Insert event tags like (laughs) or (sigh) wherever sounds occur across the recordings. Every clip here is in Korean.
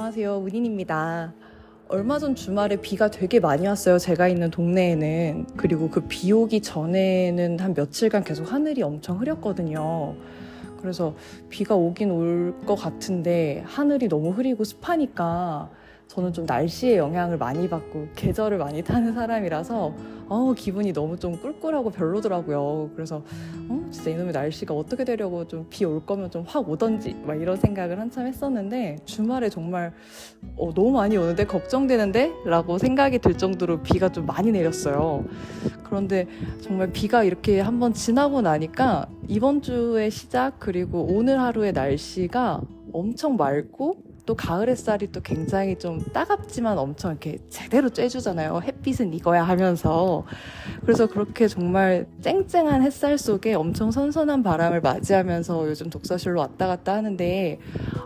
안녕하세요. 은인입니다. 얼마 전 주말에 비가 되게 많이 왔어요. 제가 있는 동네에는. 그리고 그 비 오기 전에는 한 며칠간 계속 하늘이 엄청 흐렸거든요. 그래서 비가 오긴 올 것 같은데 하늘이 너무 흐리고 습하니까 저는 좀 날씨의 영향을 많이 받고 계절을 많이 타는 사람이라서 어, 기분이 너무 좀 꿀꿀하고 별로더라고요. 그래서 어, 진짜 이놈의 날씨가 어떻게 되려고 좀 비 올 거면 좀 확 오던지 막 이런 생각을 한참 했었는데 주말에 정말 어, 너무 많이 오는데 걱정되는데 라고 생각이 들 정도로 비가 좀 많이 내렸어요. 그런데 정말 비가 이렇게 한번 지나고 나니까 이번 주의 시작 그리고 오늘 하루의 날씨가 엄청 맑고 또 가을 햇살이 또 굉장히 좀 따갑지만 엄청 이렇게 제대로 쬐주잖아요. 햇빛은 이거야 하면서. 그래서 그렇게 정말 쨍쨍한 햇살 속에 엄청 선선한 바람을 맞이하면서 요즘 독서실로 왔다 갔다 하는데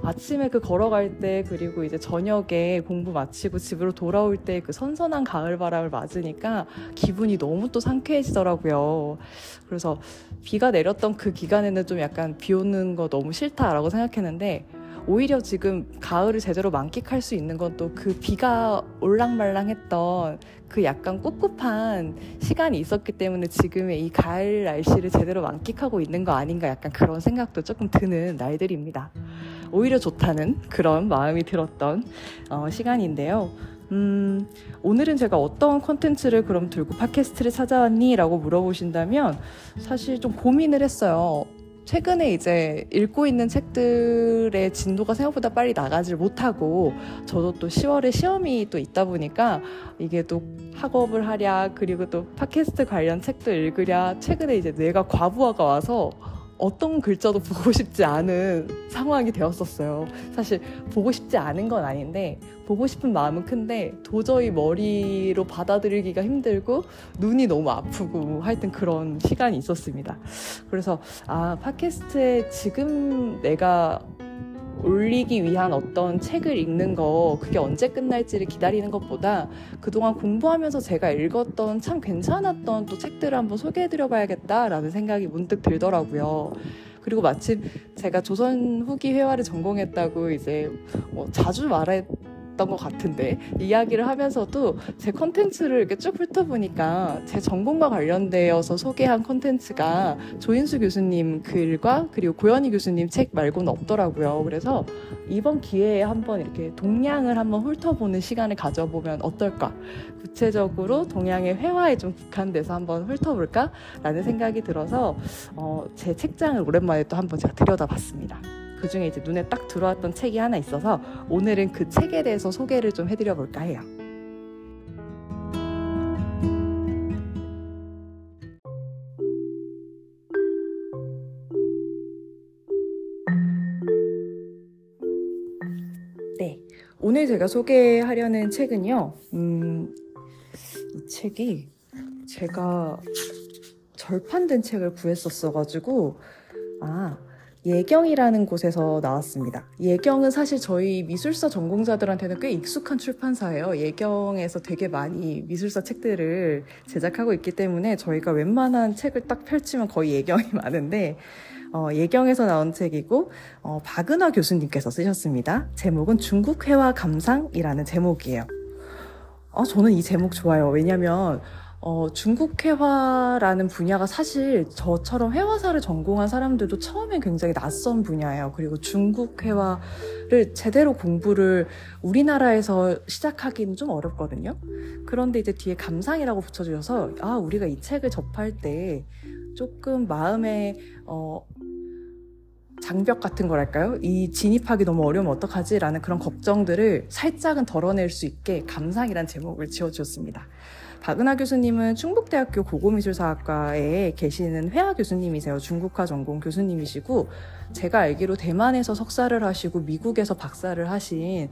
아침에 그 걸어갈 때 그리고 이제 저녁에 공부 마치고 집으로 돌아올 때 그 선선한 가을 바람을 맞으니까 기분이 너무 또 상쾌해지더라고요. 그래서 비가 내렸던 그 기간에는 좀 약간 비 오는 거 너무 싫다라고 생각했는데 오히려 지금 가을을 제대로 만끽할 수 있는 건 또 그 비가 올랑말랑했던 그 약간 꿉꿉한 시간이 있었기 때문에 지금의 이 가을 날씨를 제대로 만끽하고 있는 거 아닌가 약간 그런 생각도 조금 드는 날들입니다. 오히려 좋다는 그런 마음이 들었던 어, 시간인데요. 음, 오늘은 제가 어떤 컨텐츠를 그럼 들고 팟캐스트를 찾아왔니? 라고 물어보신다면 사실 좀 고민을 했어요. 최근에 이제 읽고 있는 책들의 진도가 생각보다 빨리 나가질 못하고 저도 또 10월에 시험이 또 있다 보니까 이게 또 학업을 하랴 그리고 또 팟캐스트 관련 책도 읽으랴 최근에 이제 뇌가 과부하가 와서 어떤 글자도 보고 싶지 않은 상황이 되었었어요. 사실 보고 싶지 않은 건 아닌데 보고 싶은 마음은 큰데 도저히 머리로 받아들이기가 힘들고 눈이 너무 아프고 하여튼 그런 시간이 있었습니다. 그래서 아 팟캐스트에 지금 내가 올리기 위한 어떤 책을 읽는 거 그게 언제 끝날지를 기다리는 것보다 그동안 공부하면서 제가 읽었던 참 괜찮았던 또 책들을 한번 소개해드려 봐야겠다라는 생각이 문득 들더라고요. 그리고 마침 제가 조선 후기 회화를 전공했다고 이제 뭐 자주 말했었던 것 같은데 이야기를 하면서도 제 컨텐츠를 이렇게 쭉 훑어보니까 제 전공과 관련되어서 소개한 컨텐츠가 조인수 교수님 글과 그리고 고연희 교수님 책 말고는 없더라고요. 그래서 이번 기회에 한번 이렇게 동양을 한번 훑어보는 시간을 가져보면 어떨까? 구체적으로 동양의 회화에 좀 국한돼서 한번 훑어볼까라는 생각이 들어서 어, 제 책장을 오랜만에 또 한번 제가 들여다봤습니다. 그 중에 이제 눈에 딱 들어왔던 책이 하나 있어서 오늘은 그 책에 대해서 소개를 좀 해드려 볼까 해요. 네. 오늘 제가 소개하려는 책은요, 음, 이 책이 제가 절판된 책을 구했었어가지고, 아, 예경이라는 곳에서 나왔습니다. 예경은 사실 저희 미술사 전공자들한테는 꽤 익숙한 출판사예요. 예경에서 되게 많이 미술사 책들을 제작하고 있기 때문에 저희가 웬만한 책을 딱 펼치면 거의 예경이 (laughs) 많은데 어, 예경에서 나온 책이고 어, 박은화 교수님께서 쓰셨습니다. 제목은 중국 회화 감상이라는 제목이에요. 어, 저는 이 제목 좋아요. 왜냐면 어, 중국 회화라는 분야가 사실 저처럼 회화사를 전공한 사람들도 처음엔 굉장히 낯선 분야예요. 그리고 중국 회화를 제대로 공부를 우리나라에서 시작하기는 좀 어렵거든요. 그런데 이제 뒤에 감상이라고 붙여주셔서, 아, 우리가 이 책을 접할 때 조금 마음에, 어, 장벽 같은 거랄까요? 이 진입하기 너무 어려우면 어떡하지? 라는 그런 걱정들을 살짝은 덜어낼 수 있게 감상이란 제목을 지어주셨습니다. 박은하 교수님은 충북대학교 고고미술사학과에 계시는 회화 교수님이세요. 중국화 전공 교수님이시고 제가 알기로 대만에서 석사를 하시고 미국에서 박사를 하신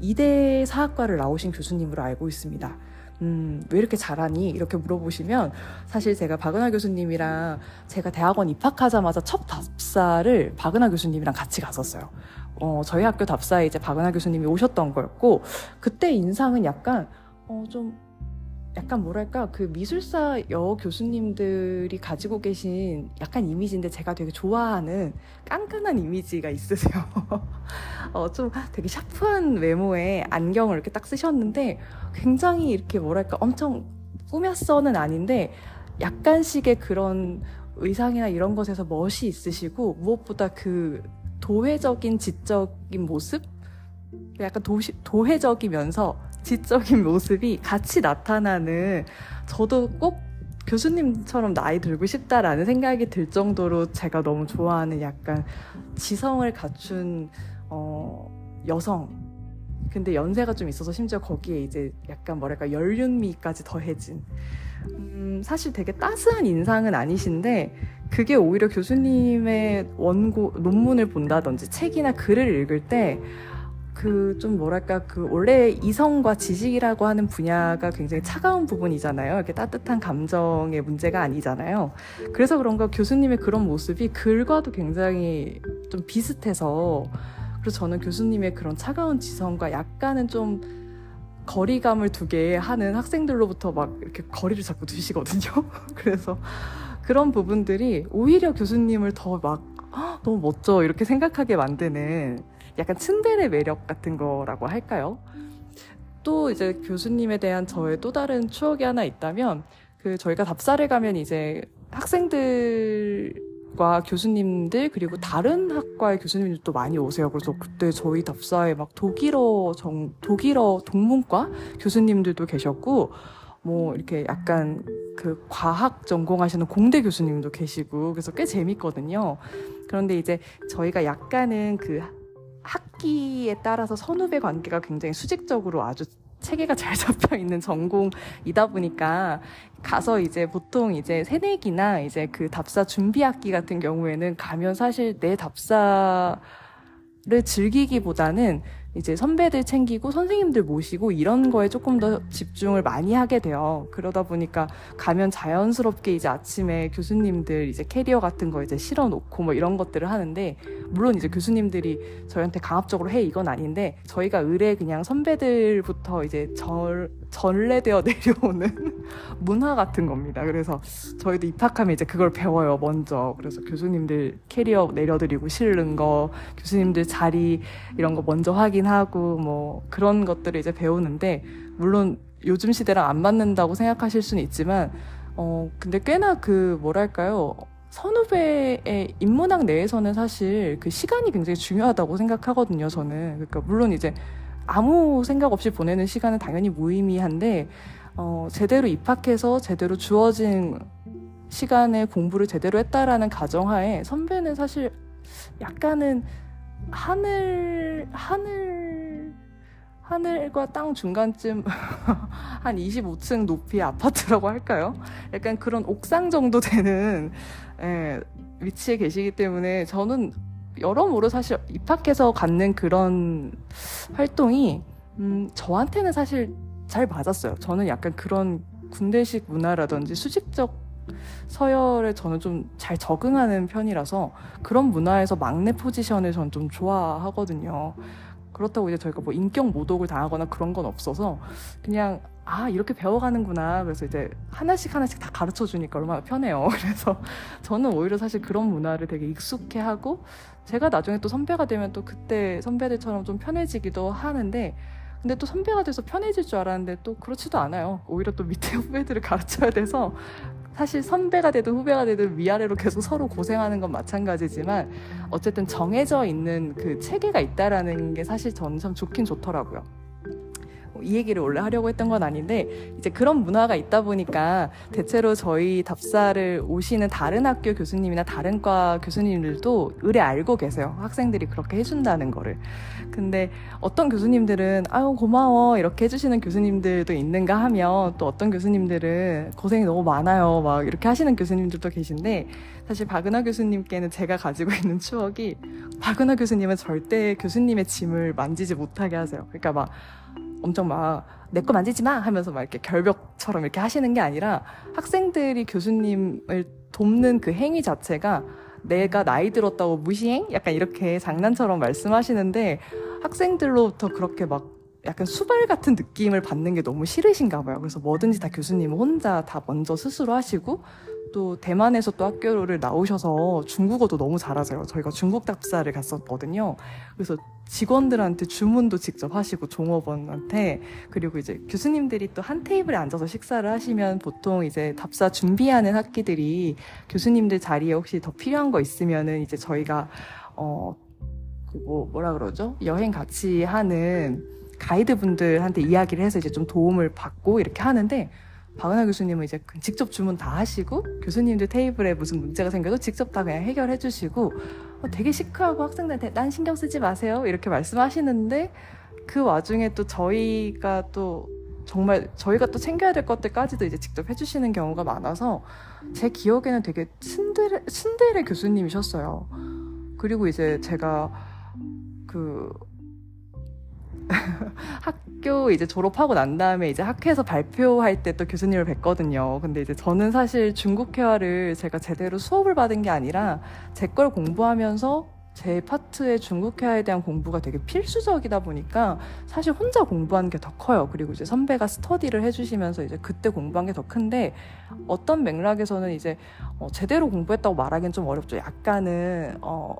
이대 사학과를 나오신 교수님으로 알고 있습니다. 음, 왜 이렇게 잘하니? 이렇게 물어보시면 사실 제가 박은하 교수님이랑 제가 대학원 입학하자마자 첫 답사를 박은하 교수님이랑 같이 갔었어요. 어, 저희 학교 답사에 이제 박은하 교수님이 오셨던 거였고 그때 인상은 약간 어, 좀 약간 뭐랄까 그 미술사 여 교수님들이 가지고 계신 약간 이미지인데 제가 되게 좋아하는 깐깐한 이미지가 있으세요. (laughs) 어, 좀 되게 샤프한 외모에 안경을 이렇게 딱 쓰셨는데 굉장히 이렇게 뭐랄까 엄청 꾸몄어는 아닌데 약간씩의 그런 의상이나 이런 것에서 멋이 있으시고 무엇보다 그 도회적인 지적인 모습 약간 도시, 도회적이면서 지적인 모습이 같이 나타나는 저도 꼭 교수님처럼 나이 들고 싶다라는 생각이 들 정도로 제가 너무 좋아하는 약간 지성을 갖춘 어, 여성. 근데 연세가 좀 있어서 심지어 거기에 이제 약간 뭐랄까 연륜미까지 더해진. 음, 사실 되게 따스한 인상은 아니신데 그게 오히려 교수님의 원고 논문을 본다든지 책이나 글을 읽을 때 그 좀 뭐랄까 그 원래 이성과 지식이라고 하는 분야가 굉장히 차가운 부분이잖아요. 이렇게 따뜻한 감정의 문제가 아니잖아요. 그래서 그런가 교수님의 그런 모습이 글과도 굉장히 좀 비슷해서 그래서 저는 교수님의 그런 차가운 지성과 약간은 좀 거리감을 두게 하는 학생들로부터 막 이렇게 거리를 자꾸 두시거든요. (laughs) 그래서 그런 부분들이 오히려 교수님을 더 막 너무 멋져 이렇게 생각하게 만드는 약간 츤데레 매력 같은 거라고 할까요? 또 이제 교수님에 대한 저의 또 다른 추억이 하나 있다면 그 저희가 답사를 가면 이제 학생들과 교수님들 그리고 다른 학과의 교수님들도 많이 오세요. 그래서 그때 저희 답사에 막 독일어 정 독일어 동문과 교수님들도 계셨고 뭐 이렇게 약간 그 과학 전공하시는 공대 교수님도 계시고 그래서 꽤 재밌거든요. 그런데 이제 저희가 약간은 그 학기에 따라서 선후배 관계가 굉장히 수직적으로 아주 체계가 잘 (laughs) 잡혀 있는 전공이다 보니까 가서 이제 보통 이제 새내기나 이제 그 답사 준비 학기 같은 경우에는 가면 사실 내 답사를 즐기기보다는 이제 선배들 챙기고 선생님들 모시고 이런 거에 조금 더 집중을 많이 하게 돼요. 그러다 보니까 가면 자연스럽게 이제 아침에 교수님들 이제 캐리어 같은 거 이제 실어 놓고 뭐 이런 것들을 하는데 물론 이제 교수님들이 저희한테 강압적으로 해 이건 아닌데 저희가 의뢰 그냥 선배들부터 이제 절 전래되어 (laughs) 내려오는 문화 같은 겁니다. 그래서 저희도 입학하면 이제 그걸 배워요, 먼저. 그래서 교수님들 캐리어 내려드리고 실는 거, 교수님들 자리 이런 거 먼저 확인하고 뭐 그런 것들을 이제 배우는데, 물론 요즘 시대랑 안 맞는다고 생각하실 수는 있지만, 어, 근데 꽤나 그 뭐랄까요. 선후배의 인문학 내에서는 사실 그 시간이 굉장히 중요하다고 생각하거든요, 저는. 그러니까 물론 이제 아무 생각 없이 보내는 시간은 당연히 무의미한데 어, 제대로 입학해서 제대로 주어진 시간에 공부를 제대로 했다라는 가정하에 선배는 사실 약간은 하늘 하늘 하늘과 땅 중간쯤 (laughs) 한 25층 높이의 아파트라고 할까요? 약간 그런 옥상 정도 되는 예, 위치에 계시기 때문에 저는 여러모로 사실 입학해서 갖는 그런 활동이 음, 저한테는 사실 잘 맞았어요. 저는 약간 그런 군대식 문화라든지 수직적 서열에 저는 좀 잘 적응하는 편이라서 그런 문화에서 막내 포지션을 저는 좀 좋아하거든요. 그렇다고 이제 저희가 뭐 인격 모독을 당하거나 그런 건 없어서 그냥 아 이렇게 배워가는구나 그래서 이제 하나씩 하나씩 다 가르쳐 주니까 얼마나 편해요 (laughs) 그래서 저는 오히려 사실 그런 문화를 되게 익숙해하고 제가 나중에 또 선배가 되면 또 그때 선배들처럼 좀 편해지기도 하는데 근데 또 선배가 돼서 편해질 줄 알았는데 또 그렇지도 않아요 오히려 또 밑에 (laughs) 후배들을 가르쳐야 돼서 사실 선배가 되든 후배가 되든 위아래로 계속 서로 고생하는 건 마찬가지지만 어쨌든 정해져 있는 그 체계가 있다라는 게 사실 저는 참 좋긴 좋더라고요. 이 얘기를 원래 하려고 했던 건 아닌데 이제 그런 문화가 있다 보니까 대체로 저희 답사를 오시는 다른 학교 교수님이나 다른 과 교수님들도 의뢰 알고 계세요. 학생들이 그렇게 해준다는 거를. 근데 어떤 교수님들은 아유 고마워 이렇게 해주시는 교수님들도 있는가 하면 또 어떤 교수님들은 고생이 너무 많아요 막 이렇게 하시는 교수님들도 계신데 사실 박은하 교수님께는 제가 가지고 있는 추억이 박은하 교수님은 절대 교수님의 짐을 만지지 못하게 하세요. 그러니까 막 엄청 막 내 거 만지지 마 하면서 막 이렇게 결벽처럼 이렇게 하시는 게 아니라 학생들이 교수님을 돕는 그 행위 자체가 내가 나이 들었다고 무시행? 약간 이렇게 장난처럼 말씀하시는데 학생들로부터 그렇게 막 약간 수발 같은 느낌을 받는 게 너무 싫으신가 봐요. 그래서 뭐든지 다 교수님은 혼자 다 먼저 스스로 하시고 또 대만에서 또 학교를 나오셔서 중국어도 너무 잘하세요. 저희가 중국 답사를 갔었거든요. 그래서 직원들한테 주문도 직접 하시고 종업원한테 그리고 이제 교수님들이 또 한 테이블에 앉아서 식사를 하시면 보통 이제 답사 준비하는 학기들이 교수님들 자리에 혹시 더 필요한 거 있으면은 이제 저희가 어 뭐, 뭐라 그러죠? 여행 같이 하는 가이드 분들한테 이야기를 해서 이제 좀 도움을 받고 이렇게 하는데 박은하 교수님은 이제 그 직접 주문 다 하시고 교수님들 테이블에 무슨 문제가 생겨도 직접 다 그냥 해결해 주시고 어, 되게 시크하고 학생들한테 난 신경 쓰지 마세요 이렇게 말씀하시는데 그 와중에 또 저희가 또 정말 저희가 또 챙겨야 될 것들까지도 이제 직접 해주시는 경우가 많아서 제 기억에는 되게 신데레, 신데레 교수님이셨어요. 그리고 이제 제가 그 (laughs) 학교 이제 졸업하고 난 다음에 이제 학회에서 발표할 때 또 교수님을 뵀거든요. 근데 이제 저는 사실 중국 회화를 제가 제대로 수업을 받은 게 아니라 제 걸 공부하면서 제 파트의 중국회화에 대한 공부가 되게 필수적이다 보니까 사실 혼자 공부하는 게더 커요. 그리고 이제 선배가 스터디를 해주시면서 이제 그때 공부한 게 더 큰데 어떤 맥락에서는 이제 어 제대로 공부했다고 말하기는 좀 어렵죠. 약간은 어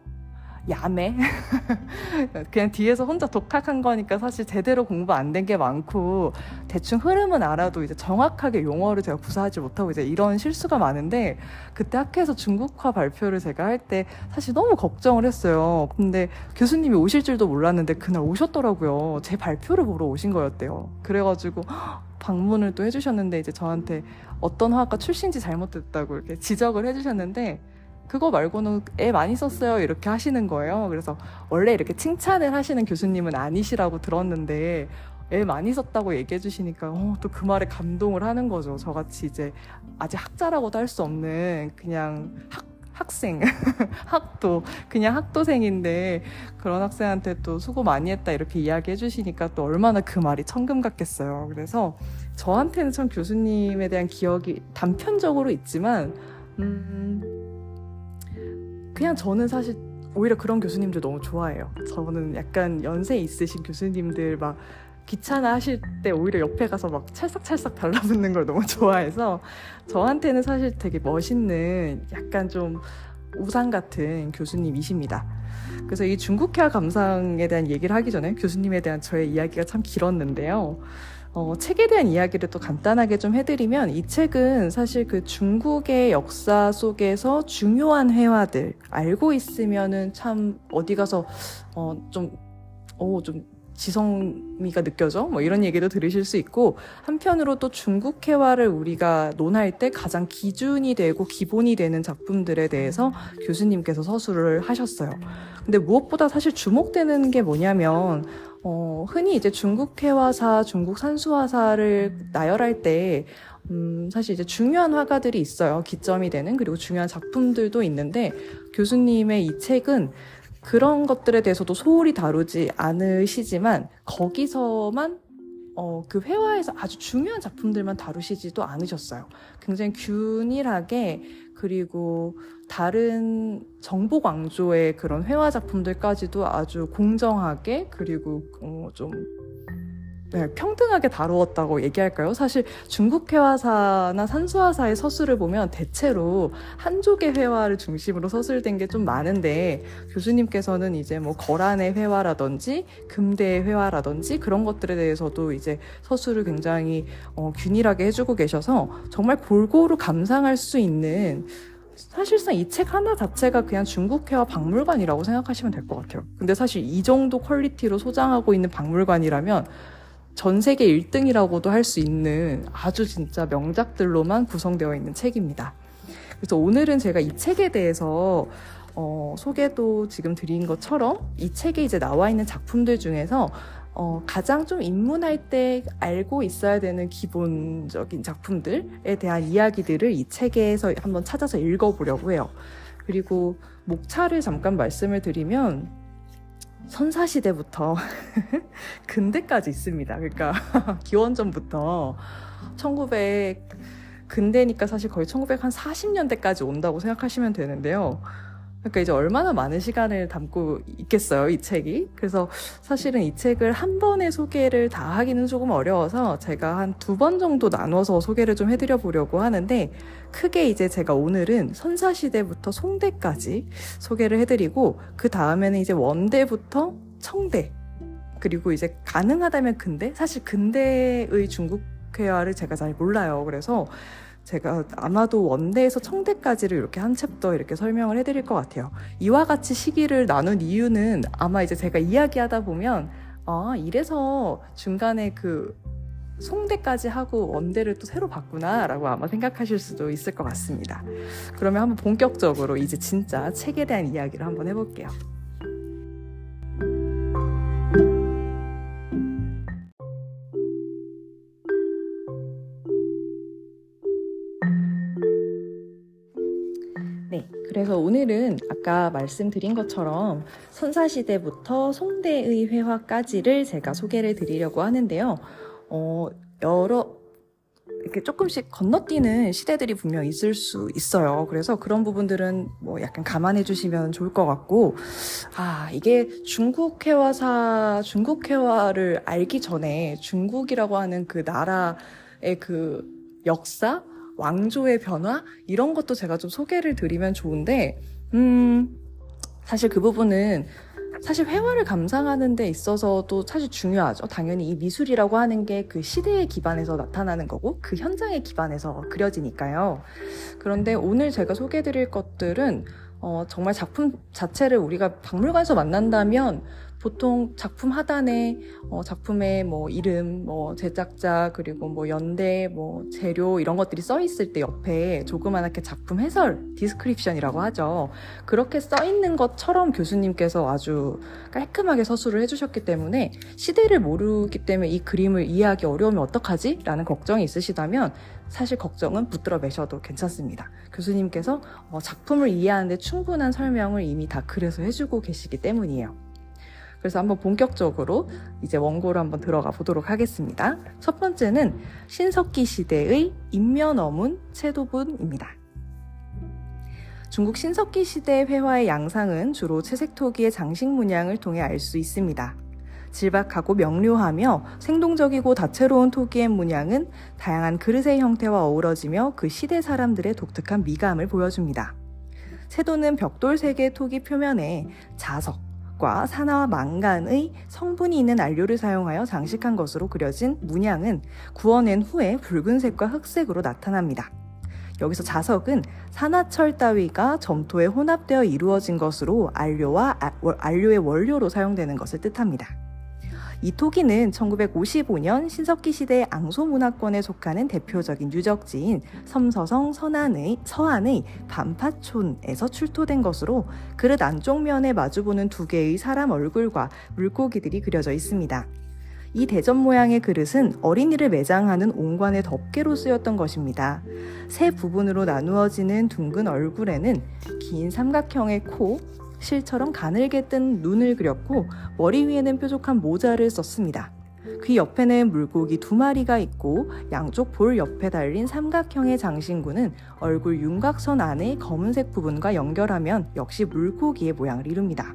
야매? (laughs) 그냥 뒤에서 혼자 독학한 거니까 사실 제대로 공부 안 된 게 많고 대충 흐름은 알아도 이제 정확하게 용어를 제가 구사하지 못하고 이제 이런 실수가 많은데 그때 학교에서 중국화 발표를 제가 할 때 사실 너무 걱정을 했어요. 근데 교수님이 오실 줄도 몰랐는데 그날 오셨더라고요. 제 발표를 보러 오신 거였대요. 그래가지고 (gasps) 방문을 또 해주셨는데 이제 저한테 어떤 화학과 출신지 잘못됐다고 이렇게 지적을 해주셨는데 그거 말고는 애 많이 썼어요. 이렇게 하시는 거예요. 그래서 원래 이렇게 칭찬을 하시는 교수님은 아니시라고 들었는데 애 많이 썼다고 얘기해 주시니까 어, 또 그 말에 감동을 하는 거죠. 저같이 이제 아직 학자라고도 할 수 없는 그냥 학 학생, (laughs) 학도, 그냥 학도생인데 그런 학생한테 또 수고 많이 했다 이렇게 이야기해 주시니까 또 얼마나 그 말이 천금 같겠어요. 그래서 저한테는 참 교수님에 대한 기억이 단편적으로 있지만, 음, 그냥 저는 사실 오히려 그런 교수님들 너무 좋아해요. 저는 약간 연세 있으신 교수님들 막 귀찮아 하실 때 오히려 옆에 가서 막 찰싹찰싹 달라붙는 걸 너무 (laughs) 좋아해서 저한테는 사실 되게 멋있는 약간 좀 우상 같은 교수님이십니다. 그래서 이 중국화 감상에 대한 얘기를 하기 전에 교수님에 대한 저의 이야기가 참 길었는데요. 어, 책에 대한 이야기를 또 간단하게 좀 해드리면 이 책은 사실 그 중국의 역사 속에서 중요한 회화들 알고 있으면은 참 어디 가서 어, 좀, 어, 좀 지성미가 느껴져? 뭐 이런 얘기도 들으실 수 있고 한편으로 또 중국 회화를 우리가 논할 때 가장 기준이 되고 기본이 되는 작품들에 대해서 교수님께서 서술을 하셨어요. 근데 무엇보다 사실 주목되는 게 뭐냐면 어, 흔히 이제 중국 회화사, 중국 산수화사를 나열할 때 음, 사실 이제 중요한 화가들이 있어요. 기점이 되는 그리고 중요한 작품들도 있는데 교수님의 이 책은 그런 것들에 대해서도 소홀히 다루지 않으시지만 거기서만 어, 그 회화에서 아주 중요한 작품들만 다루시지도 않으셨어요. 굉장히 균일하게 그리고 다른 정보 강조의 그런 회화 작품들까지도 아주 공정하게 그리고 어, 좀 네, 평등하게 다루었다고 얘기할까요? 사실 중국 회화사나 산수화사의 서술을 보면 대체로 한족의 회화를 중심으로 서술된 게 좀 많은데 교수님께서는 이제 뭐 거란의 회화라든지 금대의 회화라든지 그런 것들에 대해서도 이제 서술을 굉장히 어, 균일하게 해주고 계셔서 정말 골고루 감상할 수 있는 사실상 이 책 하나 자체가 그냥 중국회화 박물관이라고 생각하시면 될 것 같아요. 근데 사실 이 정도 퀄리티로 소장하고 있는 박물관이라면 전 세계 1등이라고도 할 수 있는 아주 진짜 명작들로만 구성되어 있는 책입니다. 그래서 오늘은 제가 이 책에 대해서 어, 소개도 지금 드린 것처럼 이 책에 이제 나와 있는 작품들 중에서 어, 가장 좀 입문할 때 알고 있어야 되는 기본적인 작품들에 대한 이야기들을 이 책에서 한번 찾아서 읽어보려고 해요. 그리고 목차를 잠깐 말씀을 드리면 선사시대부터 (laughs) 근대까지 있습니다. 그러니까 (laughs) 기원전부터 1900 근대니까 사실 거의 1940년대까지 온다고 생각하시면 되는데요. 그러니까 이제 얼마나 많은 시간을 담고 있겠어요, 이 책이. 그래서 사실은 이 책을 한 번에 소개를 다 하기는 조금 어려워서 제가 한 두 번 정도 나눠서 소개를 좀 해드려 보려고 하는데 크게 이제 제가 오늘은 선사시대부터 송대까지 소개를 해드리고 그 다음에는 이제 원대부터 청대 그리고 이제 가능하다면 근대? 사실 근대의 중국 회화를 제가 잘 몰라요. 그래서 제가 아마도 원대에서 청대까지를 이렇게 한 챕터 이렇게 설명을 해드릴 것 같아요. 이와 같이 시기를 나눈 이유는 아마 이제 제가 이야기하다 보면 아 이래서 중간에 그 송대까지 하고 원대를 또 새로 봤구나라고 아마 생각하실 수도 있을 것 같습니다. 그러면 한번 본격적으로 이제 진짜 책에 대한 이야기를 한번 해볼게요. 오늘은 아까 말씀드린 것처럼 선사시대부터 송대의 회화까지를 제가 소개를 드리려고 하는데요. 어, 여러, 이렇게 조금씩 건너뛰는 시대들이 분명 있을 수 있어요. 그래서 그런 부분들은 뭐 약간 감안해 주시면 좋을 것 같고, 아, 이게 중국 회화사, 중국 회화를 알기 전에 중국이라고 하는 그 나라의 그 역사? 왕조의 변화 이런 것도 제가 좀 소개를 드리면 좋은데 음 사실 그 부분은 사실 회화를 감상하는 데 있어서도 사실 중요하죠. 당연히 이 미술이라고 하는 게 그 시대의 기반에서 나타나는 거고 그 현장의 기반에서 그려지니까요. 그런데 오늘 제가 소개해 드릴 것들은 어, 정말 작품 자체를 우리가 박물관에서 만난다면 보통 작품 하단에 어, 작품의 뭐 이름, 뭐 제작자 그리고 뭐 연대, 뭐 재료 이런 것들이 써 있을 때 옆에 조그만하게 작품 해설 description이라고 하죠. 그렇게 써 있는 것처럼 교수님께서 아주 깔끔하게 서술을 해주셨기 때문에 시대를 모르기 때문에 이 그림을 이해하기 어려우면 어떡하지? 라는 걱정이 있으시다면 사실 걱정은 붙들어 매셔도 괜찮습니다. 교수님께서 어, 작품을 이해하는데 충분한 설명을 이미 다 글에서 해주고 계시기 때문이에요. 그래서 한번 본격적으로 이제 원고를 한번 들어가 보도록 하겠습니다. 첫 번째는 신석기 시대의 인면어문 채도분입니다. 중국 신석기 시대 회화의 양상은 주로 채색토기의 장식 문양을 통해 알 수 있습니다. 질박하고 명료하며 생동적이고 다채로운 토기의 문양은 다양한 그릇의 형태와 어우러지며 그 시대 사람들의 독특한 미감을 보여줍니다. 채도는 벽돌색의 토기 표면에 자석, 과 산화와 망간의 성분이 있는 안료를 사용하여 장식한 것으로 그려진 문양은 구워낸 후에 붉은색과 흑색으로 나타납니다. 여기서 자석은 산화철 따위가 점토에 혼합되어 이루어진 것으로 안료와 아, 안료의 원료로 사용되는 것을 뜻합니다. 이 토기는 1955년 신석기 시대 앙소 문화권에 속하는 대표적인 유적지인 섬서성 서안의, 서안의 반파촌에서 출토된 것으로 그릇 안쪽 면에 마주보는 두 개의 사람 얼굴과 물고기들이 그려져 있습니다. 이 대전 모양의 그릇은 어린이를 매장하는 옹관의 덮개로 쓰였던 것입니다. 세 부분으로 나누어지는 둥근 얼굴에는 긴 삼각형의 코, 실처럼 가늘게 뜬 눈을 그렸고 머리 위에는 뾰족한 모자를 썼습니다. 귀 옆에는 물고기 두 마리가 있고 양쪽 볼 옆에 달린 삼각형의 장신구는 얼굴 윤곽선 안의 검은색 부분과 연결하면 역시 물고기의 모양을 이룹니다.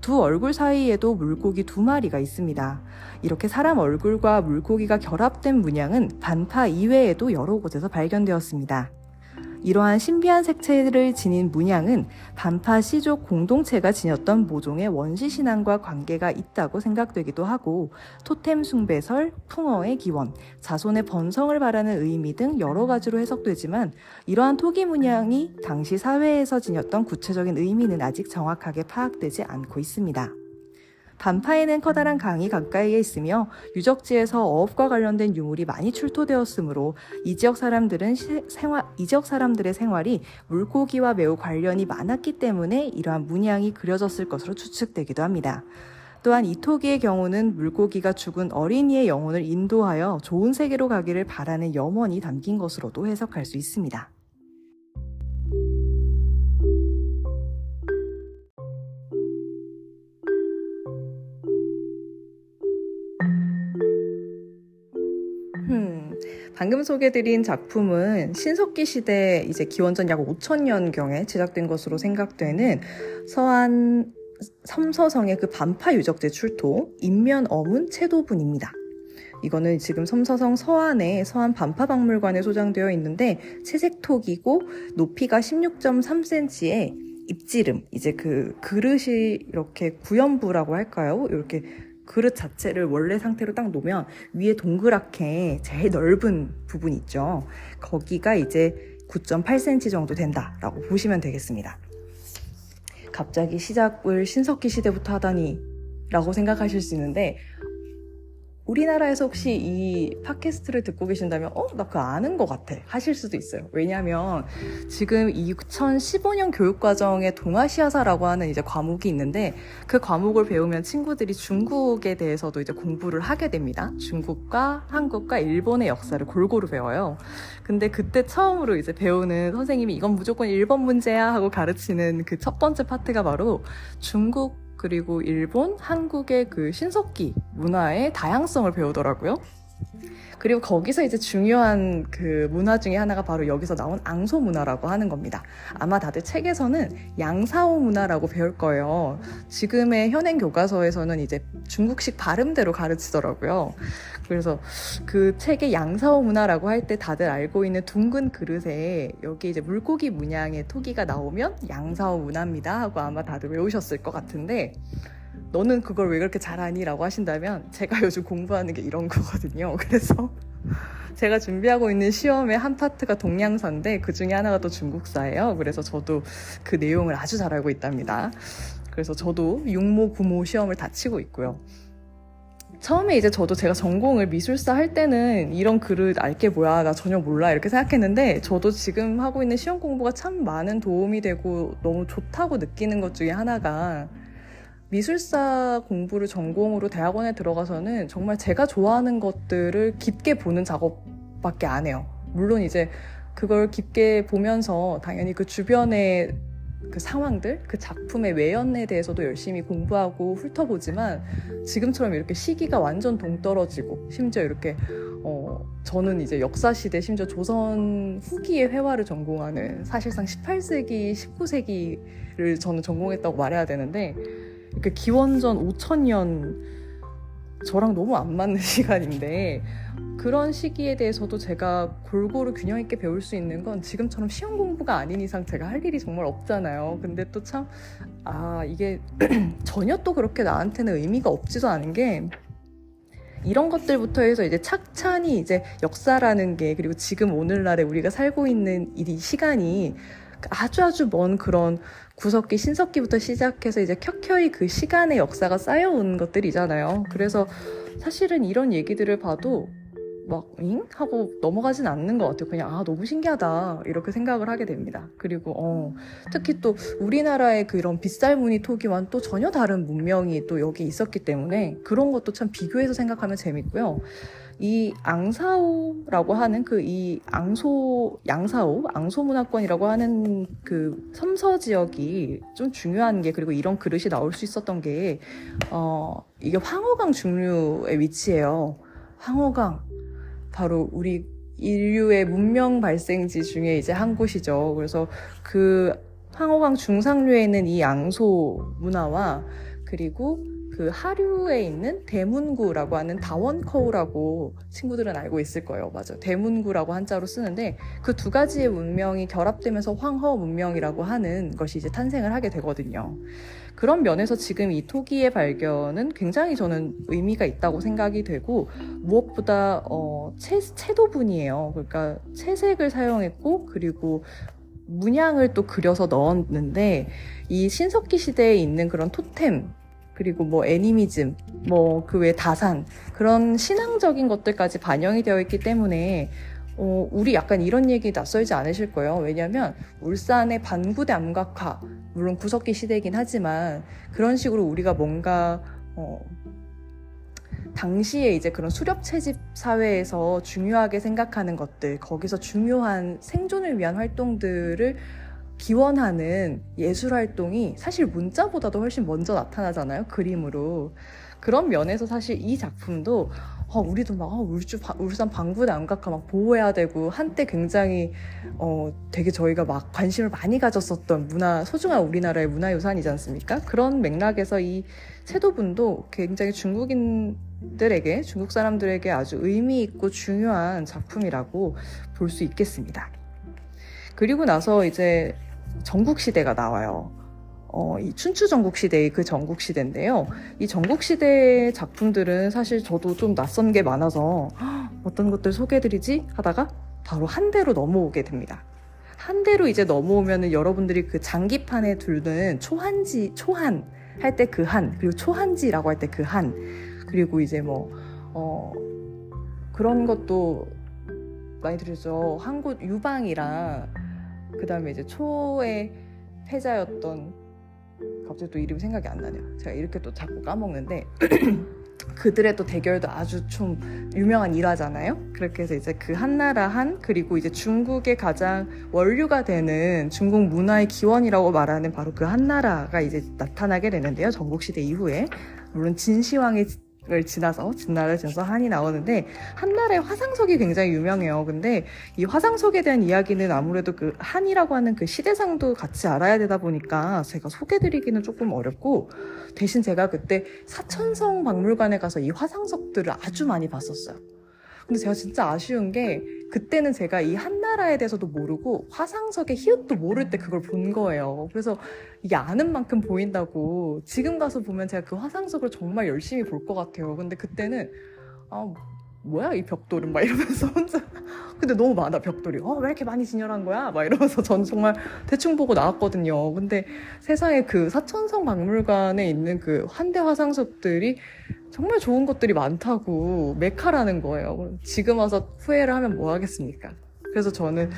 두 얼굴 사이에도 물고기 두 마리가 있습니다. 이렇게 사람 얼굴과 물고기가 결합된 문양은 반파 이외에도 여러 곳에서 발견되었습니다. 이러한 신비한 색채를 지닌 문양은 반파 시족 공동체가 지녔던 모종의 원시 신앙과 관계가 있다고 생각되기도 하고 토템 숭배설, 풍어의 기원, 자손의 번성을 바라는 의미 등 여러 가지로 해석되지만 이러한 토기 문양이 당시 사회에서 지녔던 구체적인 의미는 아직 정확하게 파악되지 않고 있습니다. 반파에는 커다란 강이 가까이에 있으며 유적지에서 어업과 관련된 유물이 많이 출토되었으므로 이 지역 사람들은 생활, 이 지역 사람들의 생활이 물고기와 매우 관련이 많았기 때문에 이러한 문양이 그려졌을 것으로 추측되기도 합니다. 또한 이토기의 경우는 물고기가 죽은 어린이의 영혼을 인도하여 좋은 세계로 가기를 바라는 염원이 담긴 것으로도 해석할 수 있습니다. 방금 소개드린 작품은 신석기 시대 이제 기원전 약 5천년경에 제작된 것으로 생각되는 서한 섬서성의 그 반파 유적재 출토 인면 어문 채도분입니다. 이거는 지금 섬서성 서안에 서안 반파박물관에 소장되어 있는데 채색톡이고 높이가 16.3cm에 입지름 이제 그 그릇이 이렇게 구연부라고 할까요? 이렇게 그릇 자체를 원래 상태로 딱 놓으면 위에 동그랗게 제일 넓은 부분 있죠. 거기가 이제 9.8cm 정도 된다라고 보시면 되겠습니다. 갑자기 시작을 신석기 시대부터 하다니 라고 생각하실 수 있는데 우리나라에서 혹시 이 팟캐스트를 듣고 계신다면 어? 나 그거 아는 것 같아 하실 수도 있어요. 왜냐하면 지금 2015년 교육과정에 동아시아사라고 하는 이제 과목이 있는데 그 과목을 배우면 친구들이 중국에 대해서도 이제 공부를 하게 됩니다. 중국과 한국과 일본의 역사를 골고루 배워요. 근데 그때 처음으로 이제 배우는 선생님이 이건 무조건 일본 문제야 하고 가르치는 그 첫 번째 파트가 바로 중국 그리고 일본, 한국의 그 신석기 문화의 다양성을 배우더라고요. 그리고 거기서 이제 중요한 그 문화 중에 하나가 바로 여기서 나온 앙소 문화라고 하는 겁니다. 아마 다들 책에서는 양사오 문화라고 배울 거예요. 지금의 현행 교과서에서는 이제 중국식 발음대로 가르치더라고요. 그래서 그 책의 양사오 문화라고 할 때 다들 알고 있는 둥근 그릇에 여기 이제 물고기 문양의 토기가 나오면 양사오 문화입니다 하고 아마 다들 외우셨을 것 같은데 너는 그걸 왜 그렇게 잘하니? 라고 하신다면 제가 (laughs) 요즘 공부하는 게 이런 거거든요. (laughs) 그래서 제가 준비하고 있는 시험의 한 파트가 동양사인데 그 중에 하나가 또 중국사예요. 그래서 저도 그 내용을 아주 잘 알고 있답니다. 그래서 저도 육모, 구모 시험을 다 치고 있고요. 처음에 이제 저도 제가 전공을 미술사 할 때는 이런 글을 알게 뭐야 나 전혀 몰라 이렇게 생각했는데 저도 지금 하고 있는 시험 공부가 참 많은 도움이 되고 너무 좋다고 느끼는 것 중에 하나가 미술사 공부를 전공으로 대학원에 들어가서는 정말 제가 좋아하는 것들을 깊게 보는 작업밖에 안 해요. 물론 이제 그걸 깊게 보면서 당연히 그 주변의 그 상황들, 그 작품의 외연에 대해서도 열심히 공부하고 훑어보지만 지금처럼 이렇게 시기가 완전 동떨어지고 심지어 이렇게 어, 저는 이제 역사 시대 심지어 조선 후기의 회화를 전공하는 사실상 18세기, 19세기를 저는 전공했다고 말해야 되는데 그 기원전 5천년 저랑 너무 안 맞는 (laughs) 시간인데 그런 시기에 대해서도 제가 골고루 균형 있게 배울 수 있는 건 지금처럼 시험 공부가 아닌 이상 제가 할 일이 정말 없잖아요. 근데 또 참, 아, 이게 (clears throat) 전혀 또 그렇게 나한테는 의미가 없지도 않은 게 이런 것들부터 해서 이제 착찬히 이제 역사라는 게 그리고 지금 오늘날에 우리가 살고 있는 이 시간이 아주 아주 먼 그런 구석기, 신석기부터 시작해서 이제 켜켜이 그 시간의 역사가 쌓여온 것들이잖아요. 그래서 사실은 이런 얘기들을 봐도 막, 잉? 하고 넘어가진 않는 것 같아요. 그냥, 아, 너무 신기하다. 이렇게 생각을 하게 됩니다. 그리고, 어, 특히 또 우리나라의 그런 빗살무늬 토기와는 또 전혀 다른 문명이 또 여기 있었기 때문에 그런 것도 참 비교해서 생각하면 재밌고요. 이 앙사오라고 하는 그 이 앙소 양사오 앙소 문화권이라고 하는 그 섬서 지역이 좀 중요한 게 그리고 이런 그릇이 나올 수 있었던 게 어 이게 황호강 중류에 위치해요. 황호강 바로 우리 인류의 문명 발생지 중에 이제 한 곳이죠. 그래서 그 황호강 중상류에 있는 이 양소 문화와 그리고 그 하류에 있는 대문구라고 하는 다원커우라고 친구들은 알고 있을 거예요. 맞아. 대문구라고 한자로 쓰는데 그 두 가지의 문명이 결합되면서 황허 문명이라고 하는 것이 이제 탄생을 하게 되거든요. 그런 면에서 지금 이 토기의 발견은 굉장히 저는 의미가 있다고 생각이 되고 무엇보다 어, 채, 채도분이에요. 그러니까 채색을 사용했고 그리고 문양을 또 그려서 넣었는데 이 신석기 시대에 있는 그런 토템 그리고 뭐 애니미즘, 뭐 그 외 다산 그런 신앙적인 것들까지 반영이 되어 있기 때문에 어, 우리 약간 이런 얘기 낯설지 않으실 거예요. 왜냐하면 울산의 반구대 암각화 물론 구석기 시대이긴 하지만 그런 식으로 우리가 뭔가 어, 당시에 이제 그런 수렵 채집 사회에서 중요하게 생각하는 것들 거기서 중요한 생존을 위한 활동들을 기원하는 예술 활동이 사실 문자보다도 훨씬 먼저 나타나잖아요. 그림으로. 그런 면에서 사실 이 작품도 어, 우리도 막 어, 울주, 울산 방구대 안각화 막 보호해야 되고 한때 굉장히 어, 되게 저희가 막 관심을 많이 가졌었던 문화 소중한 우리나라의 문화유산이지 않습니까? 그런 맥락에서 이 세도분도 굉장히 중국인들에게 중국 사람들에게 아주 의미 있고 중요한 작품이라고 볼 수 있겠습니다. 그리고 나서 이제 전국시대가 나와요. 어, 이 춘추 전국시대의 그 전국시대인데요. 이 전국시대 작품들은 사실 저도 좀 낯선 게 많아서 어떤 것들 소개해드리지 하다가 바로 한 대로 넘어오게 됩니다. 한 대로 이제 넘어오면은 여러분들이 그 장기판에 두는 초한지, 초한 할 때 그 한, 그리고 초한지라고 할 때 그 한, 그리고 이제 뭐, 어, 그런 것도 많이 들으죠. 한국 유방이랑, 그 다음에 이제 초의 패자였던 갑자기 또 이름이 생각이 안 나네요. 제가 이렇게 또 자꾸 까먹는데 (clears throat) 그들의 또 대결도 아주 좀 유명한 일화잖아요. 그렇게 해서 이제 그 한나라 한 그리고 이제 중국의 가장 원류가 되는 중국 문화의 기원이라고 말하는 바로 그 한나라가 이제 나타나게 되는데요. 전국시대 이후에 물론 진시황의 을 지나서 진나라를 지나서 한이 나오는데 한나라의 화상석이 굉장히 유명해요. 근데 이 화상석에 대한 이야기는 아무래도 그 한이라고 하는 그 시대상도 같이 알아야 되다 보니까 제가 소개드리기는 조금 어렵고 대신 제가 그때 사천성 박물관에 가서 이 화상석들을 아주 많이 봤었어요. 근데 제가 진짜 아쉬운 게 그때는 제가 이 한나라에 대해서도 모르고 화상석의 히읗도 모를 때 그걸 본 거예요. 그래서 이게 아는 만큼 보인다고 지금 가서 보면 제가 그 화상석을 정말 열심히 볼 것 같아요. 근데 그때는 아 뭐야 이 벽돌은 막 이러면서 혼자 (laughs) 근데 너무 많아 벽돌이 어 왜 이렇게 많이 진열한 거야 막 이러면서 전 정말 대충 보고 나왔거든요 근데 세상에 그 사천성 박물관에 있는 그 환대 화상석들이 정말 좋은 것들이 많다고 메카라는 거예요 지금 와서 후회를 하면 뭐 하겠습니까 그래서 저는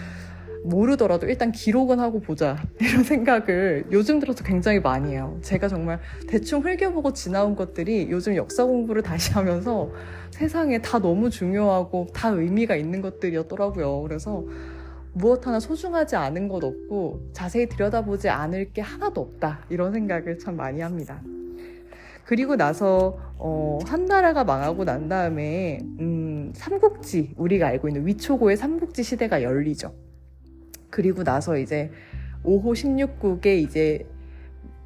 모르더라도 일단 기록은 하고 보자 (laughs) 이런 생각을 요즘 들어서 굉장히 많이 해요 제가 정말 대충 흘겨보고 지나온 것들이 요즘 역사 공부를 다시 하면서 세상에 다 너무 중요하고 다 의미가 있는 것들이었더라고요. 그래서 무엇 하나 소중하지 않은 것 없고 자세히 들여다보지 않을 게 하나도 없다. 이런 생각을 참 많이 합니다. 그리고 나서 어, 한나라가 망하고 난 다음에 음, 삼국지 우리가 알고 있는 위초고의 삼국지 시대가 열리죠. 그리고 나서 이제 5호 16국의 이제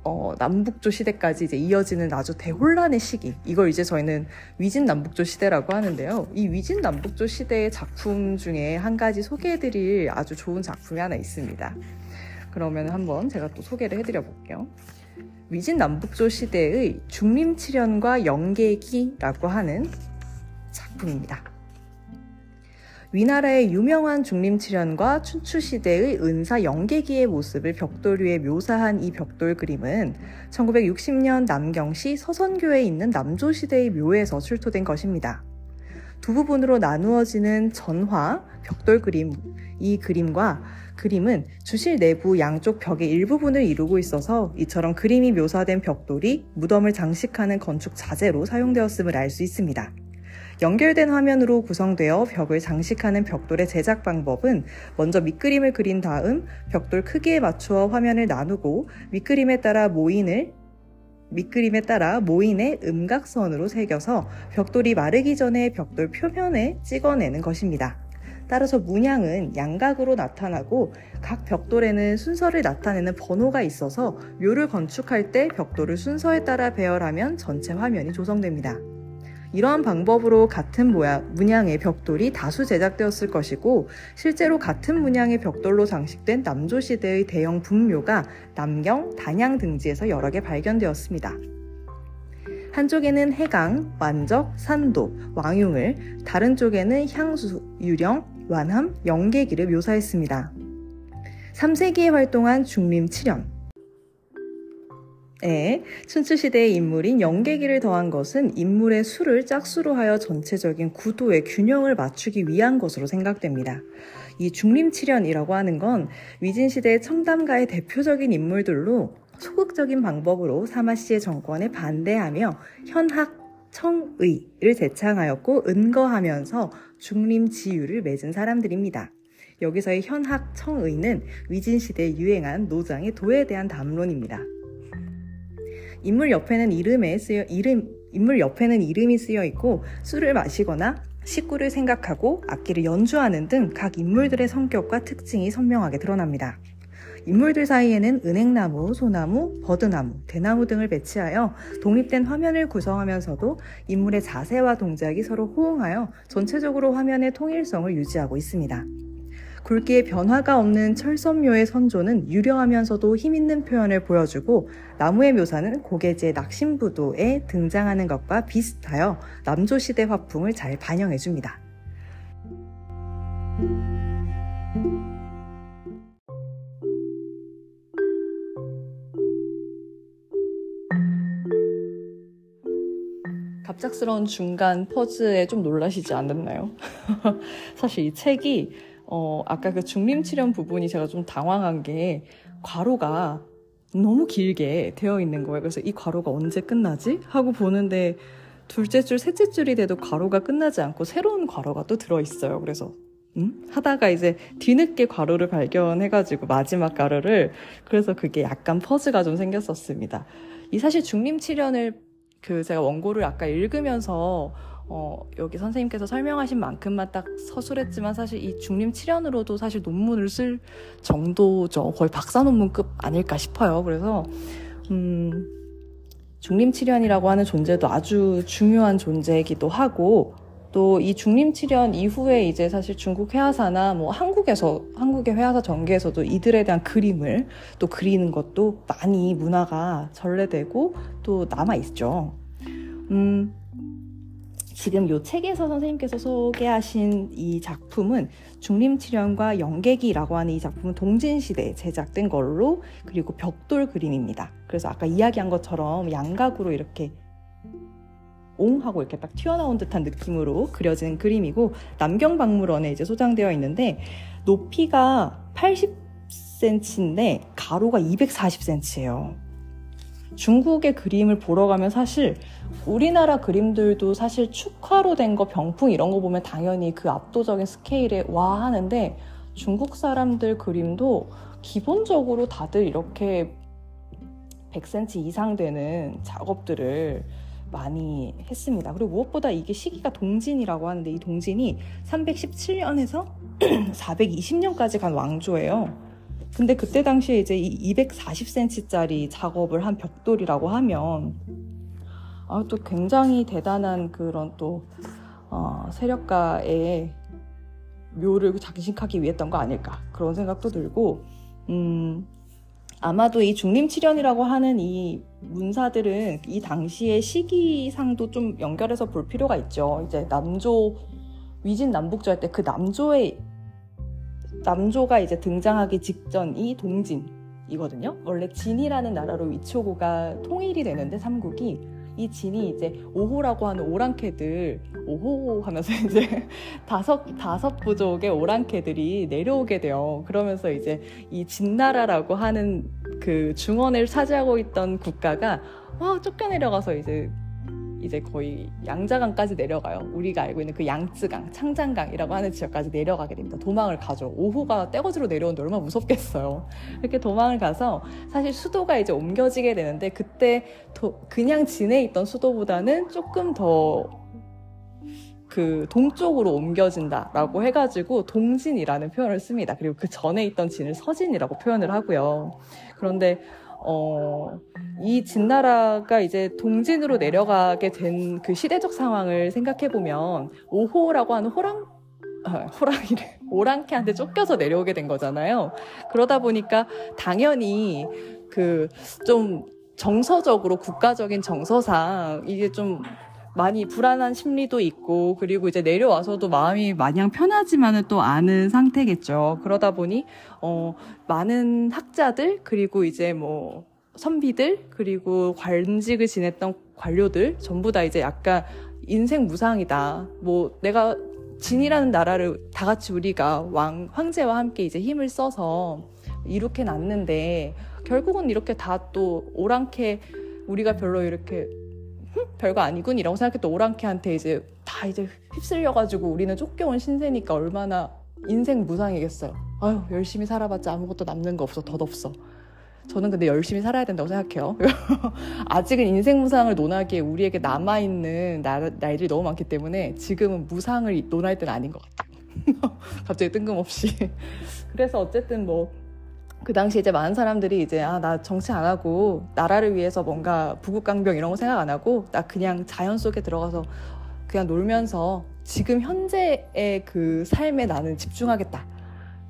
어, 남북조 시대까지 이제 이어지는 아주 대혼란의 시기. 이걸 이제 저희는 위진 남북조 시대라고 하는데요. 이 위진 남북조 시대의 작품 중에 한 가지 소개해드릴 아주 좋은 작품이 하나 있습니다. 그러면 한번 제가 또 소개를 해드려 볼게요. 위진 남북조 시대의 중림칠연과 영계기라고 하는 작품입니다. 위나라의 유명한 중림칠연과 춘추시대의 은사 영계기의 모습을 벽돌 위에 묘사한 이 벽돌 그림은 1960년 남경시 서선교에 있는 남조시대의 묘에서 출토된 것입니다. 두 부분으로 나누어지는 전화, 벽돌 그림, 이 그림과 그림은 주실 내부 양쪽 벽의 일부분을 이루고 있어서 이처럼 그림이 묘사된 벽돌이 무덤을 장식하는 건축 자재로 사용되었음을 알 수 있습니다. 연결된 화면으로 구성되어 벽을 장식하는 벽돌의 제작 방법은 먼저 밑그림을 그린 다음 벽돌 크기에 맞추어 화면을 나누고 밑그림에 따라 모인을 밑그림에 따라 모인의 음각선으로 새겨서 벽돌이 마르기 전에 벽돌 표면에 찍어내는 것입니다. 따라서 문양은 양각으로 나타나고 각 벽돌에는 순서를 나타내는 번호가 있어서 묘를 건축할 때 벽돌을 순서에 따라 배열하면 전체 화면이 조성됩니다. 이러한 방법으로 같은 모양, 문양의 벽돌이 다수 제작되었을 것이고 실제로 같은 문양의 벽돌로 장식된 남조시대의 대형 분묘가 남경, 단양 등지에서 여러 개 발견되었습니다. 한쪽에는 해강, 완적, 산도, 왕흉을, 다른 쪽에는 향수, 유령, 완함, 영계기를 묘사했습니다. 3세기에 활동한 중림 칠연, 에 춘추시대의 인물인 영계기를 더한 것은 인물의 수를 짝수로 하여 전체적인 구도의 균형을 맞추기 위한 것으로 생각됩니다. 이 중림칠연이라고 하는 건 위진시대 청담가의 대표적인 인물들로 소극적인 방법으로 사마씨의 정권에 반대하며 현학 청의를 제창하였고 은거하면서 중림지유를 맺은 사람들입니다. 여기서의 현학 청의는 위진시대에 유행한 노장의 도에 대한 담론입니다. 인물 옆에는 이름에 쓰여 이름 인물 옆에는 이름이 쓰여 있고 술을 마시거나 식구를 생각하고 악기를 연주하는 등 각 인물들의 성격과 특징이 선명하게 드러납니다. 인물들 사이에는 은행나무, 소나무, 버드나무, 대나무 등을 배치하여 독립된 화면을 구성하면서도 인물의 자세와 동작이 서로 호응하여 전체적으로 화면의 통일성을 유지하고 있습니다. 굵기에 변화가 없는 철선묘의 선조는 유려하면서도 힘있는 표현을 보여주고 나무의 묘사는 고개지의 낙심부도에 등장하는 것과 비슷하여 남조시대 화풍을 잘 반영해줍니다. 갑작스러운 중간 퍼즈에 좀 놀라시지 않았나요? (laughs) 사실 이 책이 어, 아까 그 중림치련 부분이 제가 좀 당황한 게 괄호가 너무 길게 되어 있는 거예요. 그래서 이 괄호가 언제 끝나지? 하고 보는데 둘째 줄, 셋째 줄이 돼도 괄호가 끝나지 않고 새로운 괄호가 또 들어있어요. 그래서 음? 하다가 이제 뒤늦게 괄호를 발견해가지고 마지막 괄호를 그래서 그게 약간 퍼즈가 좀 생겼었습니다. 이 사실 중림치련을 그 제가 원고를 아까 읽으면서 어, 여기 선생님께서 설명하신 만큼만 딱 서술했지만 사실 이 중림 7년으로도 사실 논문을 쓸 정도죠. 거의 박사 논문급 아닐까 싶어요. 그래서 음, 중림 7년이라고 하는 존재도 아주 중요한 존재이기도 하고 또 이 중림 7년 이후에 이제 사실 중국 회화사나 뭐 한국에서 한국의 회화사 전개에서도 이들에 대한 그림을 또 그리는 것도 많이 문화가 전래되고 또 남아 있죠. 음, 지금 이 책에서 선생님께서 소개하신 이 작품은 중림치련과 영계기라고 하는 이 작품은 동진시대에 제작된 걸로 그리고 벽돌 그림입니다. 그래서 아까 이야기한 것처럼 양각으로 이렇게 옹 하고 이렇게 딱 튀어나온 듯한 느낌으로 그려진 그림이고 남경박물원에 이제 소장되어 있는데 높이가 80cm인데 가로가 240cm예요. 중국의 그림을 보러 가면 사실 우리나라 그림들도 사실 축화로 된 거 병풍 이런 거 보면 당연히 그 압도적인 스케일에 와 하는데 중국 사람들 그림도 기본적으로 다들 이렇게 100cm 이상 되는 작업들을 많이 했습니다. 그리고 무엇보다 이게 시기가 동진이라고 하는데 이 동진이 317년에서 420년까지 (clears throat) 간 왕조예요. 근데 그때 당시에 이제 이 240cm짜리 작업을 한 벽돌이라고 하면 아, 또 굉장히 대단한 그런 또 어, 세력가의 묘를 장식하기 위했던 거 아닐까 그런 생각도 들고 음, 아마도 이 중림치련이라고 하는 이 문사들은 이 당시의 시기상도 좀 연결해서 볼 필요가 있죠. 이제 남조 위진 남북조 할 때 그 남조의 남조가 이제 등장하기 직전이 동진이거든요. 원래 진이라는 나라로 위초고가 통일이 되는데 삼국이 이 진이 이제 오호라고 하는 오랑캐들 오호 하면서 (laughs) 이제 다섯 다섯 부족의 오랑캐들이 내려오게 돼요. 그러면서 이제 이 진나라라고 하는 그 중원을 차지하고 있던 국가가 와 쫓겨내려가서 이제 이제 거의 양자강까지 내려가요. 우리가 알고 있는 그 양쯔강, 창장강이라고 하는 지역까지 내려가게 됩니다. 도망을 가죠. 오호가 떼거지로 내려오는데 얼마나 무섭겠어요. 이렇게 도망을 가서 사실 수도가 이제 옮겨지게 되는데 그때 도, 그냥 진해 있던 수도보다는 조금 더그 동쪽으로 옮겨진다라고 해가지고 동진이라는 표현을 씁니다. 그리고 그 전에 있던 진을 서진이라고 표현을 하고요. 그런데 어, 이 진나라가 이제 동진으로 내려가게 된 그 시대적 상황을 생각해 보면 오호라고 하는 호랑 아, 호랑이를 (laughs) 오랑캐한테 쫓겨서 내려오게 된 거잖아요. 그러다 보니까 당연히 그 좀 정서적으로 국가적인 정서상 이게 좀 많이 불안한 심리도 있고 그리고 이제 내려와서도 마음이 마냥 편하지만은 또 않은 상태겠죠. 그러다 보니 어 많은 학자들 그리고 이제 뭐 선비들 그리고 관직을 지냈던 관료들 전부 다 이제 약간 인생 무상이다. 뭐 내가 진이라는 나라를 다 같이 우리가 왕 황제와 함께 이제 힘을 써서 이렇게 놨는데 결국은 이렇게 다 또 오랑캐 우리가 별로 이렇게 별거 아니군 이라고 생각했던 오랑캐한테 이제 다 이제 휩쓸려가지고 우리는 쫓겨온 신세니까 얼마나 인생 무상이겠어요. 아유 열심히 살아봤자 아무것도 남는 거 없어 덧없어. 저는 근데 열심히 살아야 된다고 생각해요. (laughs) 아직은 인생 무상을 논하기에 우리에게 남아있는 날, 날들이 너무 많기 때문에 지금은 무상을 논할 때는 아닌 것 같아요. (laughs) 갑자기 뜬금없이. 그래서 어쨌든 뭐, 그 당시 이제 많은 사람들이 이제, 아, 나 정치 안 하고, 나라를 위해서 뭔가 부국강병 이런 거 생각 안 하고, 나 그냥 자연 속에 들어가서 그냥 놀면서 지금 현재의 그 삶에 나는 집중하겠다.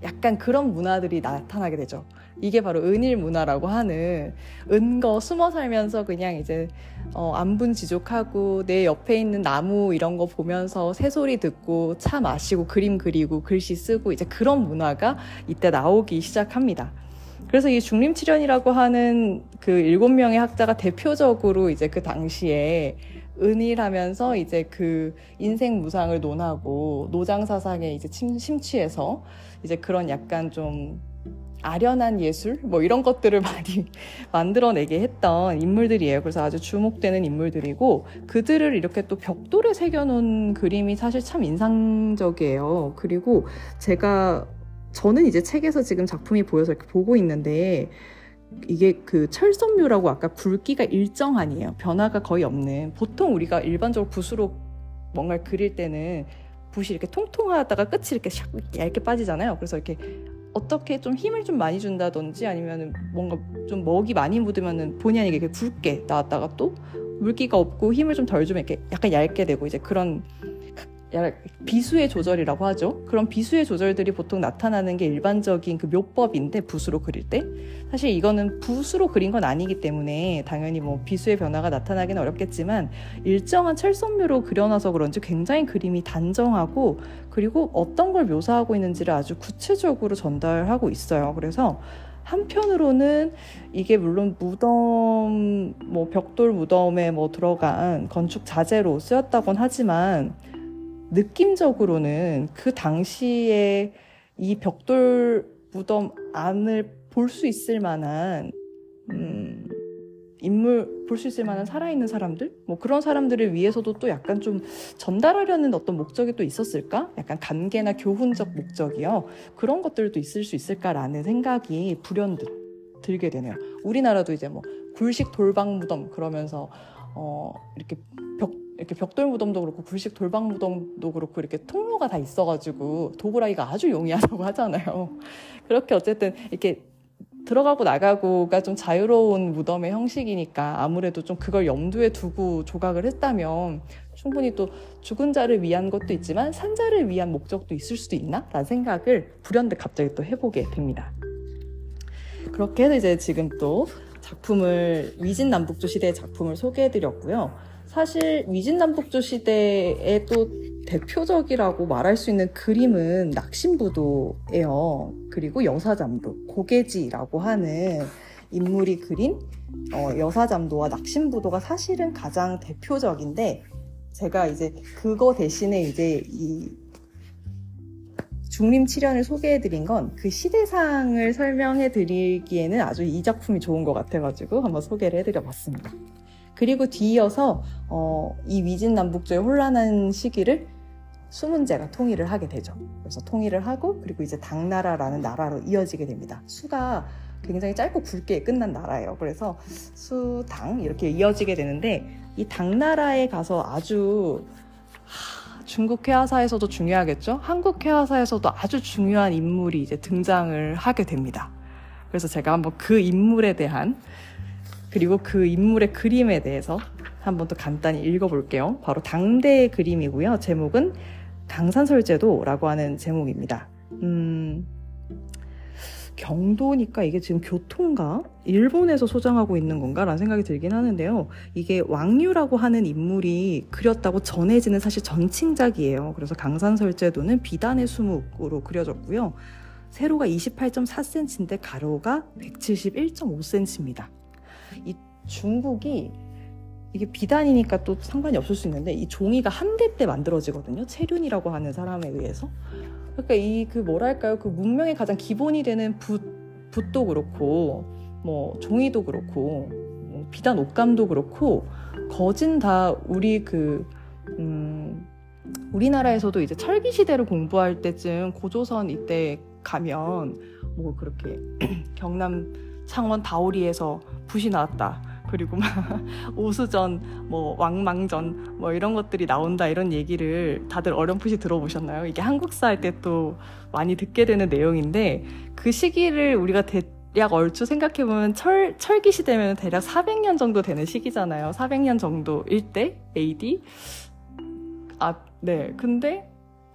약간 그런 문화들이 나타나게 되죠. 이게 바로 은일 문화라고 하는 은거 숨어 살면서 그냥 이제 어, 안분 지족하고 내 옆에 있는 나무 이런 거 보면서 새소리 듣고 차 마시고 그림 그리고 글씨 쓰고 이제 그런 문화가 이때 나오기 시작합니다. 그래서 이 중림칠연이라고 하는 그 일곱 명의 학자가 대표적으로 이제 그 당시에 은일하면서 이제 그 인생 무상을 논하고 노장 사상에 이제 침, 심취해서 이제 그런 약간 좀 아련한 예술 뭐 이런 것들을 (laughs) 많이 만들어내게 했던 인물들이에요. 그래서 아주 주목되는 인물들이고 그들을 이렇게 또 벽돌에 새겨놓은 그림이 사실 참 인상적이에요. 그리고 제가 저는 이제 책에서 지금 작품이 보여서 이렇게 보고 있는데 이게 그 철선묘라고 아까 굵기가 일정한이에요. 변화가 거의 없는. 보통 우리가 일반적으로 붓으로 뭔가를 그릴 때는 붓이 이렇게 통통하다가 끝이 이렇게 샥 얇게 빠지잖아요. 그래서 이렇게 어떻게 좀 힘을 좀 많이 준다든지 아니면 뭔가 좀 먹이 많이 묻으면은 본의 아니게 이렇게 굵게 나왔다가 또 물기가 없고 힘을 좀 덜 주면 이렇게 약간 얇게 되고 이제 그런 비수의 조절이라고 하죠. 그런 비수의 조절들이 보통 나타나는 게 일반적인 그 묘법인데 붓으로 그릴 때 사실 이거는 붓으로 그린 건 아니기 때문에 당연히 뭐 비수의 변화가 나타나기는 어렵겠지만 일정한 철선묘로 그려놔서 그런지 굉장히 그림이 단정하고 그리고 어떤 걸 묘사하고 있는지를 아주 구체적으로 전달하고 있어요. 그래서 한편으로는 이게 물론 무덤, 뭐 벽돌 무덤에 뭐 들어간 건축 자재로 쓰였다곤 하지만 느낌적으로는 그 당시에 이 벽돌 무덤 안을 볼 수 있을 만한 음, 인물 볼 수 있을 만한 살아있는 사람들? 뭐 그런 사람들을 위해서도 또 약간 좀 전달하려는 어떤 목적이 또 있었을까? 약간 관계나 교훈적 목적이요. 그런 것들도 있을 수 있을까라는 생각이 불현듯 들게 되네요. 우리나라도 이제 뭐 굴식 돌방 무덤 그러면서 어 이렇게 벽 이렇게 벽돌 무덤도 그렇고 불식 돌방 무덤도 그렇고 이렇게 통로가 다 있어가지고 도구라기가 아주 용이하다고 (laughs) 하잖아요. 그렇게 어쨌든 이렇게 들어가고 나가고가 좀 자유로운 무덤의 형식이니까 아무래도 좀 그걸 염두에 두고 조각을 했다면 충분히 또 죽은 자를 위한 것도 있지만 산자를 위한 목적도 있을 수도 있나? 라는 생각을 불현듯 갑자기 또 해보게 됩니다. 그렇게 해서 이제 지금 또 작품을 위진 남북조 시대의 작품을 소개해드렸고요. 사실 위진남북조 시대의 또 대표적이라고 말할 수 있는 그림은 낙심부도예요. 그리고 여사잠도, 고개지라고 하는 인물이 그린 어, 여사잠도와 낙심부도가 사실은 가장 대표적인데 제가 이제 그거 대신에 이제 이 중림 칠연을 소개해 드린 건 그 시대상을 설명해 드리기에는 아주 이 작품이 좋은 것 같아가지고 한번 소개를 해 드려 봤습니다. 그리고 뒤이어서 어, 이 위진 남북조의 혼란한 시기를 수문제가 통일을 하게 되죠. 그래서 통일을 하고 그리고 이제 당나라라는 나라로 이어지게 됩니다. 수가 굉장히 짧고 굵게 끝난 나라예요. 그래서 수당 이렇게 이어지게 되는데 이 당나라에 가서 아주 중국 해화사에서도 중요하겠죠. 한국 해화사에서도 아주 중요한 인물이 이제 등장을 하게 됩니다. 그래서 제가 한번 그 인물에 대한 그리고 그 인물의 그림에 대해서 한번 또 간단히 읽어볼게요. 바로 당대의 그림이고요. 제목은 강산설제도라고 하는 제목입니다. 음, 경도니까 이게 지금 교통가? 일본에서 소장하고 있는 건가? 라는 생각이 들긴 하는데요. 이게 왕류라고 하는 인물이 그렸다고 전해지는 사실 전칭작이에요. 그래서 강산설제도는 비단의 수묵으로 그려졌고요. 세로가 28.4cm인데 가로가 171.5cm입니다. 이 중국이 이게 비단이니까 또 상관이 없을 수 있는데 이 종이가 한 대 때 만들어지거든요. 체륜이라고 하는 사람에 의해서. 그러니까 이 그 뭐랄까요 그 문명의 가장 기본이 되는 붓 붓도 그렇고 뭐 종이도 그렇고 뭐 비단 옷감도 그렇고 거진 다 우리 그 음, 우리나라에서도 이제 철기 시대를 공부할 때쯤 고조선 이때 가면 뭐 그렇게 (clears throat) 경남 창원 다오리에서 붓이 나왔다. 그리고 막 (laughs) 오수전, 뭐 왕망전, 뭐 이런 것들이 나온다 이런 얘기를 다들 어렴풋이 들어보셨나요? 이게 한국사 할 때 또 많이 듣게 되는 내용인데 그 시기를 우리가 대략 얼추 생각해 보면 철 철기 시대면 대략 400년 정도 되는 시기잖아요. 400년 정도일 때 AD 아, 네. 근데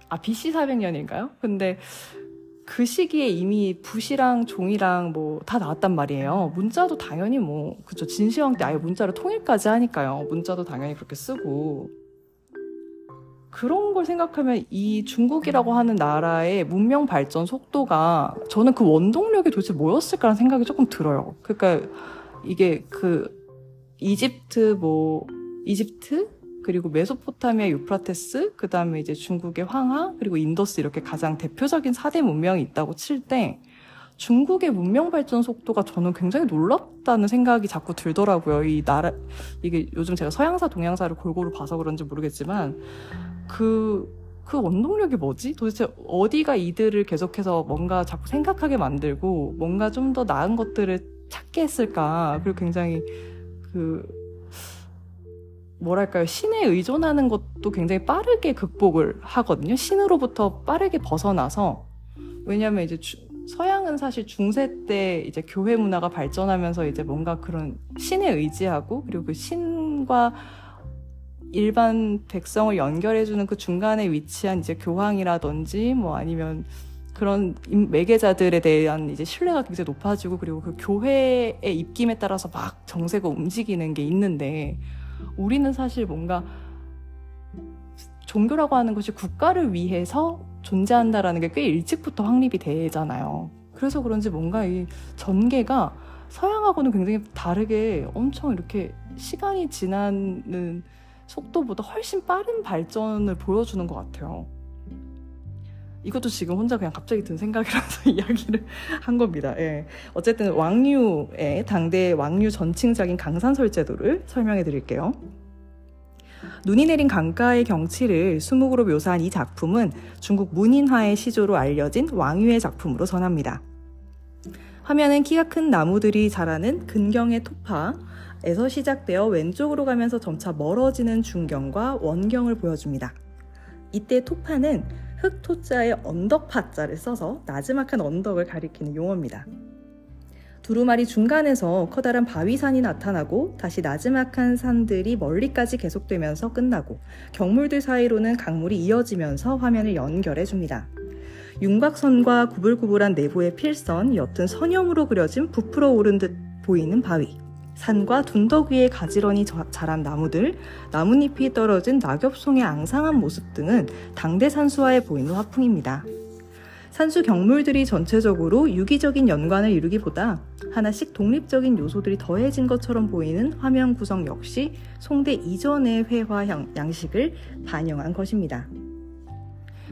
아 BC 400년인가요? 근데 그 시기에 이미 붓이랑 종이랑 뭐 다 나왔단 말이에요. 문자도 당연히 뭐 그죠 진시황 때 아예 문자를 통일까지 하니까요. 문자도 당연히 그렇게 쓰고 그런 걸 생각하면 이 중국이라고 하는 나라의 문명 발전 속도가 저는 그 원동력이 도대체 뭐였을까라는 생각이 조금 들어요. 그러니까 이게 그 이집트 뭐 이집트 그리고 메소포타미아 유프라테스, 그 다음에 이제 중국의 황하, 그리고 인더스 이렇게 가장 대표적인 4대 문명이 있다고 칠 때 중국의 문명 발전 속도가 저는 굉장히 놀랍다는 생각이 자꾸 들더라고요. 이 나라, 이게 요즘 제가 서양사, 동양사를 골고루 봐서 그런지 모르겠지만 그, 그 원동력이 뭐지? 도대체 어디가 이들을 계속해서 뭔가 자꾸 생각하게 만들고 뭔가 좀 더 나은 것들을 찾게 했을까? 그리고 굉장히 그 뭐랄까요 신에 의존하는 것도 굉장히 빠르게 극복을 하거든요. 신으로부터 빠르게 벗어나서. 왜냐하면 이제 주, 서양은 사실 중세 때 이제 교회 문화가 발전하면서 이제 뭔가 그런 신에 의지하고 그리고 그 신과 일반 백성을 연결해주는 그 중간에 위치한 이제 교황이라든지 뭐 아니면 그런 매개자들에 대한 이제 신뢰가 굉장히 높아지고 그리고 그 교회의 입김에 따라서 막 정세가 움직이는 게 있는데 우리는 사실 뭔가 종교라고 하는 것이 국가를 위해서 존재한다라는 게 꽤 일찍부터 확립이 되잖아요. 그래서 그런지 뭔가 이 전개가 서양하고는 굉장히 다르게 엄청 이렇게 시간이 지나는 속도보다 훨씬 빠른 발전을 보여주는 것 같아요. 이것도 지금 혼자 그냥 갑자기 든 생각이라서 (laughs) 이야기를 한 겁니다. 예. 어쨌든 왕류의 당대 왕류 전칭작인 강산설 제도를 설명해 드릴게요. 눈이 내린 강가의 경치를 수묵으로 묘사한 이 작품은 중국 문인화의 시조로 알려진 왕유의 작품으로 전합니다. 화면은 키가 큰 나무들이 자라는 근경의 토파에서 시작되어 왼쪽으로 가면서 점차 멀어지는 중경과 원경을 보여줍니다. 이때 토파는 흑토자의 언덕파자를 써서 나지막한 언덕을 가리키는 용어입니다. 두루마리 중간에서 커다란 바위산이 나타나고 다시 나지막한 산들이 멀리까지 계속되면서 끝나고 경물들 사이로는 강물이 이어지면서 화면을 연결해 줍니다. 윤곽선과 구불구불한 내부의 필선, 옅은 선형으로 그려진 부풀어 오른 듯 보이는 바위. 산과 둔덕 위에 가지런히 자란 나무들, 나뭇잎이 떨어진 낙엽송의 앙상한 모습 등은 당대 산수화에 보이는 화풍입니다. 산수 경물들이 전체적으로 유기적인 연관을 이루기보다 하나씩 독립적인 요소들이 더해진 것처럼 보이는 화면 구성 역시 송대 이전의 회화 양식을 반영한 것입니다.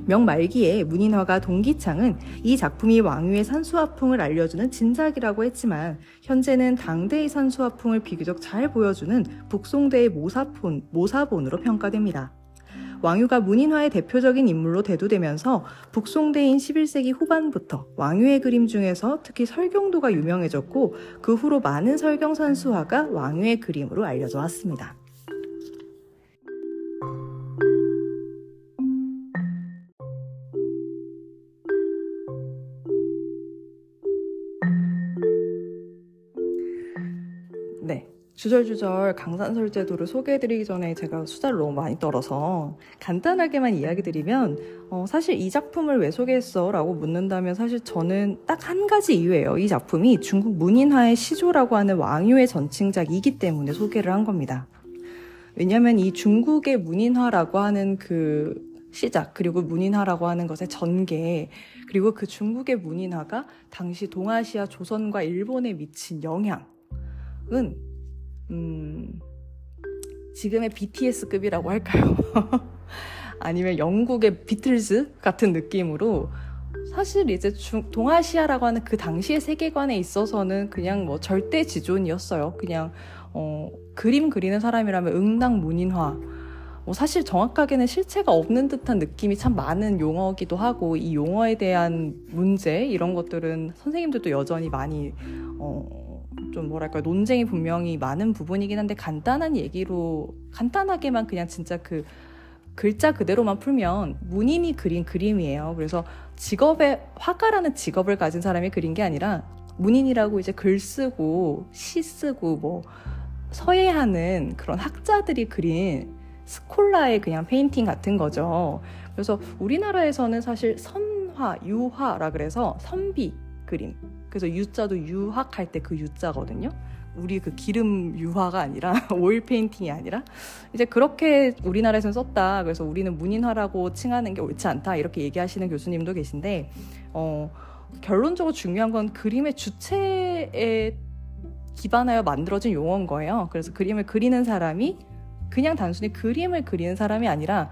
명말기에 문인화가 동기창은 이 작품이 왕유의 산수화풍을 알려주는 진작이라고 했지만 현재는 당대의 산수화풍을 비교적 잘 보여주는 북송대의 모사폰, 모사본으로 평가됩니다. 왕유가 문인화의 대표적인 인물로 대두되면서 북송대인 11세기 후반부터 왕유의 그림 중에서 특히 설경도가 유명해졌고 그 후로 많은 설경 산수화가 왕유의 그림으로 알려져 왔습니다. 주절주절 강산설 제도를 소개해드리기 전에 제가 수다를 너무 많이 떨어서 간단하게만 이야기 드리면 어, 사실 이 작품을 왜 소개했어? 라고 묻는다면 사실 저는 딱 한 가지 이유예요. 이 작품이 중국 문인화의 시조라고 하는 왕유의 전칭작이기 때문에 소개를 한 겁니다. 왜냐하면 이 중국의 문인화라고 하는 그 시작 그리고 문인화라고 하는 것의 전개 그리고 그 중국의 문인화가 당시 동아시아 조선과 일본에 미친 영향은 음, 지금의 BTS급이라고 할까요? (laughs) 아니면 영국의 비틀즈 같은 느낌으로 사실 이제 중, 동아시아라고 하는 그 당시의 세계관에 있어서는 그냥 뭐 절대 지존이었어요. 그냥 어, 그림 그리는 사람이라면 응당 문인화 뭐 사실 정확하게는 실체가 없는 듯한 느낌이 참 많은 용어기도 하고 이 용어에 대한 문제 이런 것들은 선생님들도 여전히 많이 어, 좀 뭐랄까 논쟁이 분명히 많은 부분이긴 한데 간단한 얘기로 간단하게만 그냥 진짜 그 글자 그대로만 풀면 문인이 그린 그림이에요. 그래서 직업에 화가라는 직업을 가진 사람이 그린 게 아니라 문인이라고 이제 글 쓰고 시 쓰고 뭐 서예하는 그런 학자들이 그린 scholar의 그냥 painting 같은 거죠. 그래서 우리나라에서는 사실 선화, 유화라 그래서 선비 그림. 그래서 유자도 유학할 때 그 유자거든요. 우리 그 기름 유화가 아니라 (laughs) 오일 페인팅이 아니라 이제 그렇게 우리나라에서는 썼다. 그래서 우리는 문인화라고 칭하는 게 옳지 않다. 이렇게 얘기하시는 교수님도 계신데 어 결론적으로 중요한 건 그림의 주체에 기반하여 만들어진 용어인 거예요. 그래서 그림을 그리는 사람이 그냥 단순히 그림을 그리는 사람이 아니라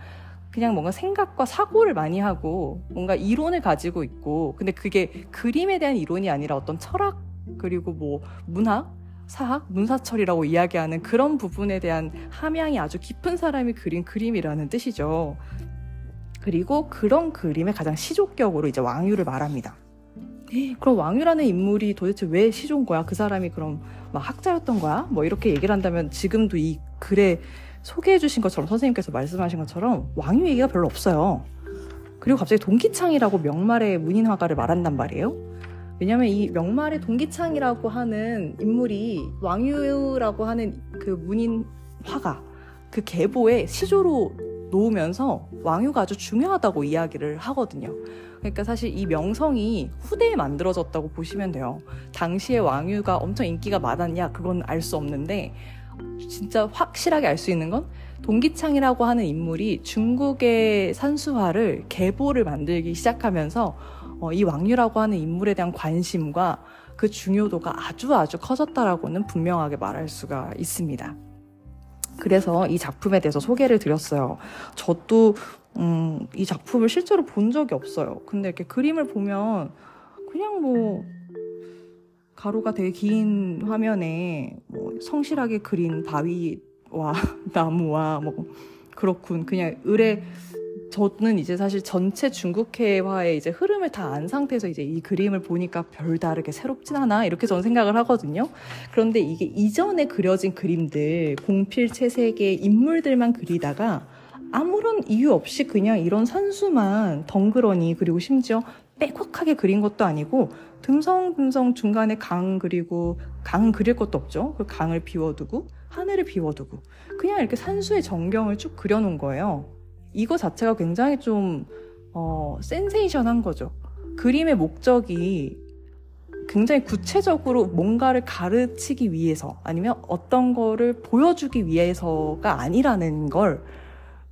그냥 뭔가 생각과 사고를 많이 하고 뭔가 이론을 가지고 있고 근데 그게 그림에 대한 이론이 아니라 어떤 철학 그리고 뭐 문학 사학, 문사철이라고 이야기하는 그런 부분에 대한 함양이 아주 깊은 사람이 그린 그림이라는 뜻이죠. 그리고 그런 그림의 가장 시족격으로 이제 왕유를 말합니다. 그럼 왕유라는 인물이 도대체 왜 시조인 거야? 그 사람이 그럼 막 학자였던 거야? 뭐 이렇게 얘기를 한다면 지금도 이 글에 소개해 주신 것처럼 선생님께서 말씀하신 것처럼 왕유 얘기가 별로 없어요. 그리고 갑자기 동기창이라고 명말의 문인 화가를 말한단 말이에요. 왜냐하면 이 명말의 동기창이라고 하는 인물이 왕유라고 하는 그 문인 화가 그 계보에 시조로 놓으면서 왕유가 아주 중요하다고 이야기를 하거든요. 그러니까 사실 이 명성이 후대에 만들어졌다고 보시면 돼요. 당시에 왕유가 엄청 인기가 많았냐 그건 알 수 없는데 진짜 확실하게 알 수 있는 건 동기창이라고 하는 인물이 중국의 산수화를 계보를 만들기 시작하면서 어, 이 왕유라고 하는 인물에 대한 관심과 그 중요도가 아주 아주 커졌다라고는 분명하게 말할 수가 있습니다. 그래서 이 작품에 대해서 소개를 드렸어요. 저도 음, 이 작품을 실제로 본 적이 없어요. 근데 이렇게 그림을 보면 그냥 뭐 가루가 되게 긴 화면에 뭐 성실하게 그린 바위와 (laughs) 나무와 뭐 그렇군. 그냥 을에 저는 이제 사실 전체 중국회화의 이제 흐름을 다 안 상태에서 이제 이 그림을 보니까 별다르게 새롭진 않아 이렇게 저는 생각을 하거든요. 그런데 이게 이전에 그려진 그림들 공필 채색의 인물들만 그리다가 아무런 이유 없이 그냥 이런 산수만 덩그러니 그리고 심지어 빼곡하게 그린 것도 아니고 듬성듬성 중간에 강 그리고 강 그릴 것도 없죠. 그 강을 비워두고 하늘을 비워두고 그냥 이렇게 산수의 전경을 쭉 그려놓은 거예요. 이거 자체가 굉장히 좀 어, 센세이션한 거죠. 그림의 목적이 굉장히 구체적으로 뭔가를 가르치기 위해서 아니면 어떤 거를 보여주기 위해서가 아니라는 걸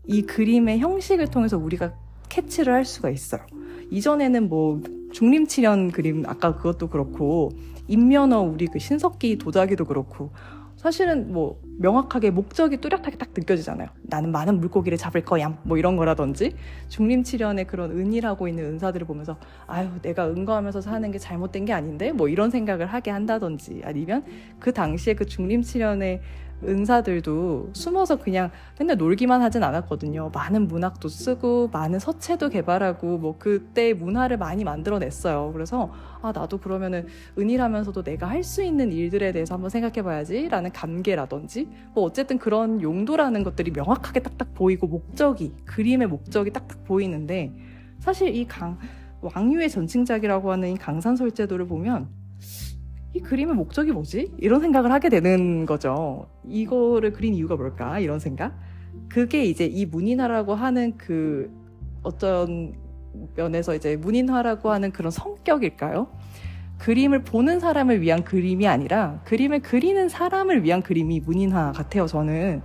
이 그림의 형식을 통해서 우리가 캐치를 할 수가 있어요. 이전에는 뭐 중림칠연 그림 아까 그것도 그렇고 인면허 우리 그 신석기 도자기도 그렇고 사실은 뭐 명확하게 목적이 뚜렷하게 딱 느껴지잖아요. 나는 많은 물고기를 잡을 거야. 뭐 이런 거라든지 중림칠연의 그런 은이라고 있는 은사들을 보면서 아유 내가 은거하면서 사는 게 잘못된 게 아닌데 뭐 이런 생각을 하게 한다든지 아니면 그 당시에 그 중림칠연의 은사들도 숨어서 그냥 맨날 놀기만 하진 않았거든요. 많은 문학도 쓰고 많은 서체도 개발하고 뭐 그때 문화를 많이 만들어냈어요. 그래서 아 나도 그러면은 은이라면서도 내가 할 수 있는 일들에 대해서 한번 생각해봐야지라는 감개라든지 뭐 어쨌든 그런 용도라는 것들이 명확하게 딱딱 보이고 목적이 그림의 목적이 딱딱 보이는데 사실 이 강 왕유의 전칭작이라고 하는 이 강산설제도를 보면 이 그림의 목적이 뭐지? 이런 생각을 하게 되는 거죠. 이거를 그린 이유가 뭘까? 이런 생각. 그게 이제 이 문인화라고 하는 그 어떤 면에서 이제 문인화라고 하는 그런 성격일까요? 그림을 보는 사람을 위한 그림이 아니라 그림을 그리는 사람을 위한 그림이 문인화 같아요. 저는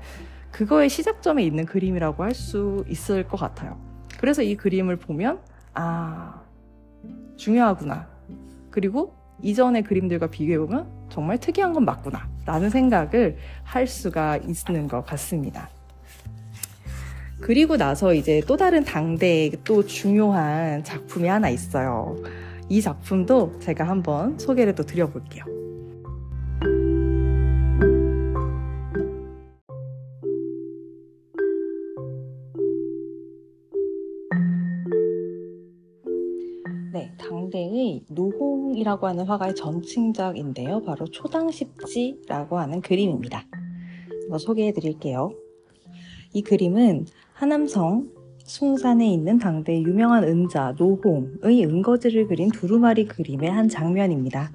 그거의 시작점에 있는 그림이라고 할 수 있을 것 같아요. 그래서 이 그림을 보면 아 중요하구나. 그리고 이전의 그림들과 비교해보면 정말 특이한 건 맞구나 라는 생각을 할 수가 있는 것 같습니다. 그리고 나서 이제 또 다른 당대의 또 중요한 작품이 하나 있어요. 이 작품도 제가 한번 소개를 또 드려볼게요. 당대의 노홍이라고 하는 화가의 전층작인데요. 바로 초당십지라고 하는 그림입니다. 소개해 드릴게요. 이 그림은 하남성 숭산에 있는 당대의 유명한 은자 노홍의 은거지를 그린 두루마리 그림의 한 장면입니다.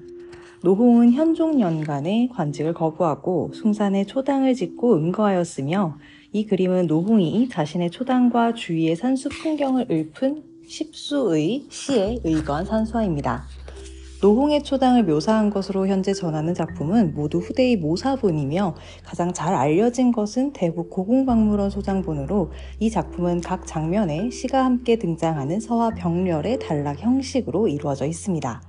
노홍은 현종년간의 관직을 거부하고 숭산에 초당을 짓고 은거하였으며 이 그림은 노홍이 자신의 초당과 주위의 산수 풍경을 읊은 십수의 시에 의거한 산수화입니다. 노홍의 초당을 묘사한 것으로 현재 전하는 작품은 모두 후대의 모사본이며 가장 잘 알려진 것은 대북 고궁박물원 소장본으로 이 작품은 각 장면에 시가 함께 등장하는 서화 병렬의 단락 형식으로 이루어져 있습니다.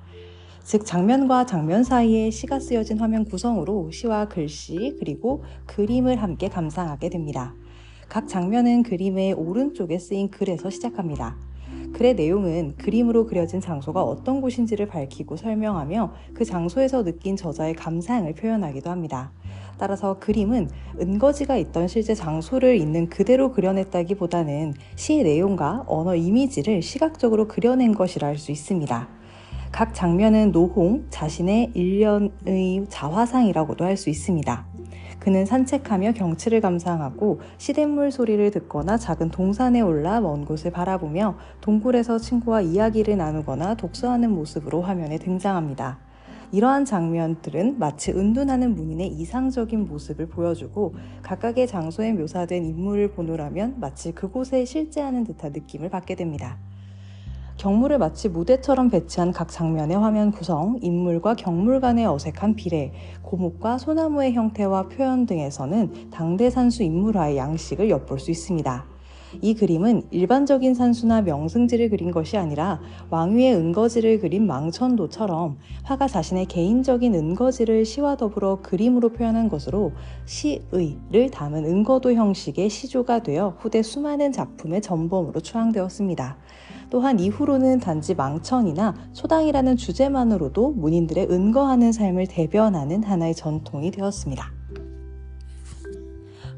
즉 장면과 장면 사이에 시가 쓰여진 화면 구성으로 시와 글씨 그리고 그림을 함께 감상하게 됩니다. 각 장면은 그림의 오른쪽에 쓰인 글에서 시작합니다. 글의 내용은 그림으로 그려진 장소가 어떤 곳인지를 밝히고 설명하며 그 장소에서 느낀 저자의 감상을 표현하기도 합니다. 따라서 그림은 은거지가 있던 실제 장소를 있는 그대로 그려냈다기보다는 시의 내용과 언어 이미지를 시각적으로 그려낸 것이라 할 수 있습니다. 각 장면은 노홍 자신의 일련의 자화상이라고도 할 수 있습니다. 그는 산책하며 경치를 감상하고 시냇물 소리를 듣거나 작은 동산에 올라 먼 곳을 바라보며 동굴에서 친구와 이야기를 나누거나 독서하는 모습으로 화면에 등장합니다. 이러한 장면들은 마치 은둔하는 문인의 이상적인 모습을 보여주고 각각의 장소에 묘사된 인물을 보노라면 마치 그곳에 실제하는 듯한 느낌을 받게 됩니다. 경물을 마치 무대처럼 배치한 각 장면의 화면 구성, 인물과 경물 간의 어색한 비례, 고목과 소나무의 형태와 표현 등에서는 당대 산수 인물화의 양식을 엿볼 수 있습니다. 이 그림은 일반적인 산수나 명승지를 그린 것이 아니라 왕위의 은거지를 그린 망천도처럼 화가 자신의 개인적인 은거지를 시와 더불어 그림으로 표현한 것으로 시의를 담은 은거도 형식의 시조가 되어 후대 수많은 작품의 전범으로 추앙되었습니다. 또한 이후로는 단지 망천이나 소당이라는 주제만으로도 문인들의 은거하는 삶을 대변하는 하나의 전통이 되었습니다.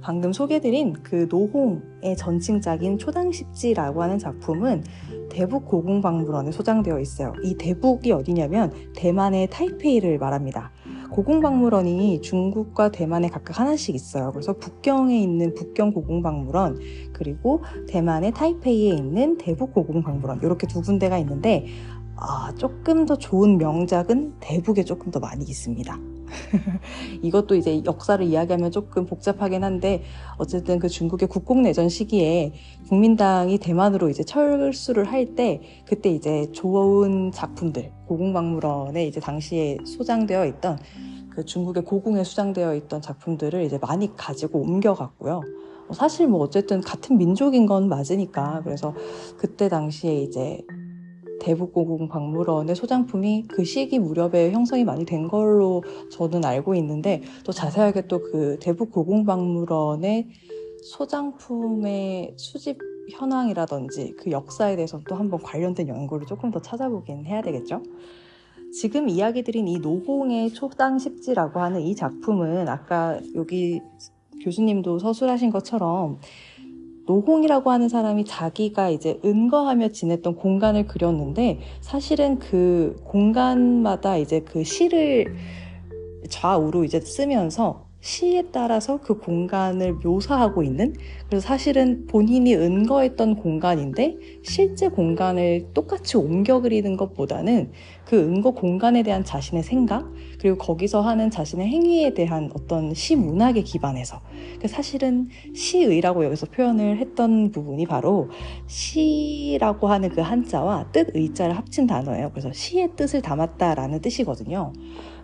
방금 소개드린 그 노홍의 전칭작인 초당십지라고 하는 작품은 대북 고궁박물원에 소장되어 있어요. 이 대북이 어디냐면 대만의 타이페이를 말합니다. 고궁박물원이 중국과 대만에 각각 하나씩 있어요. 그래서 북경에 있는 북경 고궁박물원 그리고 대만의 타이페이에 있는 대북 고궁박물원 이렇게 두 군데가 있는데 아, 조금 더 좋은 명작은 대북에 조금 더 많이 있습니다. (laughs) 이것도 이제 역사를 이야기하면 조금 복잡하긴 한데 어쨌든 그 중국의 국공내전 시기에 국민당이 대만으로 이제 철수를 할 때 그때 이제 좋은 작품들 고궁박물원에 이제 당시에 소장되어 있던 그 중국의 고궁에 수장되어 있던 작품들을 이제 많이 가지고 옮겨갔고요. 사실 뭐 어쨌든 같은 민족인 건 맞으니까 그래서 그때 당시에 이제 대북고궁 박물원의 소장품이 그 시기 무렵에 형성이 많이 된 걸로 저는 알고 있는데 또 자세하게 또 그 대북고궁 박물원의 소장품의 수집 현황이라든지 그 역사에 대해서 또 한번 관련된 연구를 조금 더 찾아보긴 해야 되겠죠. 지금 이야기 드린 이 노홍의 초당 십지라고 하는 이 작품은 아까 여기 교수님도 서술하신 것처럼 노홍이라고 하는 사람이 자기가 이제 은거하며 지냈던 공간을 그렸는데 사실은 그 공간마다 이제 그 시를 좌우로 이제 쓰면서 시에 따라서 그 공간을 묘사하고 있는 그래서 사실은 본인이 은거했던 공간인데 실제 공간을 똑같이 옮겨 그리는 것보다는 그 은거 공간에 대한 자신의 생각 그리고 거기서 하는 자신의 행위에 대한 어떤 시 문학에 기반해서 그 사실은 시의라고 여기서 표현을 했던 부분이 바로 시라고 하는 그 한자와 뜻 의자를 합친 단어예요. 그래서 시의 뜻을 담았다라는 뜻이거든요.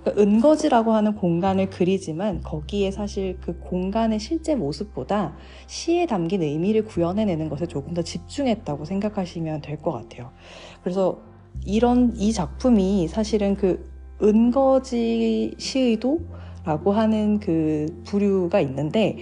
그 은거지라고 하는 공간을 그리지만 거기에 사실 그 공간의 실제 모습보다 시에 담긴 의미를 구현해내는 것에 조금 더 집중했다고 생각하시면 될 것 같아요. 그래서 이런 이 작품이 사실은 그 은거지 시의도라고 하는 그 부류가 있는데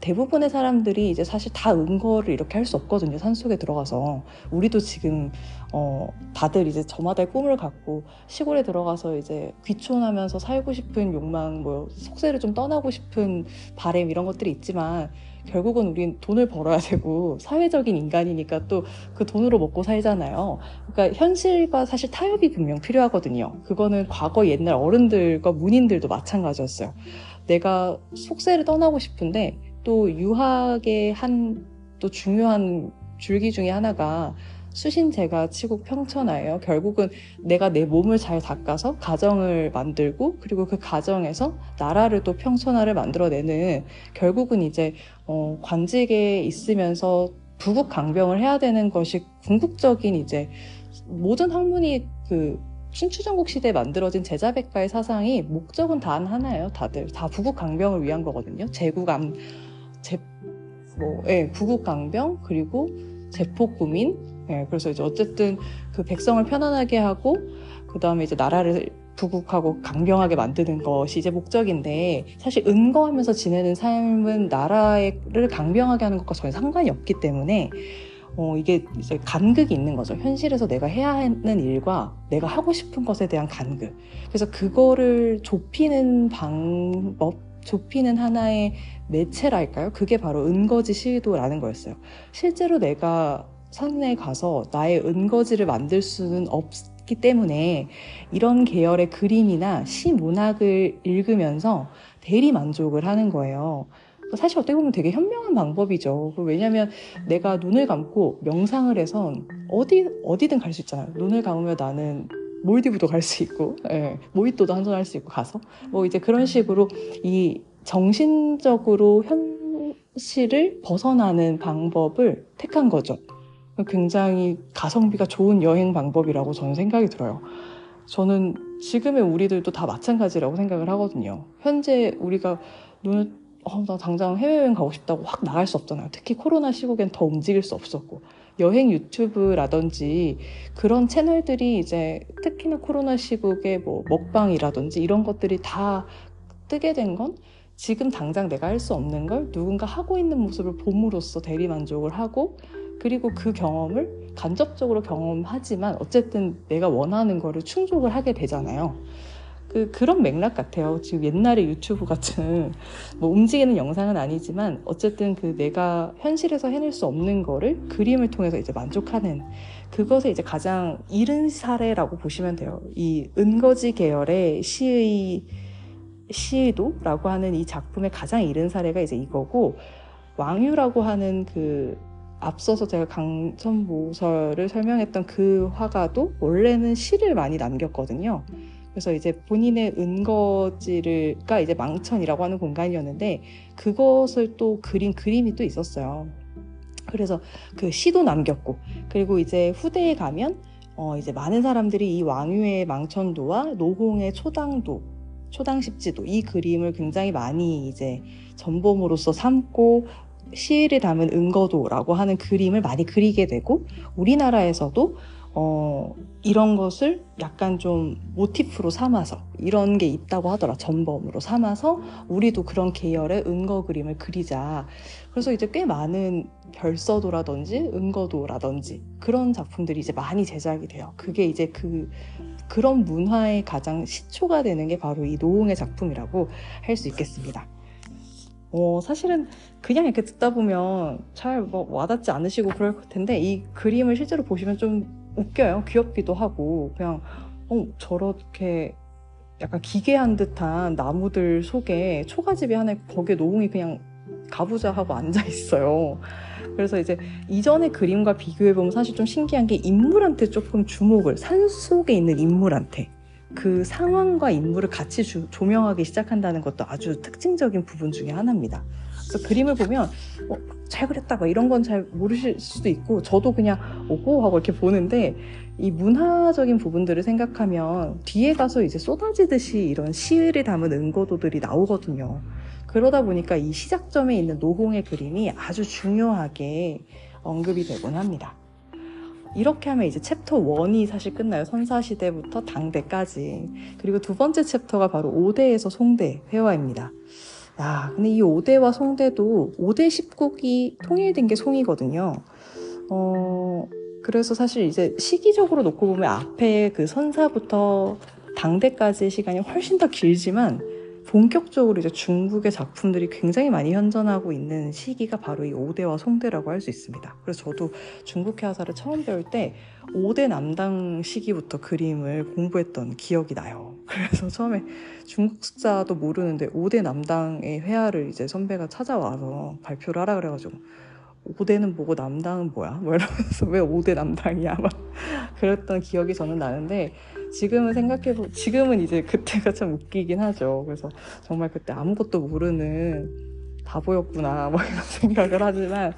대부분의 사람들이 이제 사실 다 은거를 이렇게 할 수 없거든요. 산 속에 들어가서. 우리도 지금, 어, 다들 이제 저마다의 꿈을 갖고 시골에 들어가서 이제 귀촌하면서 살고 싶은 욕망, 뭐, 속세를 좀 떠나고 싶은 바램 이런 것들이 있지만 결국은 우린 돈을 벌어야 되고 사회적인 인간이니까 또 그 돈으로 먹고 살잖아요. 그러니까 현실과 사실 타협이 분명 필요하거든요. 그거는 과거 옛날 어른들과 문인들도 마찬가지였어요. 내가 속세를 떠나고 싶은데 또 유학의 한 또 중요한 줄기 중에 하나가 수신제가 치국 평천하예요. 결국은 내가 내 몸을 잘 닦아서 가정을 만들고 그리고 그 가정에서 나라를 또 평천화를 만들어내는 결국은 이제 어, 관직에 있으면서 부국 강병을 해야 되는 것이 궁극적인 이제 모든 학문이 그 춘추전국 시대에 만들어진 제자백가의 사상이 목적은 단 하나예요. 다들 다 부국 강병을 위한 거거든요. 제국암 제 뭐, 예, 부국 강병 그리고 제폭 구민 예, 그래서 이제 어쨌든 그 백성을 편안하게 하고 그 다음에 이제 나라를 부국하고 강병하게 만드는 것이 이제 목적인데 사실 은거하면서 지내는 삶은 나라를 강병하게 하는 것과 전혀 상관이 없기 때문에 어, 이게 이제 간극이 있는 거죠. 현실에서 내가 해야 하는 일과 내가 하고 싶은 것에 대한 간극. 그래서 그거를 좁히는 방법, 좁히는 하나의 매체랄까요? 그게 바로 은거지 시도라는 거였어요. 실제로 내가 산에 가서 나의 은거지를 만들 수는 없기 때문에 이런 계열의 그림이나 시 문학을 읽으면서 대리 만족을 하는 거예요. 사실 어떻게 보면 되게 현명한 방법이죠. 왜냐하면 내가 눈을 감고 명상을 해선 어디 어디든 갈 수 있잖아요. 눈을 감으면 나는 몰디브도 갈 수 있고, 예, 모히또도 한잔 할 수 있고 가서 뭐 이제 그런 식으로 이 정신적으로 현실을 벗어나는 방법을 택한 거죠. 굉장히 가성비가 좋은 여행 방법이라고 저는 생각이 들어요. 저는 지금의 우리들도 다 마찬가지라고 생각을 하거든요. 현재 우리가 눈을 어, 나 당장 해외여행 가고 싶다고 확 나갈 수 없잖아요. 특히 코로나 시국엔 더 움직일 수 없었고. 여행 유튜브라든지 그런 채널들이 이제 특히나 코로나 시국에 뭐 먹방이라든지 이런 것들이 다 뜨게 된 건 지금 당장 내가 할 수 없는 걸 누군가 하고 있는 모습을 봄으로써 대리 만족을 하고 그리고 그 경험을 간접적으로 경험하지만 어쨌든 내가 원하는 거를 충족을 하게 되잖아요. 그, 그런 맥락 같아요. 지금 옛날에 유튜브 같은 (laughs) 뭐 움직이는 영상은 아니지만 어쨌든 그 내가 현실에서 해낼 수 없는 거를 그림을 통해서 이제 만족하는 그것에 이제 가장 이른 사례라고 보시면 돼요. 이 은거지 계열의 시의 시의도라고 하는 이 작품의 가장 이른 사례가 이제 이거고 왕유라고 하는 그 앞서서 제가 강천모설을 설명했던 그 화가도 원래는 시를 많이 남겼거든요. 그래서 이제 본인의 은거지를가 이제 망천이라고 하는 공간이었는데 그것을 또 그린 그림이 또 있었어요. 그래서 그 시도 남겼고 그리고 이제 후대에 가면 어 이제 많은 사람들이 이 왕유의 망천도와 노홍의 초당도 초당십지도 이 그림을 굉장히 많이 이제 전범으로서 삼고 시를 담은 은거도라고 하는 그림을 많이 그리게 되고 우리나라에서도 어, 이런 것을 약간 좀 모티프로 삼아서 이런 게 있다고 하더라. 전범으로 삼아서 우리도 그런 계열의 은거 그림을 그리자. 그래서 이제 꽤 많은 별서도라든지 은거도라든지 그런 작품들이 이제 많이 제작이 돼요. 그게 이제 그 그런 문화의 가장 시초가 되는 게 바로 이 노홍의 작품이라고 할 수 있겠습니다. 어, 사실은 그냥 이렇게 듣다 보면 잘 뭐 와닿지 않으시고 그럴 텐데 이 그림을 실제로 보시면 좀 웃겨요. 귀엽기도 하고 그냥 어, 저렇게 약간 기괴한 듯한 나무들 속에 초가집이 하나 있고 거기에 노홍이 그냥 가보자 하고 앉아 있어요. 그래서 이제 이전의 그림과 비교해 보면 사실 좀 신기한 게 인물한테 조금 주목을 산 속에 있는 인물한테 그 상황과 인물을 같이 주, 조명하기 시작한다는 것도 아주 특징적인 부분 중에 하나입니다. 그래서 그림을 보면 어, 잘 그렸다 막 이런 건 잘 모르실 수도 있고 저도 그냥 오고 하고 이렇게 보는데 이 문화적인 부분들을 생각하면 뒤에 가서 이제 쏟아지듯이 이런 시를 담은 은거도들이 나오거든요. 그러다 보니까 이 시작점에 있는 노홍의 그림이 아주 중요하게 언급이 되곤 합니다. 이렇게 하면 이제 챕터 1이 사실 끝나요. 선사시대부터 당대까지. 그리고 두 번째 chapter가 바로 5대에서 송대 회화입니다. 야, 근데 이 5대와 송대도 5대 10국이 통일된 게 송이거든요. 어, 그래서 사실 이제 시기적으로 놓고 보면 앞에 그 선사부터 당대까지의 시간이 훨씬 더 길지만 본격적으로 이제 중국의 작품들이 굉장히 많이 현존하고 있는 시기가 바로 이 오대와 송대라고 할 수 있습니다. 그래서 저도 중국 회화사를 처음 배울 때 오대 남당 시기부터 그림을 공부했던 기억이 나요. (laughs) 그래서 처음에 중국 숫자도 모르는데 오대 남당의 회화를 이제 선배가 찾아와서 발표를 하라 그래가지고 오대는 뭐고 남당은 뭐야? 뭐 이러면서 (laughs) 왜 오대 남당이야? 막 그랬던 기억이 저는 나는데 지금은 생각해보 지금은 이제 그때가 참 웃기긴 하죠. 그래서 정말 그때 아무것도 모르는 바보였구나 뭐 이런 (laughs) 생각을 하지만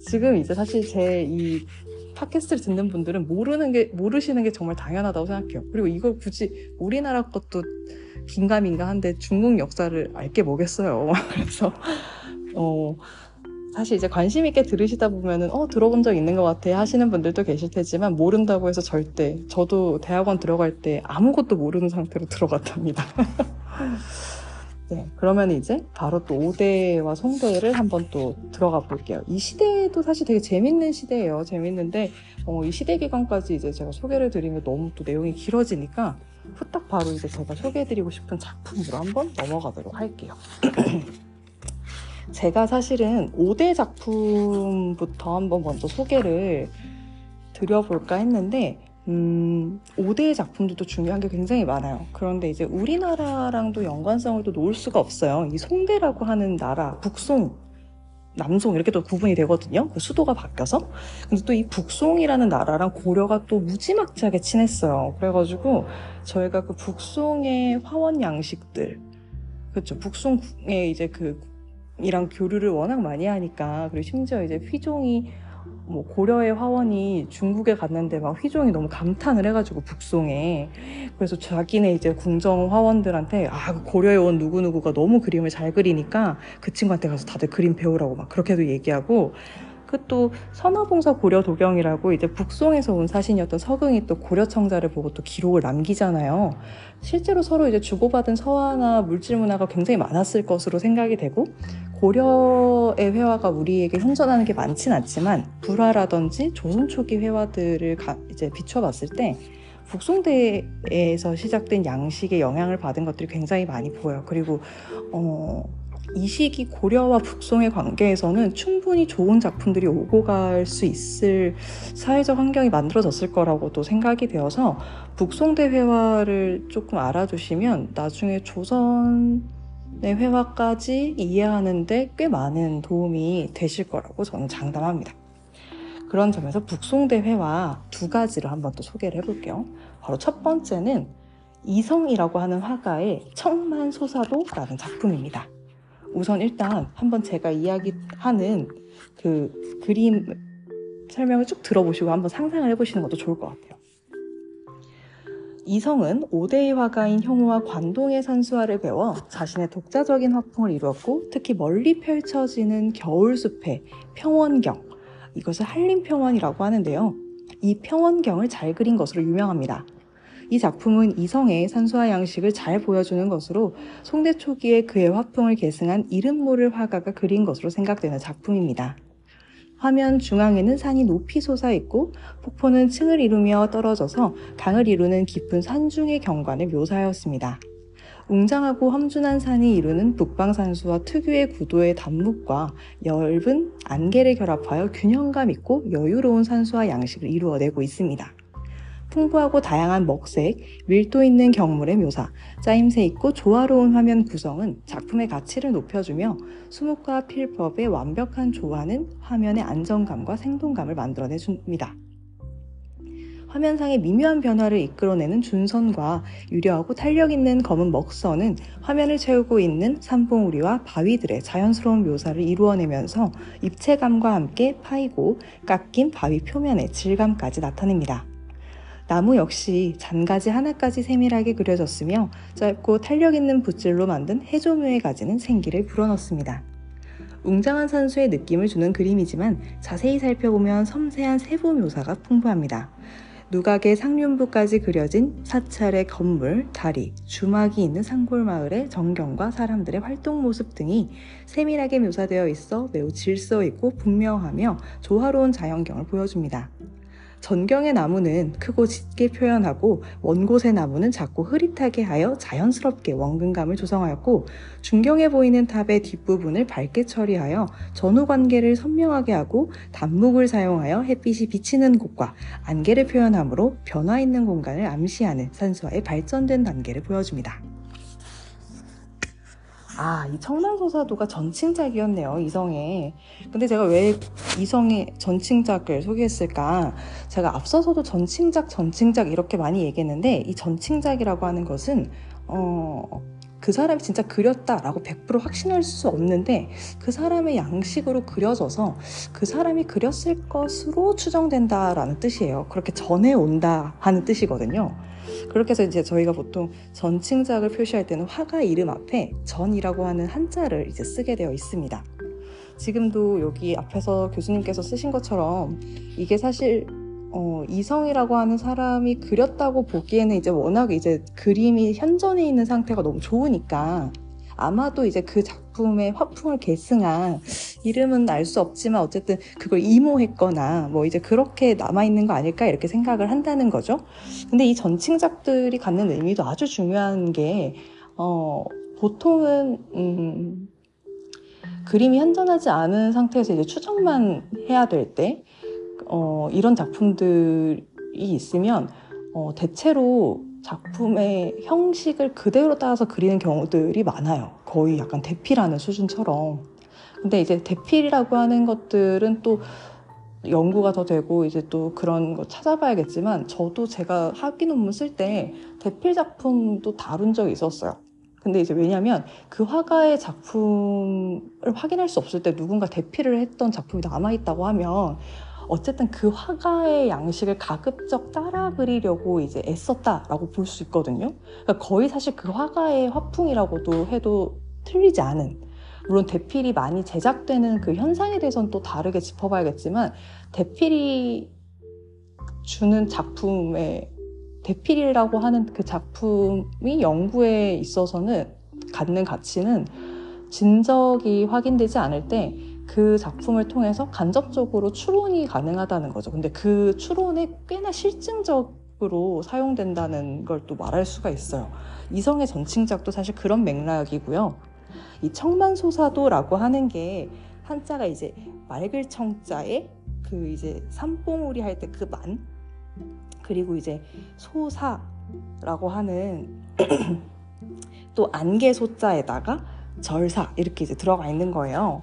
지금 이제 사실 제 이 팟캐스트를 듣는 분들은 모르는 게 모르시는 게 정말 당연하다고 생각해요. 그리고 이걸 굳이 우리나라 것도 긴가민가 한데 중국 역사를 알게 뭐겠어요. (laughs) 그래서 어 사실 이제 관심 있게 들으시다 보면은 어 들어본 적 있는 것 같아 하시는 분들도 계실 테지만 모른다고 해서 절대 저도 대학원 들어갈 때 아무것도 모르는 상태로 들어갔답니다. (laughs) 네, 그러면 이제 바로 또 5대와 송대를 한번 또 들어가 볼게요. 이 시대도 사실 되게 재밌는 시대예요. 재밌는데 어, 이 시대 기간까지 이제 제가 소개를 드리면 너무 또 내용이 길어지니까 후딱 바로 이제 제가 소개해드리고 싶은 작품으로 한번 넘어가도록 할게요. (clears throat) 제가 사실은 5대 작품부터 한번 먼저 소개를 드려볼까 했는데 음, 5대 작품들도 중요한 게 굉장히 많아요. 그런데 이제 우리나라랑도 연관성을 또 놓을 수가 없어요. 이 송대라고 하는 나라, 북송, 남송 이렇게 또 구분이 되거든요. 그 수도가 바뀌어서. 근데 또 이 북송이라는 나라랑 고려가 또 무지막지하게 친했어요. 그래가지고 저희가 그 북송의 화원 양식들, 그렇죠. 북송의 이제 그 이랑 교류를 워낙 많이 하니까. 그리고 심지어 이제 휘종이 뭐 고려의 화원이 중국에 갔는데 막 휘종이 너무 감탄을 해가지고 북송에. 그래서 자기네 이제 궁정 화원들한테 아그 고려에 온 누구 누구가 너무 그림을 잘 그리니까 그 친구한테 가서 다들 그림 배우라고 막 그렇게도 얘기하고 그 또 선화봉사 고려 도경이라고 이제 북송에서 온 사신이었던 서긍이 또 고려 청자를 보고 또 기록을 남기잖아요. 실제로 서로 이제 주고받은 서화나 물질 문화가 굉장히 많았을 것으로 생각이 되고 고려의 회화가 우리에게 현존하는 게 많진 않지만 불화라든지 조선 초기 회화들을 가, 이제 비춰봤을 때 북송대에서 시작된 양식의 영향을 받은 것들이 굉장히 많이 보여요. 그리고 어, 이 시기 고려와 북송의 관계에서는 충분히 좋은 작품들이 오고 갈 수 있을 사회적 환경이 만들어졌을 거라고도 생각이 되어서 북송대 회화를 조금 알아두시면 나중에 조선 네, 회화까지 이해하는데 꽤 많은 도움이 되실 거라고 저는 장담합니다. 그런 점에서 북송대 회화 두 가지를 한번 또 소개를 해볼게요. 바로 첫 번째는 이성이라고 하는 화가의 청만소사도라는 작품입니다. 우선 일단 한번 제가 이야기하는 그 그림 설명을 쭉 들어보시고 한번 상상을 해보시는 것도 좋을 것 같아요. 이성은 5대의 화가인 형우와 관동의 산수화를 배워 자신의 독자적인 화풍을 이루었고 특히 멀리 펼쳐지는 겨울숲의 평원경, 이것을 한림평원이라고 하는데요. 이 평원경을 잘 그린 것으로 유명합니다. 이 작품은 이성의 산수화 양식을 잘 보여주는 것으로 송대 초기에 그의 화풍을 계승한 이름 모를 화가가 그린 것으로 생각되는 작품입니다. 화면 중앙에는 산이 높이 솟아 있고 폭포는 층을 이루며 떨어져서 강을 이루는 깊은 산중의 경관을 묘사하였습니다. 웅장하고 험준한 산이 이루는 북방산수와 특유의 구도의 단묵과 엷은 안개를 결합하여 균형감 있고 여유로운 산수와 양식을 이루어내고 있습니다. 풍부하고 다양한 먹색, 밀도 있는 경물의 묘사, 짜임새 있고 조화로운 화면 구성은 작품의 가치를 높여주며 수묵과 필법의 완벽한 조화는 화면의 안정감과 생동감을 만들어내줍니다. 화면상의 미묘한 변화를 이끌어내는 준선과 유려하고 탄력 있는 검은 먹선은 화면을 채우고 있는 산봉우리와 바위들의 자연스러운 묘사를 이루어내면서 입체감과 함께 파이고 깎인 바위 표면의 질감까지 나타냅니다. 나무 역시 잔가지 하나까지 세밀하게 그려졌으며 짧고 탄력 있는 붓질로 만든 해조묘의 가지는 생기를 불어넣습니다. 웅장한 산수의 느낌을 주는 그림이지만 자세히 살펴보면 섬세한 세부 묘사가 풍부합니다. 누각의 상륜부까지 그려진 사찰의 건물, 다리, 주막이 있는 산골마을의 전경과 사람들의 활동 모습 등이 세밀하게 묘사되어 있어 매우 질서 있고 분명하며 조화로운 자연경을 보여줍니다. 전경의 나무는 크고 짙게 표현하고 원곳의 나무는 작고 흐릿하게 하여 자연스럽게 원근감을 조성하였고 중경에 보이는 탑의 뒷부분을 밝게 처리하여 전후 관계를 선명하게 하고 단목을 사용하여 햇빛이 비치는 곳과 안개를 표현하므로 변화 있는 공간을 암시하는 산수화의 발전된 단계를 보여줍니다. 아, 이 청란소사도가 전칭작이었네요, 이성에. 근데 제가 왜 이성의 전칭작을 소개했을까? 제가 앞서서도 전칭작, 전칭작 이렇게 많이 얘기했는데, 이 전칭작이라고 하는 것은, 어, 그 사람이 진짜 그렸다라고 100% 확신할 수 없는데 그 사람의 양식으로 그려져서 그 사람이 그렸을 것으로 추정된다라는 뜻이에요. 그렇게 전해온다 하는 뜻이거든요. 그렇게 해서 이제 저희가 보통 전칭작을 표시할 때는 화가 이름 앞에 전이라고 하는 한자를 이제 쓰게 되어 있습니다. 지금도 여기 앞에서 교수님께서 쓰신 것처럼 이게 사실 어, 이성이라고 하는 사람이 그렸다고 보기에는 이제 워낙 이제 그림이 현존해 있는 상태가 너무 좋으니까 아마도 이제 그 작품의 화풍을 계승한 이름은 알 수 없지만 어쨌든 그걸 이모했거나 뭐 이제 그렇게 남아있는 거 아닐까 이렇게 생각을 한다는 거죠. 근데 이 전칭작들이 갖는 의미도 아주 중요한 게, 어, 보통은, 음, 그림이 현존하지 않은 상태에서 이제 추정만 해야 될 때, 어, 이런 작품들이 있으면, 어, 대체로 작품의 형식을 그대로 따라서 그리는 경우들이 많아요. 거의 약간 대피라는 수준처럼. 근데 이제 대필이라고 하는 것들은 또 연구가 더 되고 이제 또 그런 거 찾아봐야겠지만 저도 제가 학위 논문 쓸 때 대필 작품도 다룬 적이 있었어요. 근데 이제 왜냐면 그 화가의 작품을 확인할 수 없을 때 누군가 대필을 했던 작품이 남아있다고 하면 어쨌든 그 화가의 양식을 가급적 따라 그리려고 이제 애썼다라고 볼 수 있거든요. 그러니까 거의 사실 그 화가의 화풍이라고도 해도 틀리지 않은. 물론 대필이 많이 제작되는 그 현상에 대해서는 또 다르게 짚어봐야겠지만 대필이 주는 작품의 대필이라고 하는 그 작품이 연구에 있어서는 갖는 가치는 진적이 확인되지 않을 때 그 작품을 통해서 간접적으로 추론이 가능하다는 거죠. 근데 그 추론에 꽤나 실증적으로 사용된다는 걸 또 말할 수가 있어요. 이성의 전칭작도 사실 그런 맥락이고요. 이 청만소사도라고 하는 게 한자가 이제 맑을 청자에 그 이제 삼봉우리 할 때 그 만 그리고 이제 소사라고 하는 (clears throat) 또 안개 소자에다가 절사 이렇게 이제 들어가 있는 거예요.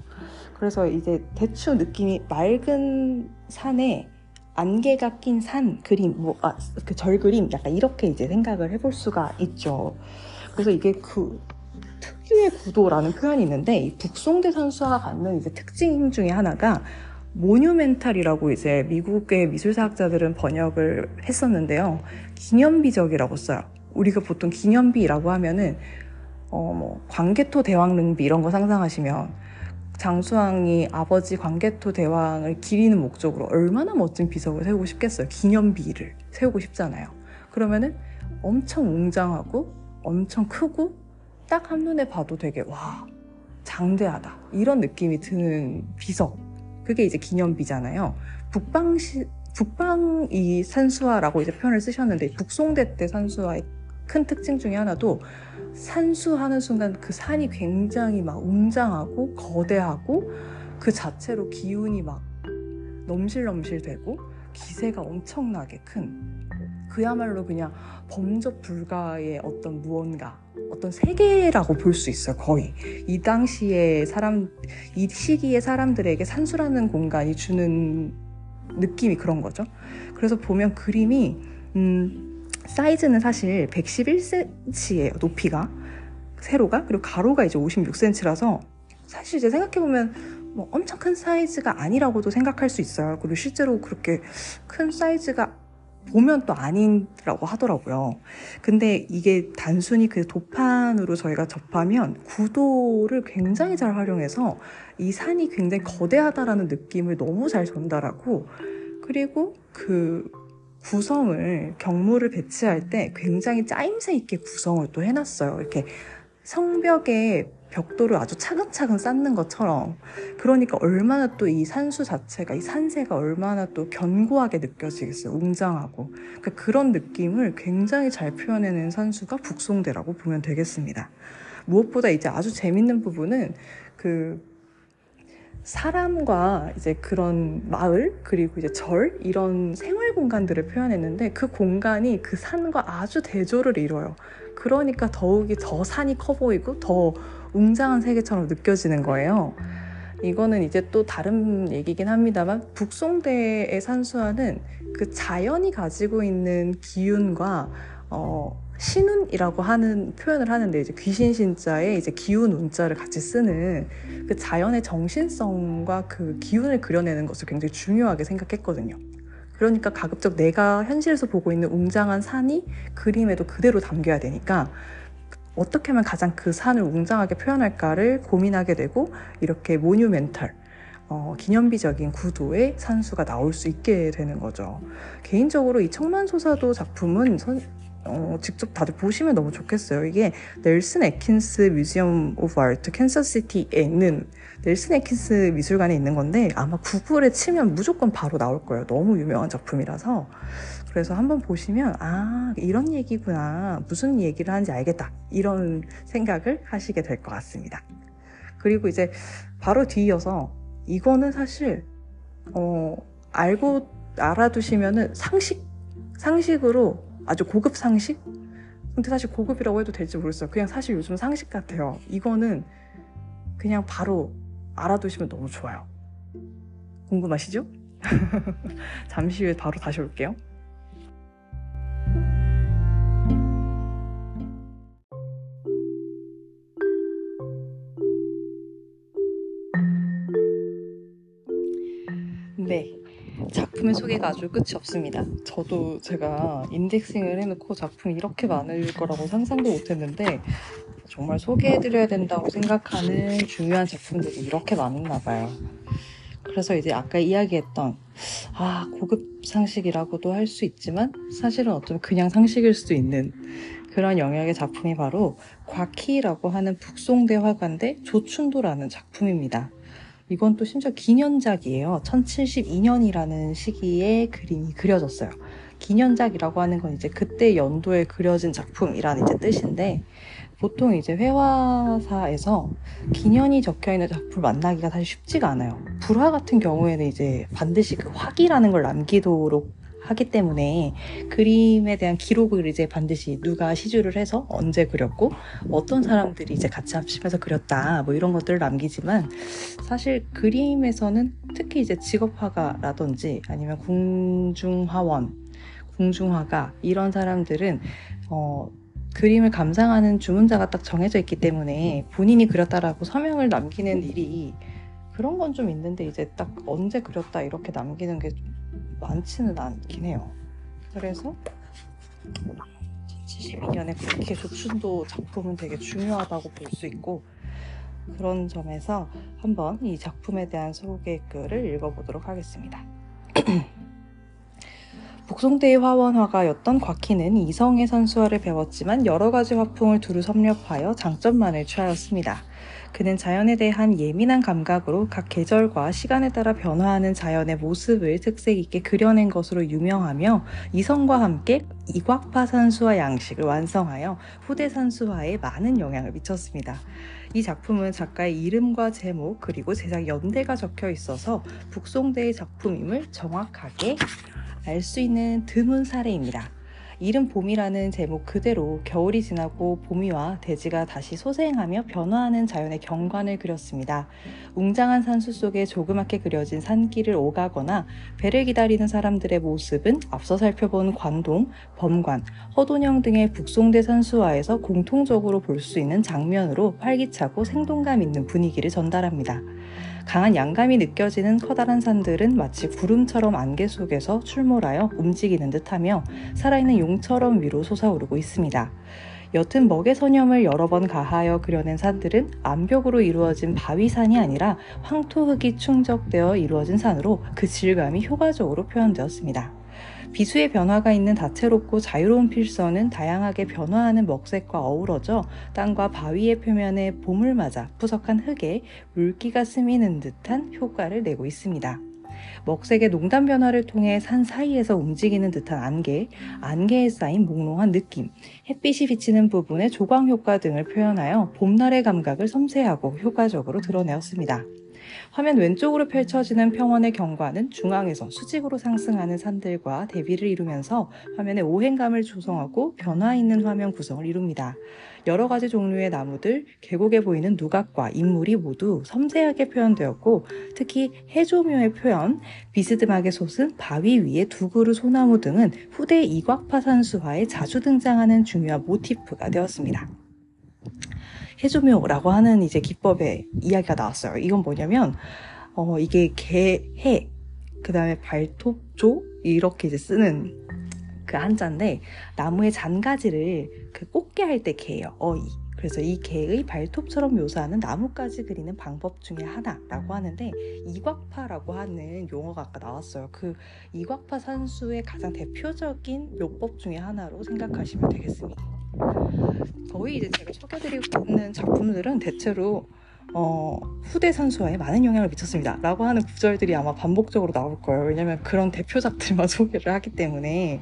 그래서 이제 대충 느낌이 맑은 산에 안개가 낀 산 그림, 뭐, 아, 그 절 그림, 약간 이렇게 이제 생각을 해볼 수가 있죠. 그래서 이게 그 특유의 구도라는 표현이 있는데, 이 북송대 산수화가 갖는 이제 특징 중에 하나가 모뉴멘탈이라고 이제 미국의 미술사학자들은 번역을 했었는데요. 기념비적이라고 써요. 우리가 보통 기념비라고 하면은, 어, 뭐, 광개토 대왕릉비 이런 거 상상하시면, 장수왕이 아버지 광개토 대왕을 기리는 목적으로 얼마나 멋진 비석을 세우고 싶겠어요. 기념비를 세우고 싶잖아요. 그러면은 엄청 웅장하고 엄청 크고 딱 한눈에 봐도 되게 와 장대하다 이런 느낌이 드는 비석 그게 이제 기념비잖아요. 북방시 북방 이 산수화라고 이제 표현을 쓰셨는데 북송대 때 산수화의 큰 특징 중에 하나도 산수하는 순간 그 산이 굉장히 막 웅장하고 거대하고 그 자체로 기운이 막 넘실넘실 되고 기세가 엄청나게 큰 그야말로 그냥 범접 불가의 어떤 무언가 어떤 세계라고 볼 수 있어요 거의. 이 당시에 사람 이 시기의 사람들에게 산수라는 공간이 주는 느낌이 그런 거죠. 그래서 보면 그림이 음 사이즈는 사실 111cm예요, 높이가. 세로가. 그리고 가로가 이제 56cm라서 사실 이제 생각해보면 뭐 엄청 큰 사이즈가 아니라고도 생각할 수 있어요. 그리고 실제로 그렇게 큰 사이즈가 보면 또 아니라고 하더라고요. 근데 이게 단순히 그 도판으로 저희가 접하면 구도를 굉장히 잘 활용해서 이 산이 굉장히 거대하다라는 느낌을 너무 잘 전달하고 그리고 그 구성을 경무를 배치할 때 굉장히 짜임새 있게 구성을 또 해놨어요. 이렇게 성벽에 벽돌을 아주 차근차근 쌓는 것처럼. 그러니까 얼마나 또 이 산수 자체가 이 산세가 얼마나 또 견고하게 느껴지겠어요 웅장하고. 그러니까 그런 느낌을 굉장히 잘 표현해낸 산수가 북송대라고 보면 되겠습니다. 무엇보다 이제 아주 재밌는 부분은 그 사람과 이제 그런 마을 그리고 이제 절 이런 생활 공간들을 표현했는데 그 공간이 그 산과 아주 대조를 이뤄요. 그러니까 더욱이 더 산이 커 보이고 더 웅장한 세계처럼 느껴지는 거예요. 이거는 이제 또 다른 얘기긴 합니다만 북송대의 산수화는 그 자연이 가지고 있는 기운과 어, 신운이라고 하는 표현을 하는데 이제 귀신 신자에 이제 기운 운자를 같이 쓰는 그 자연의 정신성과 그 기운을 그려내는 것을 굉장히 중요하게 생각했거든요. 그러니까 가급적 내가 현실에서 보고 있는 웅장한 산이 그림에도 그대로 담겨야 되니까 어떻게 하면 가장 그 산을 웅장하게 표현할까를 고민하게 되고 이렇게 monumental 어, 기념비적인 구도의 산수가 나올 수 있게 되는 거죠. 개인적으로 이 청만소사도 작품은 선, 어, 직접 다들 보시면 너무 좋겠어요. 이게 Nelson-Atkins Museum of Art Kansas City에 있는 넬슨 에킨스 미술관에 있는 건데 아마 구글에 치면 무조건 바로 나올 거예요. 너무 유명한 작품이라서. 그래서 한번 보시면 아 이런 얘기구나 무슨 얘기를 하는지 알겠다 이런 생각을 하시게 될 것 같습니다. 그리고 이제 바로 뒤이어서 이거는 사실 어, 알고 알아두시면은 상식 상식으로 아주 고급 상식? 근데 사실 고급이라고 해도 될지 모르겠어요. 그냥 사실 요즘 상식 같아요. 이거는 그냥 바로 알아두시면 너무 좋아요. 궁금하시죠? (laughs) 잠시 후에 바로 다시 올게요. 작품의 소개가 아주 끝이 없습니다. 저도 제가 인덱싱을 해놓고 작품이 이렇게 많을 거라고 상상도 못했는데 정말 소개해드려야 된다고 생각하는 중요한 작품들이 이렇게 많았나 봐요. 그래서 이제 아까 이야기했던 아 고급 상식이라고도 할 수 있지만 사실은 어쩌면 그냥 상식일 수도 있는 그런 영역의 작품이 바로 과키라고 하는 북송대 화가인데 조춘도라는 작품입니다. 이건 또 심지어 기년작이에요. 1072년이라는 시기에 그림이 그려졌어요. 기년작이라고 하는 건 이제 그때 연도에 그려진 작품이라는 이제 뜻인데 보통 이제 회화사에서 기년이 적혀 있는 작품을 만나기가 사실 쉽지가 않아요. 불화 같은 경우에는 이제 반드시 그 화기라는 걸 남기도록 하기 때문에 그림에 대한 기록을 이제 반드시 누가 시주를 해서 언제 그렸고 어떤 사람들이 이제 같이 합심해서 그렸다 뭐 이런 것들을 남기지만 사실 그림에서는 특히 이제 직업화가라든지 아니면 궁중화원, 궁중화가 이런 사람들은 어 그림을 감상하는 주문자가 딱 정해져 있기 때문에 본인이 그렸다라고 서명을 남기는 일이 그런 건 좀 있는데 이제 딱 언제 그렸다 이렇게 남기는 게 많지는 않긴 해요. 그래서 72년에 그렇게 조춘도 작품은 되게 중요하다고 볼 수 있고 그런 점에서 한번 이 작품에 대한 소개 글을 읽어보도록 하겠습니다. (clears throat) 북송대의 화원화가였던 곽희는 이성의 산수화를 배웠지만 여러 가지 화풍을 두루 섭렵하여 장점만을 취하였습니다. 그는 자연에 대한 예민한 감각으로 각 계절과 시간에 따라 변화하는 자연의 모습을 특색 있게 그려낸 것으로 유명하며 이성과 함께 이곽파 산수화 양식을 완성하여 후대 산수화에 많은 영향을 미쳤습니다. 이 작품은 작가의 이름과 제목 그리고 제작 연대가 적혀 있어서 북송대의 작품임을 정확하게 알 수 있는 드문 사례입니다. 이름 봄이라는 제목 그대로 겨울이 지나고 봄이와 대지가 다시 소생하며 변화하는 자연의 경관을 그렸습니다. 웅장한 산수 속에 조그맣게 그려진 산길을 오가거나 배를 기다리는 사람들의 모습은 앞서 살펴본 관동, 범관, 허돈영 등의 북송대 산수화에서 공통적으로 볼 수 있는 장면으로 활기차고 생동감 있는 분위기를 전달합니다. 강한 양감이 느껴지는 커다란 산들은 마치 구름처럼 안개 속에서 출몰하여 움직이는 듯하며 살아있는 용처럼 위로 솟아오르고 있습니다. 옅은 먹의 선염을 여러 번 가하여 그려낸 산들은 암벽으로 이루어진 바위산이 아니라 황토 흙이 충적되어 이루어진 산으로 그 질감이 효과적으로 표현되었습니다. 비수의 변화가 있는 다채롭고 자유로운 필선은 다양하게 변화하는 먹색과 어우러져 땅과 바위의 표면에 봄을 맞아 푸석한 흙에 물기가 스미는 듯한 효과를 내고 있습니다. 먹색의 농단 변화를 통해 산 사이에서 움직이는 듯한 안개, 안개에 쌓인 몽롱한 느낌, 햇빛이 비치는 부분의 조광 효과 등을 표현하여 봄날의 감각을 섬세하고 효과적으로 드러내었습니다. 화면 왼쪽으로 펼쳐지는 평원의 경관은 중앙에서 수직으로 상승하는 산들과 대비를 이루면서 화면의 오행감을 조성하고 변화 있는 화면 구성을 이룹니다. 여러 가지 종류의 나무들, 계곡에 보이는 누각과 인물이 모두 섬세하게 표현되었고 특히 해조묘의 표현, 비스듬하게 솟은 바위 위에 두 그루 소나무 등은 후대 이곽파 산수화에 자주 등장하는 중요한 모티프가 되었습니다. 해조묘라고 하는 이제 기법의 이야기가 나왔어요. 이건 뭐냐면 어 이게 개 해 그 다음에 발톱조 이렇게 이제 쓰는 그 한자인데 나무의 잔가지를 그 꽂게 할 때 개예요. 어이. 그래서 이 개의 발톱처럼 묘사하는 나무까지 그리는 방법 중에 하나라고 하는데 이곽파라고 하는 용어가 아까 나왔어요. 그 이곽파 산수의 가장 대표적인 묘법 중에 하나로 생각하시면 되겠습니다. 거의 이제 제가 소개드리고 있는 작품들은 대체로 어, 후대 산수화에 많은 영향을 미쳤습니다. 라고 하는 구절들이 아마 반복적으로 나올 거예요. 왜냐면 그런 대표작들만 (laughs) 소개를 하기 때문에.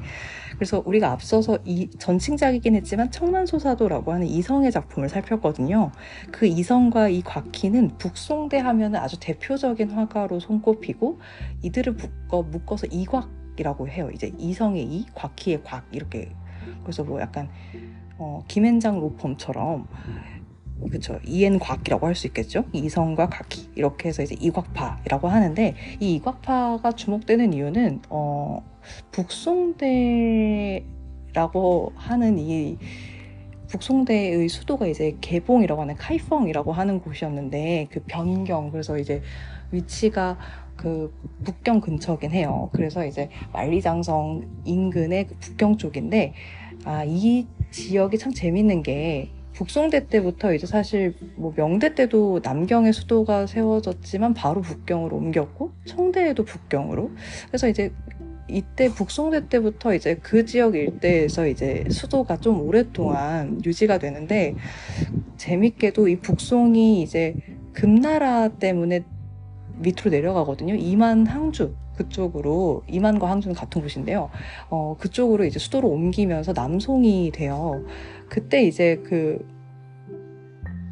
그래서 우리가 앞서서 이 전칭작이긴 했지만 청란소사도라고 하는 이성의 작품을 살폈거든요. 그 이성과 이 곽희는 북송대 하면은 아주 대표적인 화가로 손꼽히고 이들을 묶어, 묶어서 이곽이라고 해요. 이제 이성의 이, 곽희의 곽 이렇게. 그래서 뭐 약간 어, 김앤장 로펌처럼 그쵸 이엔 곽이라고 할 수 있겠죠 이성과 각희 이렇게 해서 이제 이곽파라고 하는데 이 이곽파가 주목되는 이유는 어, 북송대라고 하는 이 북송대의 수도가 이제 개봉이라고 하는 카이펑이라고 하는 곳이었는데 그 변경 그래서 이제 위치가 그 북경 근처긴 해요. 그래서 이제 만리장성 인근의 그 북경 쪽인데 아 이 지역이 참 재밌는 게 북송대 때부터 이제 사실 뭐 명대 때도 남경의 수도가 세워졌지만 바로 북경으로 옮겼고 청대에도 북경으로 그래서 이제 이때 북송대 때부터 이제 그 지역 일대에서 이제 수도가 좀 오랫동안 유지가 되는데 재밌게도 이 북송이 이제 금나라 때문에 밑으로 내려가거든요. 이만 항주 그쪽으로 이만과 항주는 같은 곳인데요. 어, 그쪽으로 이제 수도를 옮기면서 남송이 돼요. 그때 이제 그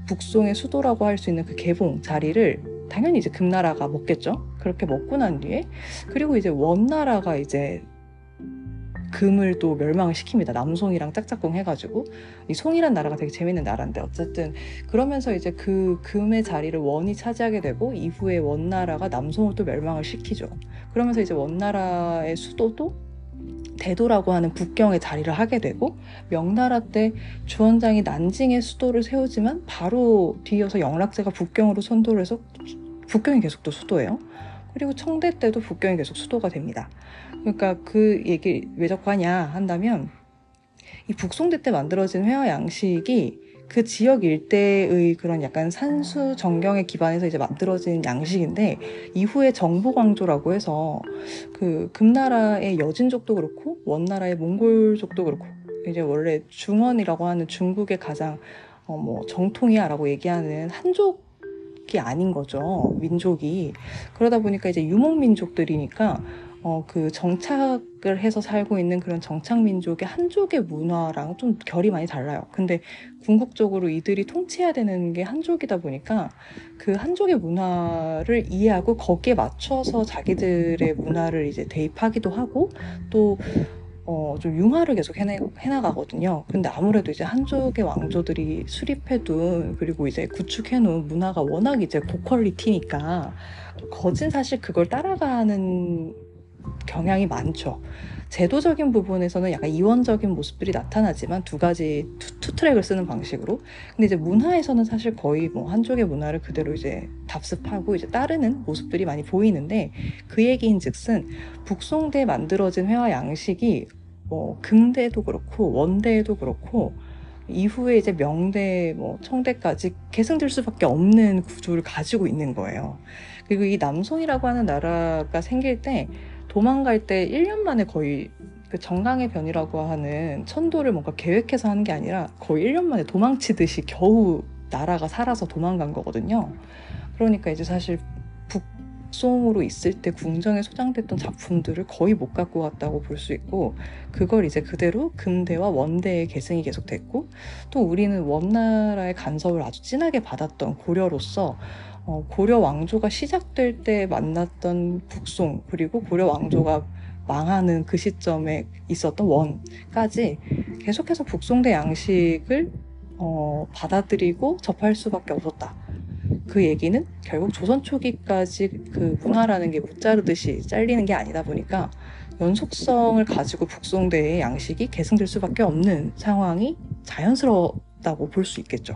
북송의 수도라고 할 수 있는 그 개봉 자리를 당연히 이제 금나라가 먹겠죠. 그렇게 먹고 난 뒤에 그리고 이제 원나라가 이제 금을 또 멸망을 시킵니다. 남송이랑 짝짝꿍 해가지고 이 송이란 나라가 되게 재밌는 나라인데 어쨌든 그러면서 이제 그 금의 자리를 원이 차지하게 되고 이후에 원나라가 남송을 또 멸망을 시키죠. 그러면서 이제 원나라의 수도도 대도라고 하는 북경에 자리를 하게 되고 명나라 때 주원장이 난징의 수도를 세우지만 바로 뒤이어서 영락제가 북경으로 선도를 해서 북경이 계속 또 수도예요. 그리고 청대 때도 북경이 계속 수도가 됩니다. 그러니까 그 얘기 왜 자꾸 하냐 한다면 이 북송대 때 만들어진 회화 양식이 그 지역 일대의 그런 약간 산수 정경에 기반해서 이제 만들어진 양식인데 이후에 정보광조라고 해서 그 금나라의 여진족도 그렇고 원나라의 몽골족도 그렇고 이제 원래 중원이라고 하는 중국의 가장 어 뭐 정통이야라고 얘기하는 한족 이 아닌 거죠 민족이. 그러다 보니까 이제 유목 민족들이니까 어, 그 정착을 해서 살고 있는 그런 정착민족의 한족의 문화랑 좀 결이 많이 달라요. 근데 궁극적으로 이들이 통치해야 되는 게 한족이다 보니까 그 한족의 문화를 이해하고 거기에 맞춰서 자기들의 문화를 이제 대입하기도 하고 또 어, 좀 융화를 계속 해내, 해나가거든요. 근데 아무래도 이제 한족의 왕조들이 수립해둔, 그리고 이제 구축해놓은 문화가 워낙 이제 고quality니까, 거진 사실 그걸 따라가는 경향이 많죠. 제도적인 부분에서는 약간 이원적인 모습들이 나타나지만 두 가지 two, two, track을 쓰는 방식으로. 근데 이제 문화에서는 사실 거의 뭐 한쪽의 문화를 그대로 이제 답습하고 이제 따르는 모습들이 많이 보이는데 그 얘기인 즉슨 북송대 만들어진 회화 양식이 뭐 금대도 그렇고 원대도 그렇고 이후에 이제 명대, 뭐 청대까지 계승될 수밖에 없는 구조를 가지고 있는 거예요. 그리고 이 남송이라고 하는 나라가 생길 때 도망갈 때 1년 만에 거의 그 정강의 변이라고 하는 천도를 뭔가 계획해서 하는 게 아니라 거의 1년 만에 도망치듯이 겨우 나라가 살아서 도망간 거거든요. 그러니까 이제 사실 북송으로 있을 때 궁정에 소장됐던 작품들을 거의 못 갖고 왔다고 볼 수 있고 그걸 이제 그대로 금대와 원대의 계승이 계속됐고 또 우리는 원나라의 간섭을 아주 진하게 받았던 고려로서 어, 고려 왕조가 시작될 때 만났던 북송 그리고 고려 왕조가 망하는 그 시점에 있었던 원까지 계속해서 북송대 양식을 어, 받아들이고 접할 수밖에 없었다. 그 얘기는 결국 조선 초기까지 그 문화라는 게 무자르듯이 잘리는 게 아니다 보니까 연속성을 가지고 북송대의 양식이 계승될 수밖에 없는 상황이 자연스러웠다고 볼 수 있겠죠.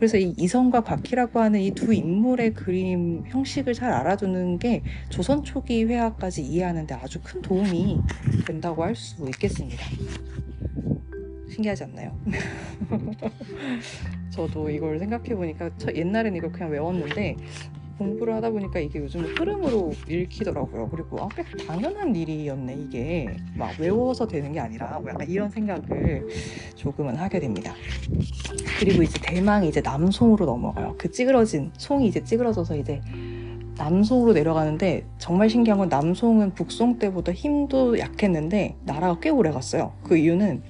그래서 이 이성과 곽희라고 하는 이 두 인물의 그림 형식을 잘 알아두는 게 조선 초기 회화까지 이해하는데 아주 큰 도움이 된다고 할 수 있겠습니다. 신기하지 않나요? (laughs) 저도 이걸 생각해 보니까 옛날에는 이걸 그냥 외웠는데 공부를 하다 보니까 이게 요즘 흐름으로 읽히더라고요. 그리고 아, 꽤 당연한 일이었네 이게 막 외워서 되는 게 아니라 뭐 약간 이런 생각을 조금은 하게 됩니다. 그리고 이제 대망이 이제 남송으로 넘어가요. 그 찌그러진 송이 이제 찌그러져서 이제 남송으로 내려가는데 정말 신기한 건 남송은 북송 때보다 힘도 약했는데 나라가 꽤 오래 갔어요. 그 이유는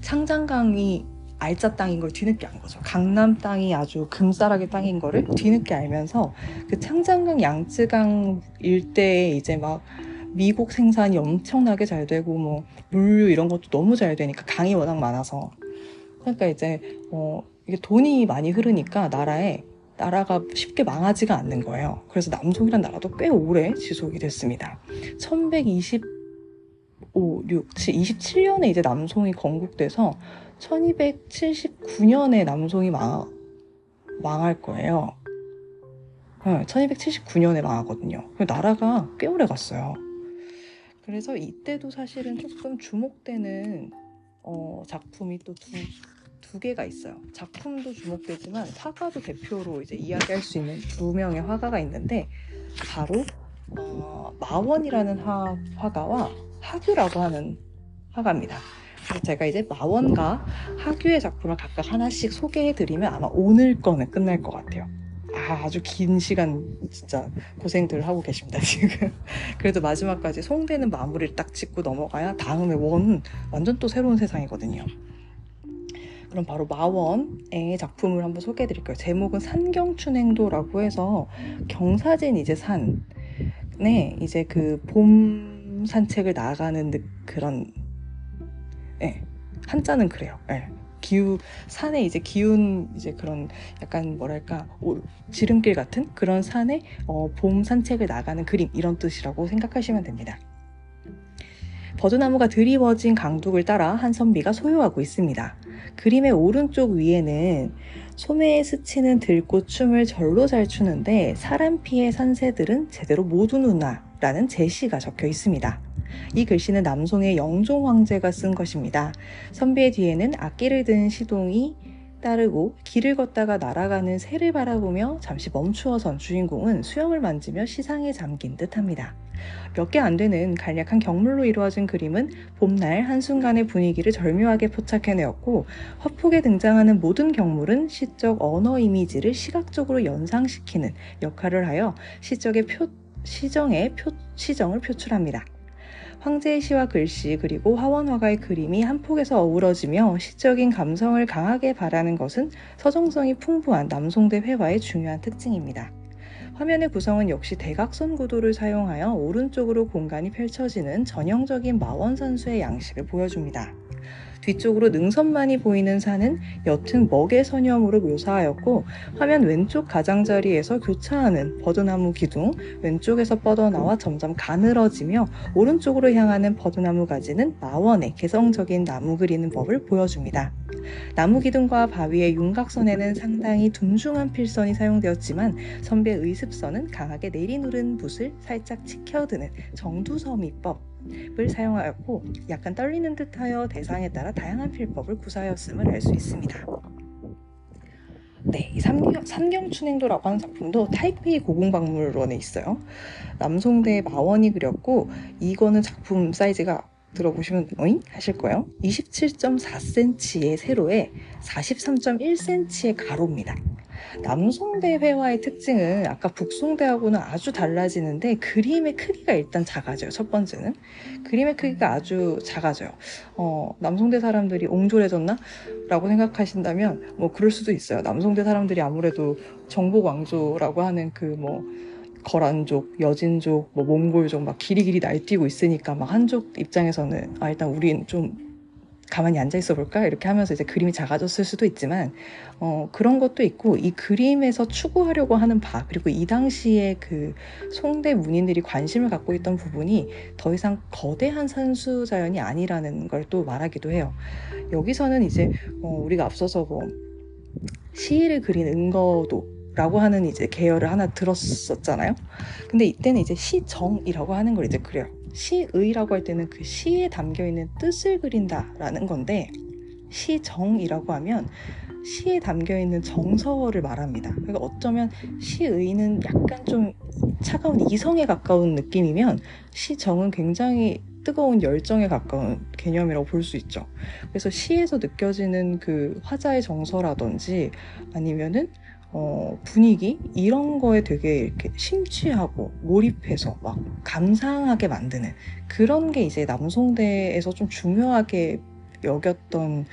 창장강이 알짜 땅인 걸 뒤늦게 안 거죠. 강남 땅이 아주 금싸라기 땅인 거를 뒤늦게 알면서 그 창장강 양쯔강 일대에 이제 막 미국 생산이 엄청나게 잘 되고 뭐 물류 이런 것도 너무 잘 되니까 강이 워낙 많아서 그러니까 이제 어 이게 돈이 많이 흐르니까 나라에 나라가 쉽게 망하지가 않는 거예요. 그래서 남송이란 나라도 꽤 오래 지속이 됐습니다. 1125, 6, 27년에 이제 남송이 건국돼서 1279년에 남송이 망, 망할 거예요. 네, 1279년에 망하거든요. 나라가 꽤 오래 갔어요. 그래서 이때도 사실은 조금 주목되는 어, 작품이 또 두, 두 개가 있어요. 작품도 주목되지만 화가도 대표로 이제 이야기할 수 있는 두 명의 화가가 있는데 바로 어, 마원이라는 화, 화가와 하규라고 하는 화가입니다. 제가 이제 마원과 하규의 작품을 각각 하나씩 소개해드리면 아마 오늘 거는 끝날 것 같아요. 아, 아주 긴 시간 진짜 고생들 하고 계십니다, 지금. (laughs) 그래도 마지막까지 송대는 마무리를 딱 짓고 넘어가야 다음에 원 완전 또 새로운 세상이거든요. 그럼 바로 마원의 작품을 한번 소개해 드릴게요. 제목은 산경춘행도라고 해서 경사진 이제 산에 이제 그 봄 산책을 나가는 그런 예. 한자는 그래요. 예. 기후 산에 이제 기운 이제 그런 약간 뭐랄까 오, 지름길 같은 그런 산에 어, 봄 산책을 나가는 그림 이런 뜻이라고 생각하시면 됩니다. 버드나무가 드리워진 강둑을 따라 한 선비가 소유하고 있습니다. 그림의 오른쪽 위에는 소매에 스치는 들꽃 춤을 절로 잘 추는데 사람 피의 산새들은 제대로 못 우는나 라는 제시가 적혀 있습니다. 이 글씨는 남송의 영종 황제가 쓴 것입니다. 선비의 뒤에는 악기를 든 시동이 따르고 길을 걷다가 날아가는 새를 바라보며 잠시 멈추어선 주인공은 수염을 만지며 시상에 잠긴 듯 합니다. 몇 개 안 되는 간략한 경물로 이루어진 그림은 봄날 한순간의 분위기를 절묘하게 포착해내었고 화폭에 등장하는 모든 경물은 시적 언어 이미지를 시각적으로 연상시키는 역할을 하여 시적의 표, 시정의 표, 시정을 표출합니다. 황제의 시와 글씨 그리고 화원화가의 그림이 한 폭에서 어우러지며 시적인 감성을 강하게 바라는 것은 서정성이 풍부한 남송대 회화의 중요한 특징입니다. 화면의 구성은 역시 대각선 구도를 사용하여 오른쪽으로 공간이 펼쳐지는 전형적인 마원산수의 양식을 보여줍니다. 뒤쪽으로 능선만이 보이는 산은 옅은 먹의 선형으로 묘사하였고 화면 왼쪽 가장자리에서 교차하는 버드나무 기둥 왼쪽에서 뻗어나와 점점 가늘어지며 오른쪽으로 향하는 버드나무 가지는 마원의 개성적인 나무 그리는 법을 보여줍니다. 나무 기둥과 바위의 윤곽선에는 상당히 둔중한 필선이 사용되었지만 선배 의습선은 강하게 내리누른 붓을 살짝 치켜드는 정두서미법 을 사용하였고 약간 떨리는 듯하여 대상에 따라 다양한 필법을 구사하였음을 알 수 있습니다. 네, 이 삼경, 산경춘행도라고 하는 작품도 타이페이 고궁박물원에 있어요. 남송대 마원이 그렸고 이거는 작품 사이즈가 들어보시면 어잉? 하실 거예요. 27.4cm의 세로에 43.1cm의 가로입니다. 남송대 회화의 특징은 아까 북송대하고는 아주 달라지는데 그림의 크기가 일단 작아져요. 첫 번째는 그림의 크기가 아주 작아져요. 어, 남송대 사람들이 옹졸해졌나? 라고 생각하신다면 뭐 그럴 수도 있어요. 남송대 사람들이 아무래도 정복 왕조라고 하는 그뭐 거란족, 여진족, 뭐 몽골족 막 길이길이 날뛰고 있으니까 막 한족 입장에서는 아 일단 우린 좀 가만히 앉아 있어 볼까 이렇게 하면서 이제 그림이 작아졌을 수도 있지만 어, 그런 것도 있고 이 그림에서 추구하려고 하는 바 그리고 이 당시에 그 송대 문인들이 관심을 갖고 있던 부분이 더 이상 거대한 산수 자연이 아니라는 걸 또 말하기도 해요. 여기서는 이제 어, 우리가 앞서서 뭐 시를 그린 은거도 라고 하는 이제 계열을 하나 들었었잖아요. 근데 이때는 이제 시정이라고 하는 걸 이제 그려요. 시의라고 할 때는 그 시에 담겨 있는 뜻을 그린다라는 건데 시정이라고 하면 시에 담겨 있는 정서를 말합니다. 그러니까 어쩌면 시의는 약간 좀 차가운 이성에 가까운 느낌이면 시정은 굉장히 뜨거운 열정에 가까운 개념이라고 볼 수 있죠. 그래서 시에서 느껴지는 그 화자의 정서라든지 아니면은 어, 분위기 이런 거에 되게 이렇게 심취하고 몰입해서 막 감상하게 만드는 그런 게 이제 남송대에서 좀 중요하게 여겼던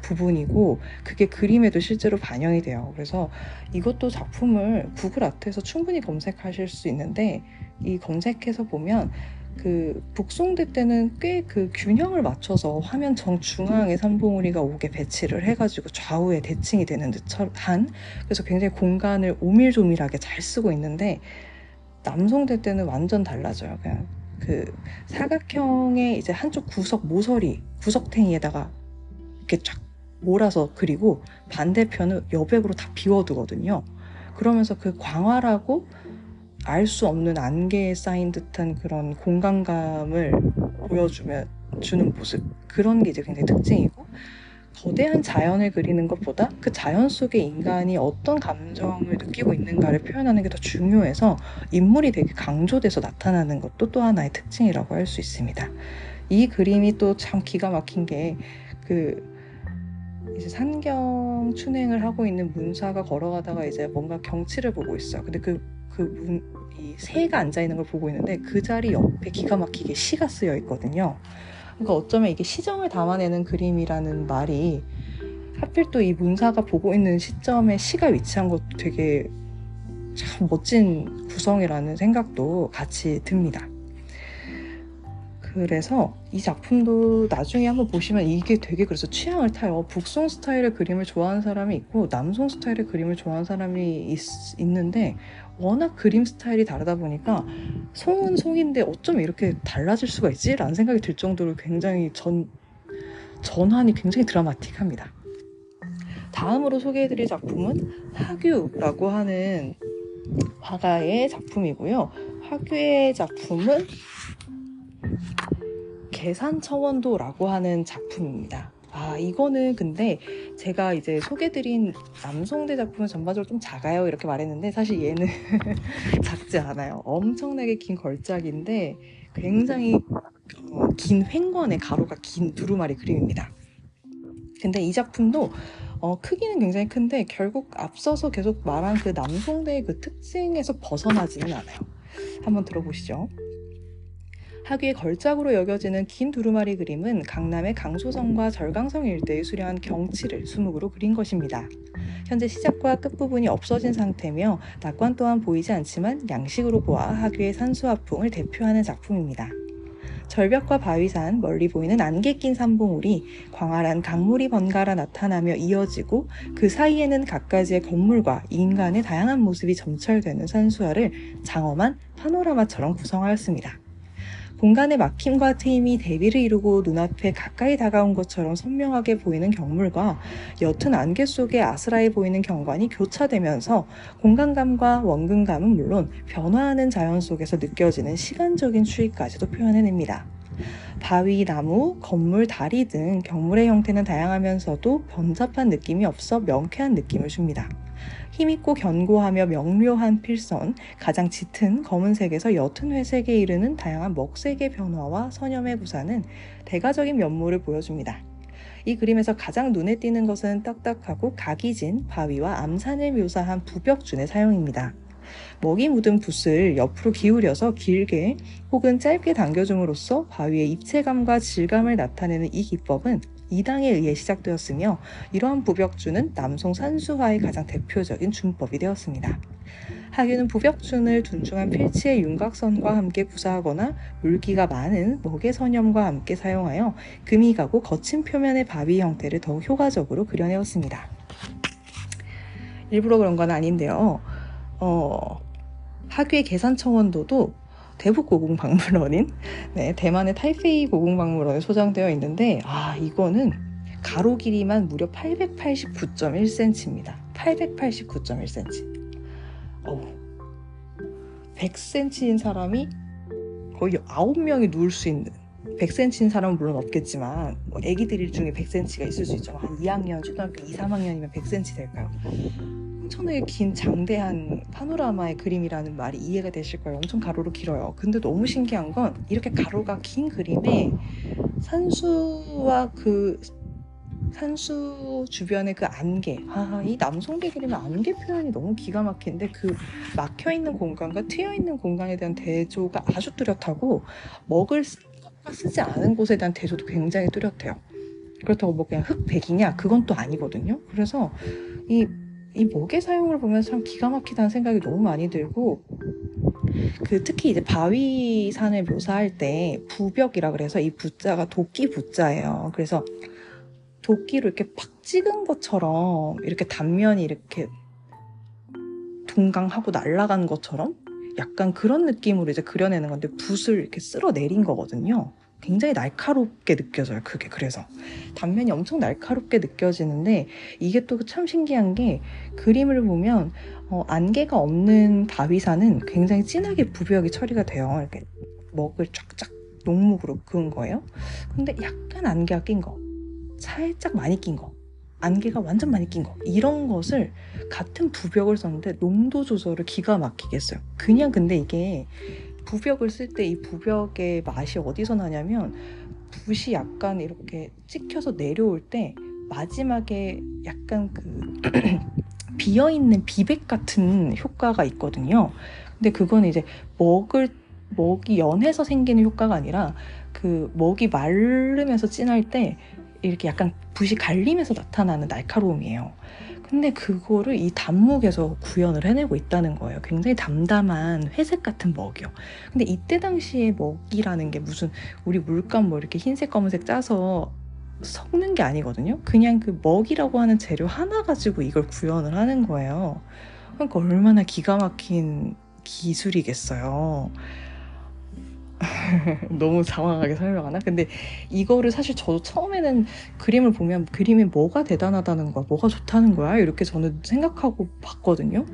부분이고 그게 그림에도 실제로 반영이 돼요. 그래서 이것도 작품을 구글 아트에서 충분히 검색하실 수 있는데 이 검색해서 보면 그 북송대 때는 꽤 그 균형을 맞춰서 화면 정중앙에 삼봉우리가 오게 배치를 해가지고 좌우에 대칭이 되는 듯한 그래서 굉장히 공간을 오밀조밀하게 잘 쓰고 있는데 남송대 때는 완전 달라져요. 그냥 그 사각형의 이제 한쪽 구석 모서리 구석탱이에다가 이렇게 쫙 몰아서 그리고 반대편은 여백으로 다 비워두거든요. 그러면서 그 광활하고 알 수 없는 안개에 쌓인 듯한 그런 공간감을 보여주면 주는 모습 그런 게 이제 굉장히 특징이고 거대한 자연을 그리는 것보다 그 자연 속에 인간이 어떤 감정을 느끼고 있는가를 표현하는 게 더 중요해서 인물이 되게 강조돼서 나타나는 것도 또 하나의 특징이라고 할 수 있습니다. 이 그림이 또 참 기가 막힌 게 그 이제 산경 춘행을 하고 있는 문사가 걸어가다가 이제 뭔가 경치를 보고 있어요. 근데 그, 그 문, 이 새가 앉아 있는 걸 보고 있는데 그 자리 옆에 기가 막히게 시가 쓰여 있거든요. 그러니까 어쩌면 이게 시정을 담아내는 그림이라는 말이 하필 또 이 문사가 보고 있는 시점에 시가 위치한 것도 되게 참 멋진 구성이라는 생각도 같이 듭니다. 그래서 이 작품도 나중에 한번 보시면 이게 되게 그래서 취향을 타요. 북송 스타일의 그림을 좋아하는 사람이 있고 남송 스타일의 그림을 좋아하는 사람이 있, 있는데 워낙 그림 스타일이 다르다 보니까 송은 송인데 어쩜 이렇게 달라질 수가 있지? 라는 생각이 들 정도로 굉장히 전, 전환이 굉장히 드라마틱합니다. 다음으로 소개해드릴 작품은 하규라고 하는 화가의 작품이고요. 하규의 작품은 계산처원도라고 하는 작품입니다. 아, 이거는 근데 제가 이제 소개드린 남송대 작품은 전반적으로 좀 작아요. 이렇게 말했는데 사실 얘는 (laughs) 작지 않아요. 엄청나게 긴 걸작인데 굉장히 어, 긴 횡권의 가로가 긴 두루마리 그림입니다. 근데 이 작품도 어, 크기는 굉장히 큰데 결국 앞서서 계속 말한 그 남송대의 그 특징에서 벗어나지는 않아요. 한번 들어보시죠. 하귀의 걸작으로 여겨지는 긴 두루마리 그림은 강남의 강소성과 절강성 일대의 수려한 경치를 수묵으로 그린 것입니다. 현재 시작과 끝부분이 없어진 상태며 낙관 또한 보이지 않지만 양식으로 보아 하귀의 산수화풍을 대표하는 작품입니다. 절벽과 바위산, 멀리 보이는 안개 낀 산봉우리, 광활한 강물이 번갈아 나타나며 이어지고 그 사이에는 갖가지의 건물과 인간의 다양한 모습이 점철되는 산수화를 장엄한 파노라마처럼 구성하였습니다. 공간의 막힘과 트임이 대비를 이루고 눈앞에 가까이 다가온 것처럼 선명하게 보이는 경물과 옅은 안개 속에 아스라해 보이는 경관이 교차되면서 공간감과 원근감은 물론 변화하는 자연 속에서 느껴지는 시간적인 추위까지도 표현해냅니다. 바위, 나무, 건물, 다리 등 경물의 형태는 다양하면서도 번잡한 느낌이 없어 명쾌한 느낌을 줍니다. 힘있고 견고하며 명료한 필선, 가장 짙은 검은색에서 옅은 회색에 이르는 다양한 먹색의 변화와 선염의 구사는 대가적인 면모를 보여줍니다. 이 그림에서 가장 눈에 띄는 것은 딱딱하고 각이 진 바위와 암산을 묘사한 부벽준의 사용입니다. 먹이 묻은 붓을 옆으로 기울여서 길게 혹은 짧게 당겨줌으로써 바위의 입체감과 질감을 나타내는 이 기법은 이당에 의해 시작되었으며 이러한 부벽주는 남송 산수화의 가장 대표적인 준법이 되었습니다. 하규는 부벽준을 둔중한 필치의 윤곽선과 함께 구사하거나 물기가 많은 먹의 선염과 함께 사용하여 금이 가고 거친 표면의 바위 형태를 더욱 효과적으로 그려내었습니다. 일부러 그런 건 아닌데요. 어, 하규의 계산청원도도 대북 고궁박물원인 네, 대만의 타이페이 고궁박물원에 소장되어 있는데 아 이거는 가로 길이만 무려 889.1cm입니다. 889.1cm. 어, 100cm인 사람이 거의 9명이 누울 수 있는 100cm인 사람은 물론 없겠지만 뭐 애기들 중에 100cm가 있을 수 있죠. 한 2학년, 초등학교 2, 3학년이면 100cm 될까요? 엄청나게 긴 장대한 파노라마의 그림이라는 말이 이해가 되실 거예요. 엄청 가로로 길어요. 근데 너무 신기한 건 이렇게 가로가 긴 그림에 산수와 그 산수 주변의 그 안개. 아, 이 남성계 그림의 안개 표현이 너무 기가 막힌데 그 막혀 있는 공간과 트여 있는 공간에 대한 대조가 아주 뚜렷하고 먹을 쓰지 않은 곳에 대한 대조도 굉장히 뚜렷해요. 그렇다고 뭐 그냥 흑백이냐? 그건 또 아니거든요. 그래서 이 이 목의 사용을 보면 참 기가 막히다는 생각이 너무 많이 들고 그 특히 이제 바위산을 묘사할 때 부벽이라 그래서 이 부자가 도끼 부자예요. 그래서 도끼로 이렇게 팍 찍은 것처럼 이렇게 단면이 이렇게 동강하고 날아간 것처럼 약간 그런 느낌으로 이제 그려내는 건데 붓을 이렇게 쓸어 내린 거거든요. 굉장히 날카롭게 느껴져요. 그게 그래서 단면이 엄청 날카롭게 느껴지는데 이게 또 참 신기한 게 그림을 보면 어, 안개가 없는 바위산은 굉장히 진하게 부벽이 처리가 돼요. 이렇게 먹을 쫙쫙 녹목으로 그은 거예요. 근데 약간 안개가 낀 거, 살짝 많이 낀 거, 안개가 완전 많이 낀 거, 이런 것을 같은 부벽을 썼는데 농도 조절을 기가 막히게 했어요. 그냥 근데 이게 부벽을 쓸 때 이 부벽의 맛이 어디서 나냐면 붓이 약간 이렇게 찍혀서 내려올 때 마지막에 약간 그 (clears throat) 비어 있는 비백 같은 효과가 있거든요. 근데 그건 이제 먹을 먹이 연해서 생기는 효과가 아니라 그 먹이 마르면서 진할 때 이렇게 약간 붓이 갈리면서 나타나는 날카로움이에요. 근데 그거를 이 단목에서 구현을 해내고 있다는 거예요. 굉장히 담담한 회색 같은 먹이요. 근데 이때 당시에 먹이라는 게 무슨 우리 물감 뭐 이렇게 흰색 검은색 짜서 섞는 게 아니거든요. 그냥 그 먹이라고 하는 재료 하나 가지고 이걸 구현을 하는 거예요. 그러니까 얼마나 기가 막힌 기술이겠어요. (laughs) 너무 장황하게 설명하나? 근데 이거를 사실 저도 처음에는 그림을 보면 그림이 뭐가 대단하다는 거야, 뭐가 좋다는 거야, 이렇게 저는 생각하고 봤거든요.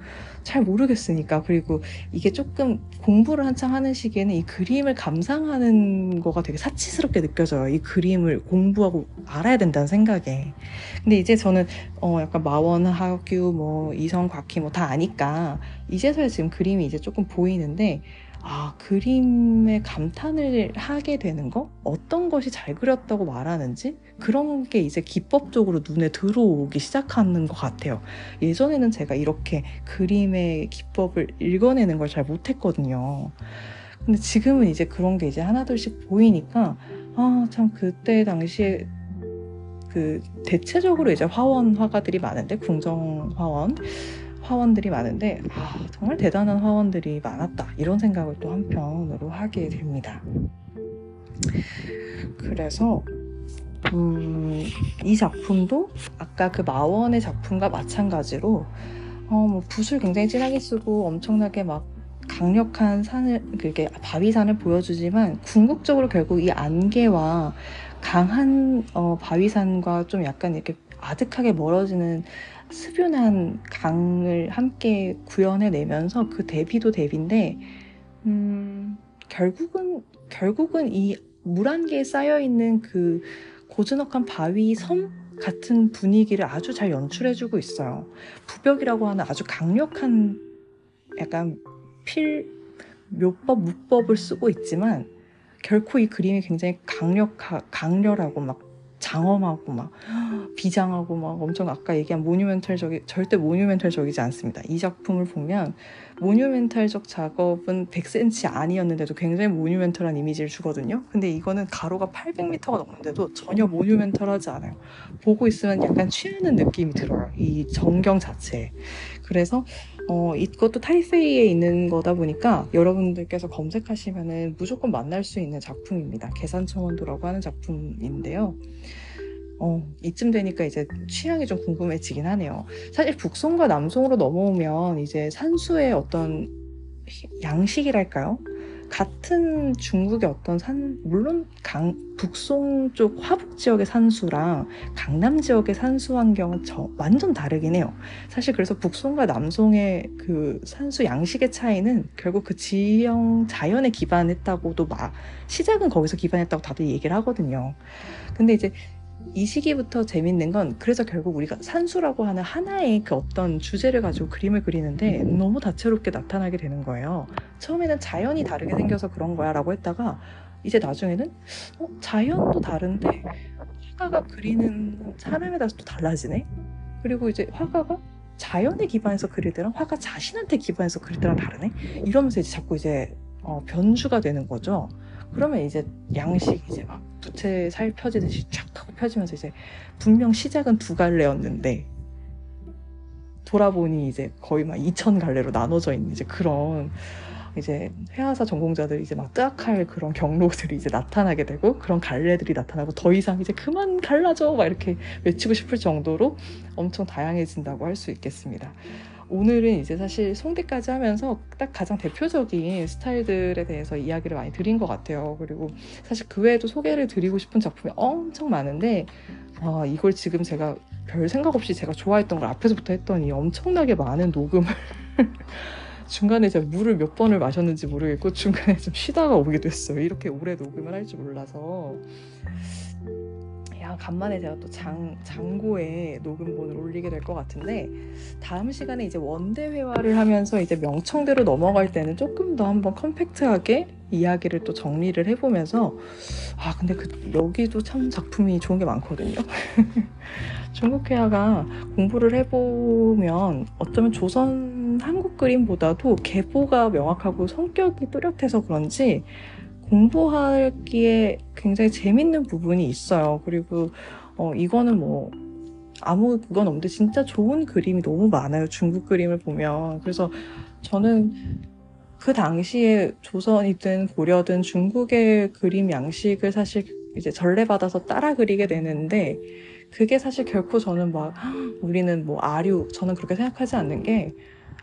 잘 모르겠으니까. 그리고 이게 조금 공부를 한창 하는 시기에는 이 그림을 감상하는 거가 되게 사치스럽게 느껴져요. 이 그림을 공부하고 알아야 된다는 생각에. 근데 이제 저는 어 약간 마원, 하규, 뭐 이성, 곽희 뭐 다 아니까 이제서야 지금 그림이 이제 조금 보이는데 아, 그림에 감탄을 하게 되는 거? 어떤 것이 잘 그렸다고 말하는지? 그런 게 이제 기법적으로 눈에 들어오기 시작하는 것 같아요. 예전에는 제가 이렇게 그림의 기법을 읽어내는 걸 잘 못했거든요. 근데 지금은 이제 그런 게 이제 하나둘씩 보이니까, 아, 참, 그때 당시에 그 대체적으로 이제 화원 화가들이 많은데, 궁정 화원. 화원들이 많은데 아, 정말 대단한 화원들이 많았다 이런 생각을 또 한편으로 하게 됩니다. 그래서 음, 이 작품도 아까 그 마원의 작품과 마찬가지로 어, 뭐 붓을 굉장히 진하게 쓰고 엄청나게 막 강력한 산을 그게 바위산을 보여주지만 궁극적으로 결국 이 안개와 강한 어, 바위산과 좀 약간 이렇게 아득하게 멀어지는 습윤한 강을 함께 구현해내면서 그 대비도 대비인데 음, 결국은 결국은 이 물안개에 쌓여 있는 그 고즈넉한 바위 섬 같은 분위기를 아주 잘 연출해주고 있어요. 부벽이라고 하는 아주 강력한 약간 필 묘법 무법을 쓰고 있지만 결코 이 그림이 굉장히 강력 강렬하고 막 장엄하고 막 비장하고 막 엄청 아까 얘기한 모뉴멘탈적이 절대 모뉴멘탈적이지 않습니다. 이 작품을 보면 모뉴멘탈적 작업은 100cm 아니었는데도 굉장히 모뉴멘탈한 이미지를 주거든요. 근데 이거는 가로가 800m가 넘는데도 전혀 모뉴멘탈하지 않아요. 보고 있으면 약간 취하는 느낌이 들어요. 이 전경 자체에. 그래서 어, 이것도 타이페이에 있는 거다 보니까 여러분들께서 검색하시면은 무조건 만날 수 있는 작품입니다. 계산청원도라고 하는 작품인데요. 어, 이쯤 되니까 이제 취향이 좀 궁금해지긴 하네요. 사실 북송과 남송으로 넘어오면 이제 산수의 어떤 양식이랄까요? 같은 중국의 어떤 산, 물론 강, 북송 쪽 화북 지역의 산수랑 강남 지역의 산수 환경은 저, 완전 다르긴 해요. 사실 그래서 북송과 남송의 그 산수 양식의 차이는 결국 그 지형, 자연에 기반했다고도 막, 시작은 거기서 기반했다고 다들 얘기를 하거든요. 근데 이제 이 시기부터 재밌는 건 그래서 결국 우리가 산수라고 하는 하나의 그 어떤 주제를 가지고 그림을 그리는데 너무 다채롭게 나타나게 되는 거예요. 처음에는 자연이 다르게 생겨서 그런 거야 라고 했다가 이제 나중에는 어, 자연도 다른데 화가가 그리는 사람에 따라서 또 달라지네? 그리고 이제 화가가 자연에 기반해서 그릴 때랑 화가 자신한테 기반해서 그릴 때랑 다르네? 이러면서 이제 자꾸 이제 어, 변주가 되는 거죠. 그러면 이제 양식 이제 막 부채 살 펴지듯이 쫙 하고 펴지면서 이제 분명 시작은 두 갈래였는데 돌아보니 이제 거의 막 2천 갈래로 나눠져 있는 이제 그런 이제 회화사 전공자들이 이제 막 뜨악할 그런 경로들이 이제 나타나게 되고 그런 갈래들이 나타나고 더 이상 이제 그만 갈라져 막 이렇게 외치고 싶을 정도로 엄청 다양해진다고 할 수 있겠습니다. 오늘은 이제 사실 송대까지 하면서 딱 가장 대표적인 스타일들에 대해서 이야기를 많이 드린 것 같아요. 그리고 사실 그 외에도 소개를 드리고 싶은 작품이 엄청 많은데 아, 이걸 지금 제가 별 생각 없이 제가 좋아했던 걸 앞에서부터 했더니 엄청나게 많은 녹음을 (laughs) 중간에 제가 물을 몇 번을 마셨는지 모르겠고 중간에 좀 쉬다가 오기도 했어요. 이렇게 오래 녹음을 할 줄 몰라서 야 간만에 제가 또 장, 장고에 녹음본을 올리게 될 것 같은데 다음 시간에 이제 원대 회화를 하면서 이제 명청대로 넘어갈 때는 조금 더 한번 컴팩트하게 이야기를 또 정리를 해보면서 아 근데 그 여기도 참 작품이 좋은 게 많거든요. (laughs) 중국 회화가 공부를 해보면 어쩌면 조선 한국 그림보다도 계보가 명확하고 성격이 뚜렷해서 그런지 공부하기에 굉장히 재밌는 부분이 있어요. 그리고 어, 이거는 뭐 아무 그건 없는데 진짜 좋은 그림이 너무 많아요. 중국 그림을 보면. 그래서 저는 그 당시에 조선이든 고려든 중국의 그림 양식을 사실 이제 전례받아서 따라 그리게 되는데 그게 사실 결코 저는 막 우리는 뭐 아류 저는 그렇게 생각하지 않는 게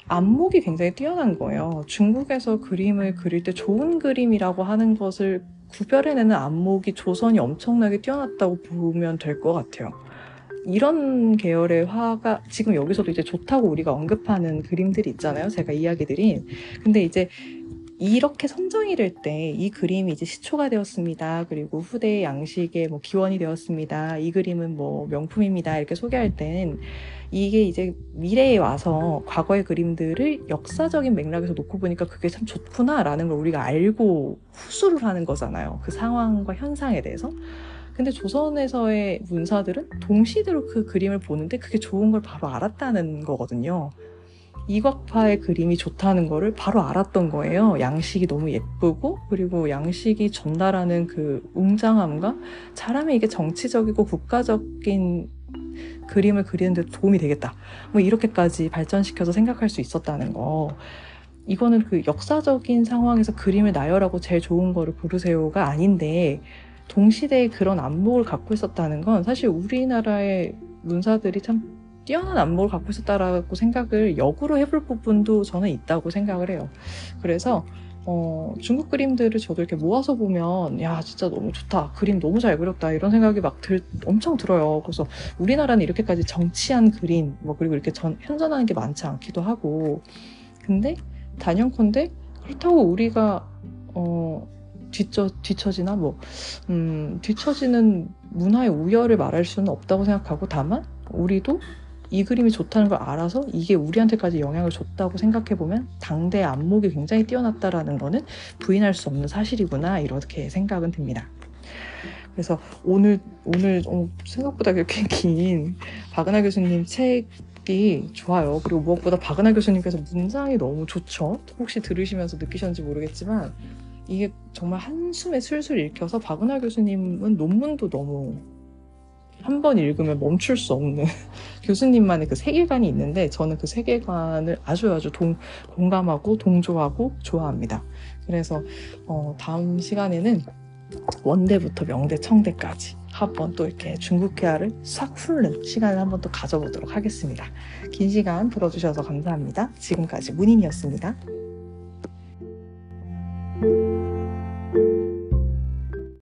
안목이 굉장히 뛰어난 거예요. 중국에서 그림을 그릴 때 좋은 그림이라고 하는 것을 구별해내는 안목이 조선이 엄청나게 뛰어났다고 보면 될 것 같아요. 이런 계열의 화가 지금 여기서도 이제 좋다고 우리가 언급하는 그림들이 있잖아요. 제가 이야기 드린. 근데 이제 이렇게 선정이 될 때 이 그림이 이제 시초가 되었습니다. 그리고 후대의 양식의 뭐 기원이 되었습니다. 이 그림은 뭐 명품입니다. 이렇게 소개할 때는 이게 이제 미래에 와서 과거의 그림들을 역사적인 맥락에서 놓고 보니까 그게 참 좋구나라는 걸 우리가 알고 후수를 하는 거잖아요. 그 상황과 현상에 대해서. 근데 조선에서의 문사들은 동시대로 그 그림을 보는데 그게 좋은 걸 바로 알았다는 거거든요. 이곽파의 그림이 좋다는 거를 바로 알았던 거예요. 양식이 너무 예쁘고 그리고 양식이 전달하는 그 웅장함과 잘하면 이게 정치적이고 국가적인 그림을 그리는데 도움이 되겠다. 뭐 이렇게까지 발전시켜서 생각할 수 있었다는 거. 이거는 그 역사적인 상황에서 그림을 나열하고 제일 좋은 거를 고르세요가 아닌데 동시대에 그런 안목을 갖고 있었다는 건 사실 우리나라의 문사들이 참 뛰어난 안목을 갖고 있었다라고 생각을 역으로 해볼 부분도 저는 있다고 생각을 해요. 그래서 어, 중국 그림들을 저도 이렇게 모아서 보면 야 진짜 너무 좋다. 그림 너무 잘 그렸다. 이런 생각이 막 들, 엄청 들어요. 그래서 우리나라는 이렇게까지 정치한 그림 뭐 그리고 이렇게 전, 현존하는 게 많지 않기도 하고. 근데 단연컨대 그렇다고 우리가 어, 뒤처, 뒤처지나? 뭐, 음, 뒤처지는 문화의 우열을 말할 수는 없다고 생각하고 다만 우리도 이 그림이 좋다는 걸 알아서 이게 우리한테까지 영향을 줬다고 생각해보면 당대 안목이 굉장히 뛰어났다라는 거는 부인할 수 없는 사실이구나 이렇게 생각은 듭니다. 그래서 오늘 오늘 어, 생각보다 그렇게 (laughs) 긴 박은하 교수님 책이 좋아요. 그리고 무엇보다 박은하 교수님께서 문장이 너무 좋죠. 혹시 들으시면서 느끼셨는지 모르겠지만 이게 정말 한숨에 술술 읽혀서 박은하 교수님은 논문도 너무 한 번 읽으면 멈출 수 없는 (laughs) 교수님만의 그 세계관이 있는데 저는 그 세계관을 아주 아주 동, 공감하고 동조하고 좋아합니다. 그래서 어, 다음 시간에는 원대부터 명대, 청대까지 한번 또 이렇게 중국회화를 싹 훑는 시간을 한번 또 가져보도록 하겠습니다. 긴 시간 들어주셔서 감사합니다. 지금까지 문인이었습니다.